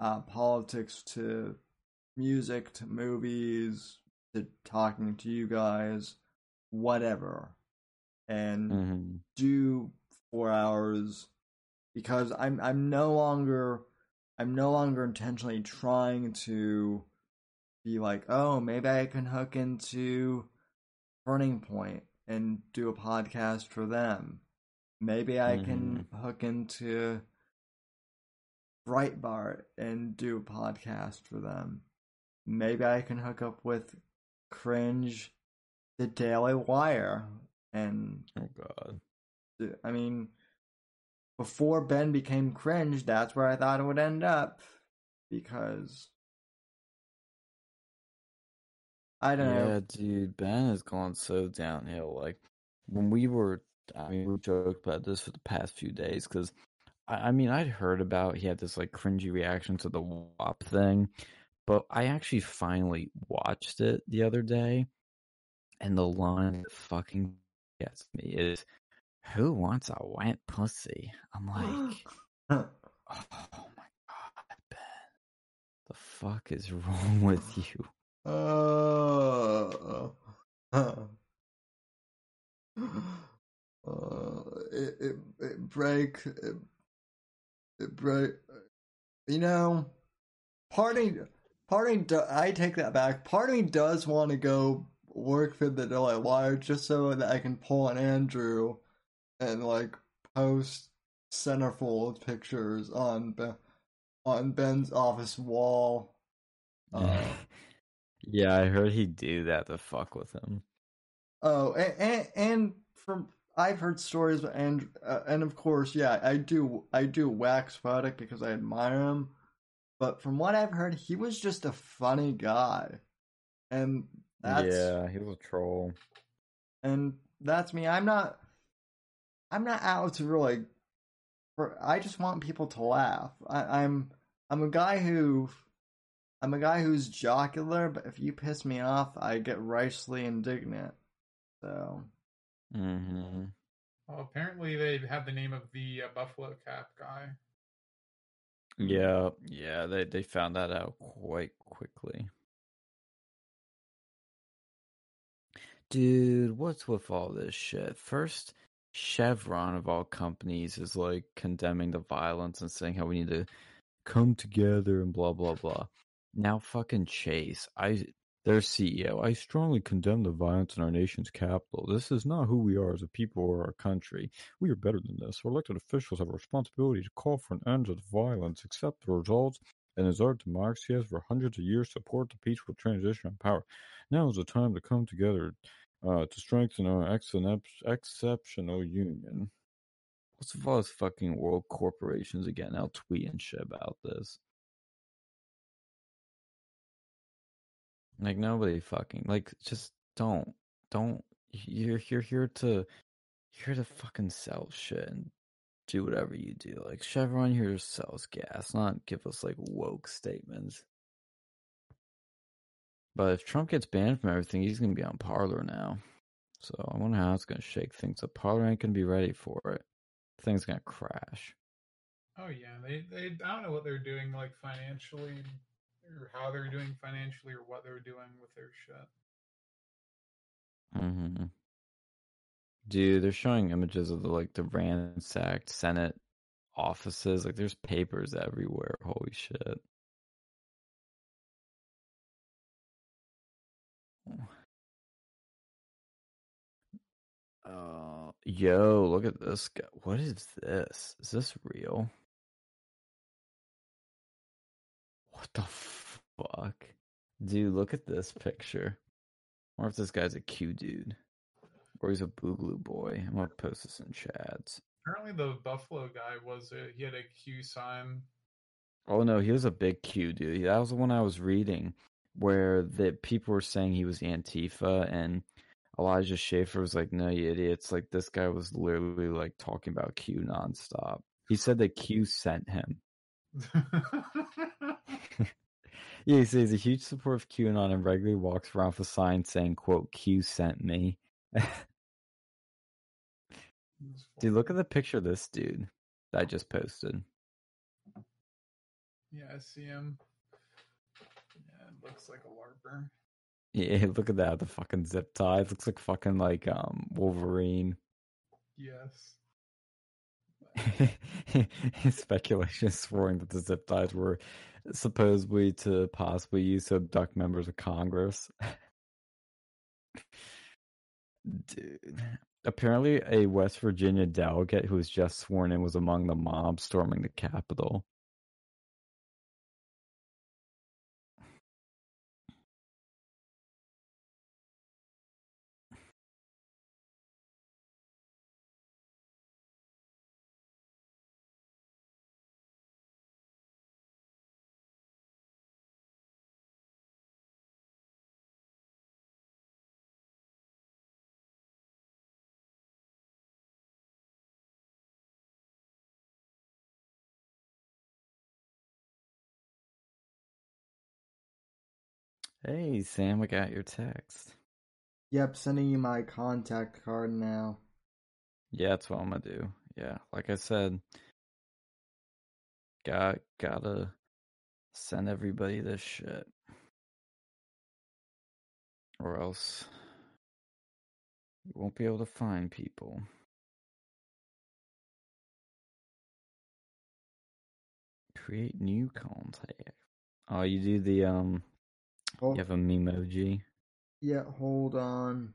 uh politics to music to movies to talking to you guys whatever and hmm do four hours because I'm I'm no longer I'm no longer intentionally trying to be like, oh, maybe I can hook into Turning Point and do a podcast for them. Maybe I can hook into Breitbart and do a podcast for them. Maybe I can hook up with Cringe, The Daily Wire, and Oh God. I mean, before Ben became cringe, that's where I thought it would end up. Because I don't Yeah, know. Yeah, dude, Ben has gone so downhill. Like when we were, I mean, we joked about this for the past few days because, I, I mean, I'd heard about he had this like cringy reaction to the WAP thing, but I actually finally watched it the other day, and the line that fucking gets me is, "Who wants a wet pussy?" I'm like, oh my god, Ben, the fuck is wrong with you? Uh, uh, it, it, it break, it, it break, you know, party, party, do, I take that back. Part of me does want to go work for the Daily Wire just so that I can pull an Andrew and like post centerfold pictures on Ben, on Ben's office wall. Uh, yeah, I heard he'd do that to fuck with him. Oh, and, and, and from I've heard stories, and uh, and of course, yeah, I do I do wax Spodek because I admire him, but from what I've heard, he was just a funny guy, and that's Yeah, he was a troll. and that's me. I'm not I'm not out to really. For, I just want people to laugh. I, I'm I'm a guy who I'm a guy who's jocular, but if you piss me off, I get righteously indignant. So. hmm Well, apparently they have the name of the uh, Buffalo Cap guy. Yeah, yeah, they they found that out quite quickly. Dude, what's with all this shit? First, Chevron of all companies is like condemning the violence and saying how we need to come together and blah blah blah. Now fucking Chase, I their CEO, I strongly condemn the violence in our nation's capital. This is not who we are as a people or our country. We are better than this. Our elected officials have a responsibility to call for an end to the violence, accept the results, and as our democracy has for hundreds of years support the peaceful transition of power. Now is the time to come together uh, to strengthen our ex- exceptional union. What's with all those fucking world corporations again now tweeting shit about this? Like nobody fucking like just don't don't you're you're here to you're here to fucking sell shit and do whatever you do. Like Chevron here sells gas, not give us like woke statements. But if Trump gets banned from everything, he's gonna be on Parler now. So I wonder how it's gonna shake things up. Parler ain't gonna be ready for it. Thing's gonna crash. Oh yeah, they they I don't know what they're doing like financially, or how they're doing financially, or what they're doing with their shit. hmm Dude, they're showing images of the like the ransacked Senate offices. Like there's papers everywhere. Holy shit. Uh, yo, look at this guy. What is this? Is this real? What the fuck? Dude, look at this picture. I wonder if this guy's a Q dude. Or he's a boogaloo boy. I'm gonna post this in chats. Apparently, the Buffalo guy was a, he had a Q sign. Oh no, he was a big Q dude. That was the one I was reading where the people were saying he was Antifa and Elijah Schaffer was like, No, you idiots. Like this guy was literally like talking about Q nonstop. He said that Q sent him. Yeah, he says he's a huge supporter of QAnon and regularly walks around with a sign saying, quote, Q sent me. Dude, look at the picture of this dude that I just posted. Yeah, I see him. Yeah, it looks like a larper. Yeah, look at that, the fucking zip tie. It looks like fucking like um Wolverine. Yes. Speculation is swearing that the zip ties were supposedly to possibly use to abduct members of Congress. Dude. Apparently, a West Virginia delegate who was just sworn in was among the mob storming the Capitol. Hey, Sam, I got your text. Yep, sending you my contact card now. Yeah, that's what I'm gonna do. Yeah, like I said, got gotta send everybody this shit, or else you won't be able to find people. Create new contact. Oh, you do the um. Hold, You have a memoji. yeah, hold on.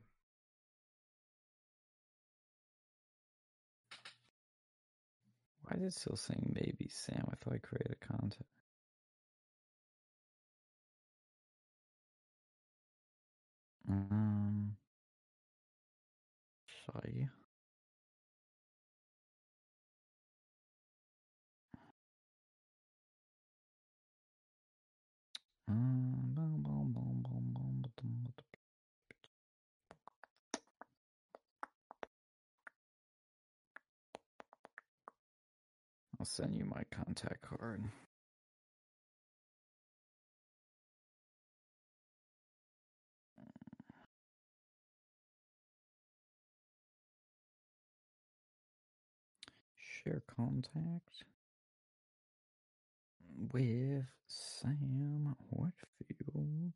Why is it still saying maybe Sam? I thought I created contact. Um, sorry. Um, bum, bum, send you my contact card. Share contact with Sam Whitfield.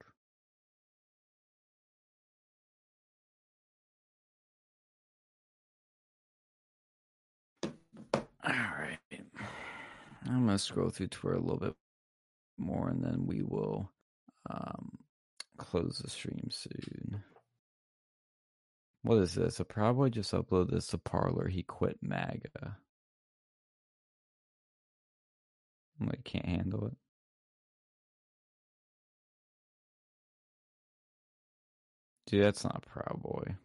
All right. I'm going to scroll through Twitter a little bit more and then we will um, close the stream soon. What is this? I probably just upload this to Parler. He quit MAGA. I'm like, can't handle it. Dude, that's not Proud Boy.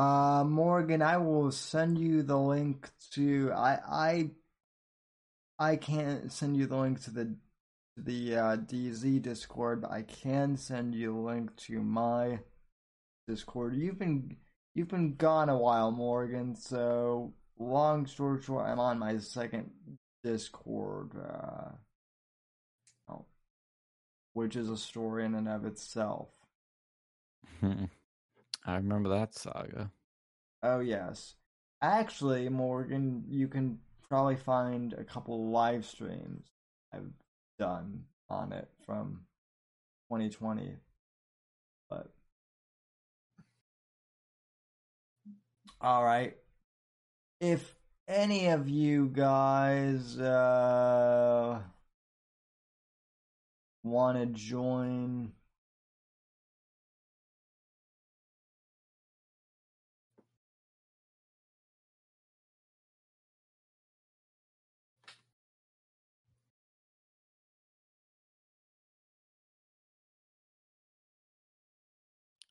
Uh, Morgan, I will send you the link to I I I can't send you the link to the the uh, DZ Discord, but I can send you a link to my Discord. You even you've been gone a while, Morgan. So long story short, I'm on my second Discord, uh, oh, which is a story in and of itself. I remember that saga. Oh yes, actually, Morgan, you can probably find a couple live streams I've done on it from 2020, but all right. If any of you guys uh, want to join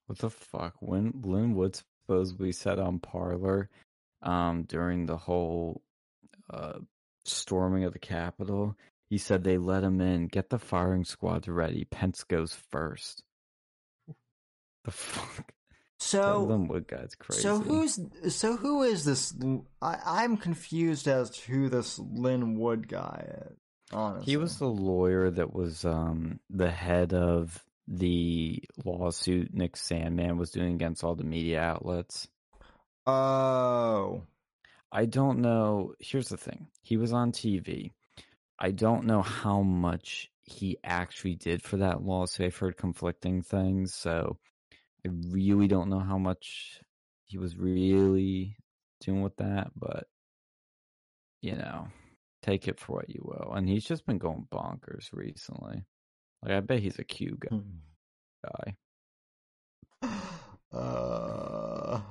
What the fuck? When Lin Wood supposedly said on Parler um, during the whole uh, storming of the Capitol, he said they let him in. Get the firing squad ready. Pence goes first. The fuck? So Lin Wood guy's crazy. So who's so who is this? I, I'm confused as to who this Lin Wood guy is. Honestly, He was the lawyer that was um, the head of the lawsuit Nick Sandmann was doing against all the media outlets. Oh, I don't know. Here's the thing. He was on TV. I don't know how much he actually did for that lawsuit. I've heard conflicting things, so I really don't know how much he was really doing with that, but you know, take it for what you will. And he's just been going bonkers recently. Like I bet he's a Q guy. Hmm. Guy. uh,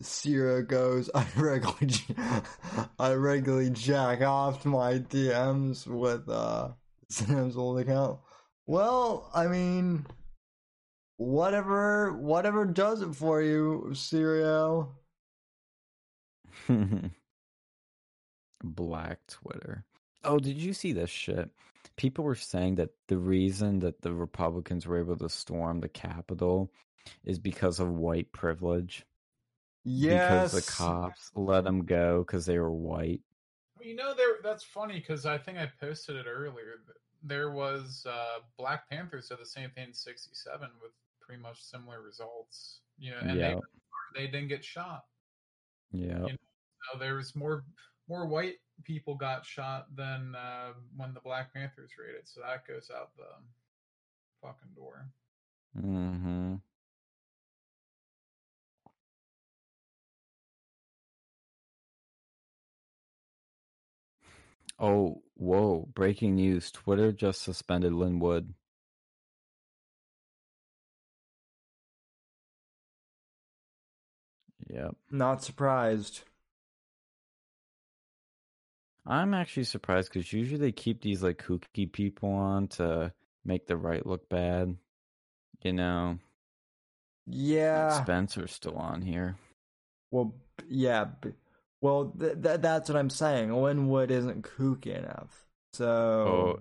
Sierra goes. I regularly, I regularly jack off to my DMs with uh Sam's old account. Well, I mean, whatever, whatever does it for you, Serial. Black Twitter. Oh, did you see this shit? People were saying that the reason that the Republicans were able to storm the Capitol is because of white privilege. Yes, Because the cops let them go because they were white. You know, there. That's funny because I think I posted it earlier. There was uh, Black Panthers did the same thing in '67 with pretty much similar results. You know, and Yeah. they they didn't get shot. Yeah. You So there was more more white people got shot than uh, when the Black Panthers raided. So that goes out the fucking door. Mm-hmm. Oh, whoa. Breaking news. Twitter just suspended Lin Wood. Yep. not surprised. I'm actually surprised because usually they keep these like kooky people on to make the right look bad. You know, Yeah. Spencer's still on here. Well, yeah. Well, th- th- that's what I'm saying. Lin Wood isn't kooky enough. So, Oh,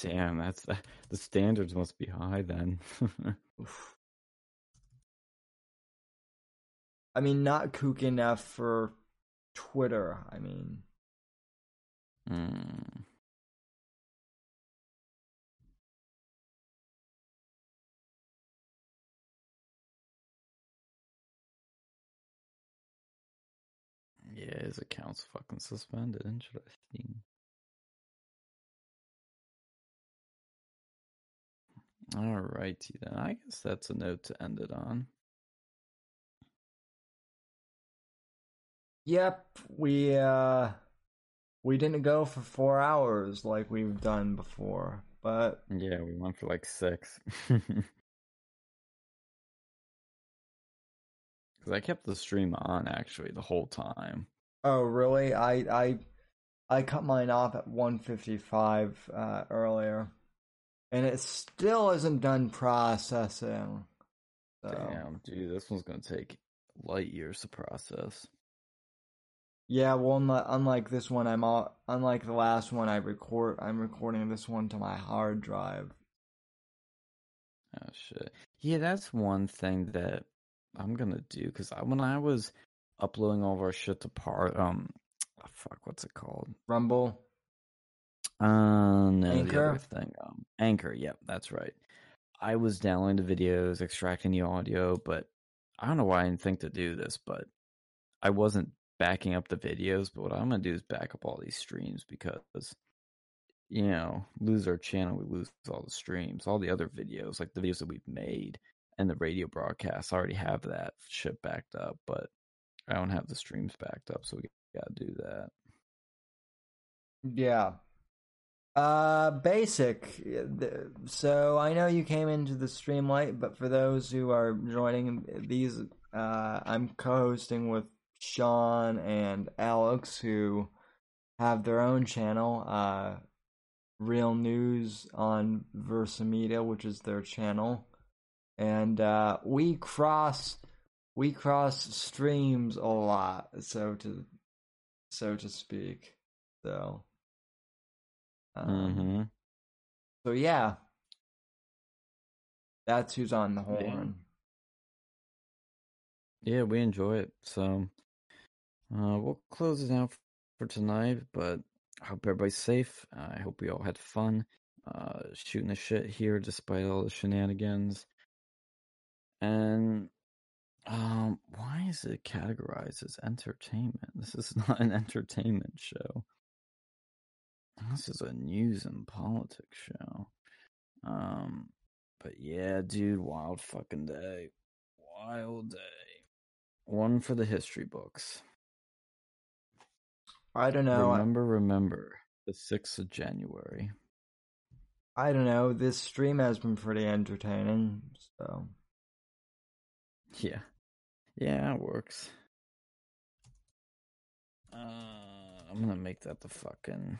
damn, that's the, the standards must be high then. I mean, not kooky enough for Twitter. I mean, Hmm. Yeah, his account's fucking suspended. Interesting. Alrighty then. I guess that's a note to end it on. yep, we uh, we didn't go for four hours like we've done before, but Yeah, we went for like six. Because I kept the stream on actually the whole time. oh, really? I I I cut mine off at 155 uh, earlier, and it still isn't done processing. So. Damn, dude, this one's gonna take light years to process. Yeah, well, unlike, unlike this one, I'm all, unlike the last one I record. I'm recording this one to my hard drive. Oh shit. Yeah, that's one thing that I'm gonna do because when I was uploading all of our shit to part, um, oh, fuck, what's it called? Rumble. Uh, no, Anchor? thing, um, Anchor. Yep, that's right. I was downloading the videos, extracting the audio, but I don't know why I didn't think to do this, but I wasn't backing up the videos. But what I'm gonna do is back up all these streams because, you know, lose our channel, we lose all the streams, all the other videos, like the videos that we've made and the radio broadcasts. I already have that shit backed up, but I don't have the streams backed up, so we gotta do that. Yeah. Uh, basic. So I know you came into the stream late, but for those who are joining these, uh, I'm co-hosting with Sean and Alex, who have their own channel, uh, Real News on Versa Media, which is their channel, and uh, we cross we cross streams a lot, so to so to speak. So. Um, hmm So yeah, that's who's on the horn. Yeah, we enjoy it. So uh, we'll close it out for tonight, but I hope everybody's safe. I hope we all had fun uh, shooting the shit here despite all the shenanigans. And um, why is it categorized as entertainment? This is not an entertainment show. This is a news and politics show. Um, but yeah, dude, wild fucking day. Wild day. One for the history books. I don't know. Remember, remember the 6th of January. I don't know. This stream has been pretty entertaining. So Yeah. Yeah, it works. Uh, I'm gonna make that the fucking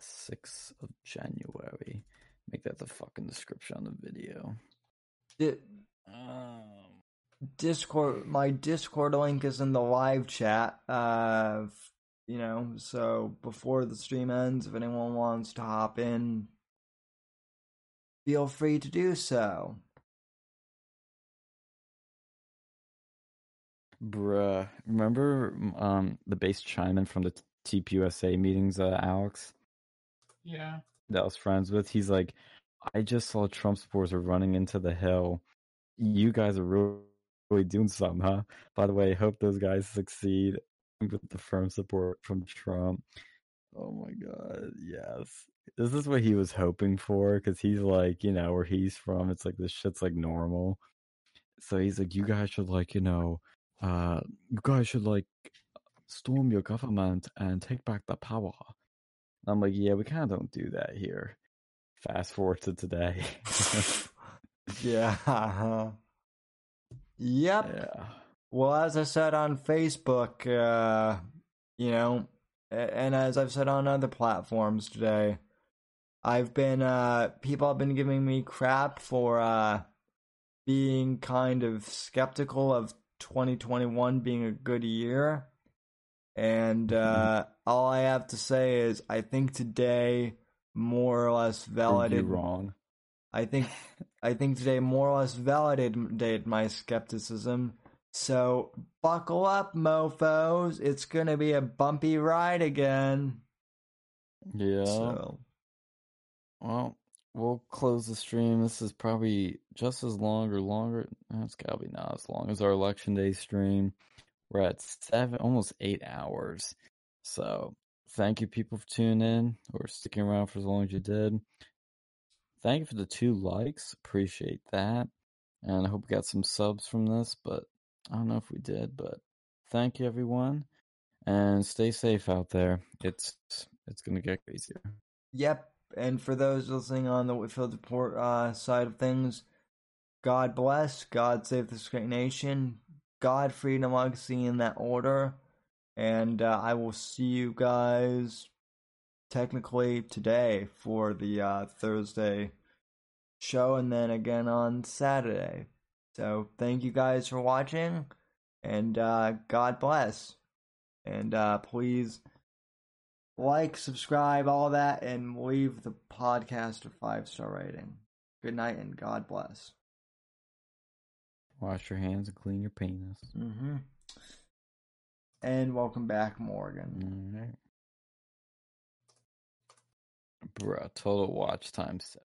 6th of January. Make that the fucking description on the video. Di- Um, Discord, my Discord link is in the live chat. Uh, you know, so before the stream ends, if anyone wants to hop in, feel free to do so. bruh, remember um the base chime in from the TPUSA meetings, uh, Alex? Yeah. that I was friends with, he's like, I just saw Trump supporters are running into the hill. You guys are really, really doing something, huh? By the way, hope those guys succeed with the firm support from Trump. Oh my god, yes. This is what he was hoping for because he's like, you know, where he's from, it's like this shit's like normal. So he's like, you guys should like, you know, uh, you guys should like storm your government and take back the power. I'm like, yeah, we kind of don't do that here. Fast forward to today. yeah. Yep. yeah. Well, as I said on Facebook, uh, you know, and as I've said on other platforms today, I've been, uh, people have been giving me crap for, uh, being kind of skeptical of 2021 being a good year. And, uh, all I have to say is I think today more or less validated wrong. I think I think today more or less validated my skepticism. So buckle up, mofo's. It's gonna be a bumpy ride again. Yeah. So Well, we'll close the stream. This is probably just as long or longer. It's gotta be not as long as our election day stream. We're at seven, almost eight hours. So thank you, people, for tuning in or sticking around for as long as you did. Thank you for the two likes. Appreciate that. And I hope we got some subs from this, but I don't know if we did. But thank you, everyone, and stay safe out there. It's it's gonna get crazier. Yep. And for those listening on the Whitfield Report uh, side of things, God bless, God save this great nation, God, freedom, legacy in that order. And uh, I will see you guys technically today for the uh, Thursday show and then again on Saturday. So thank you guys for watching and uh, God bless. And uh, please like, subscribe, all that, and leave the podcast a five star rating. Good night and God bless. Wash your hands and clean your penis. Mm-hmm. And welcome back, Morgan. Alright. Bruh, total watch time set.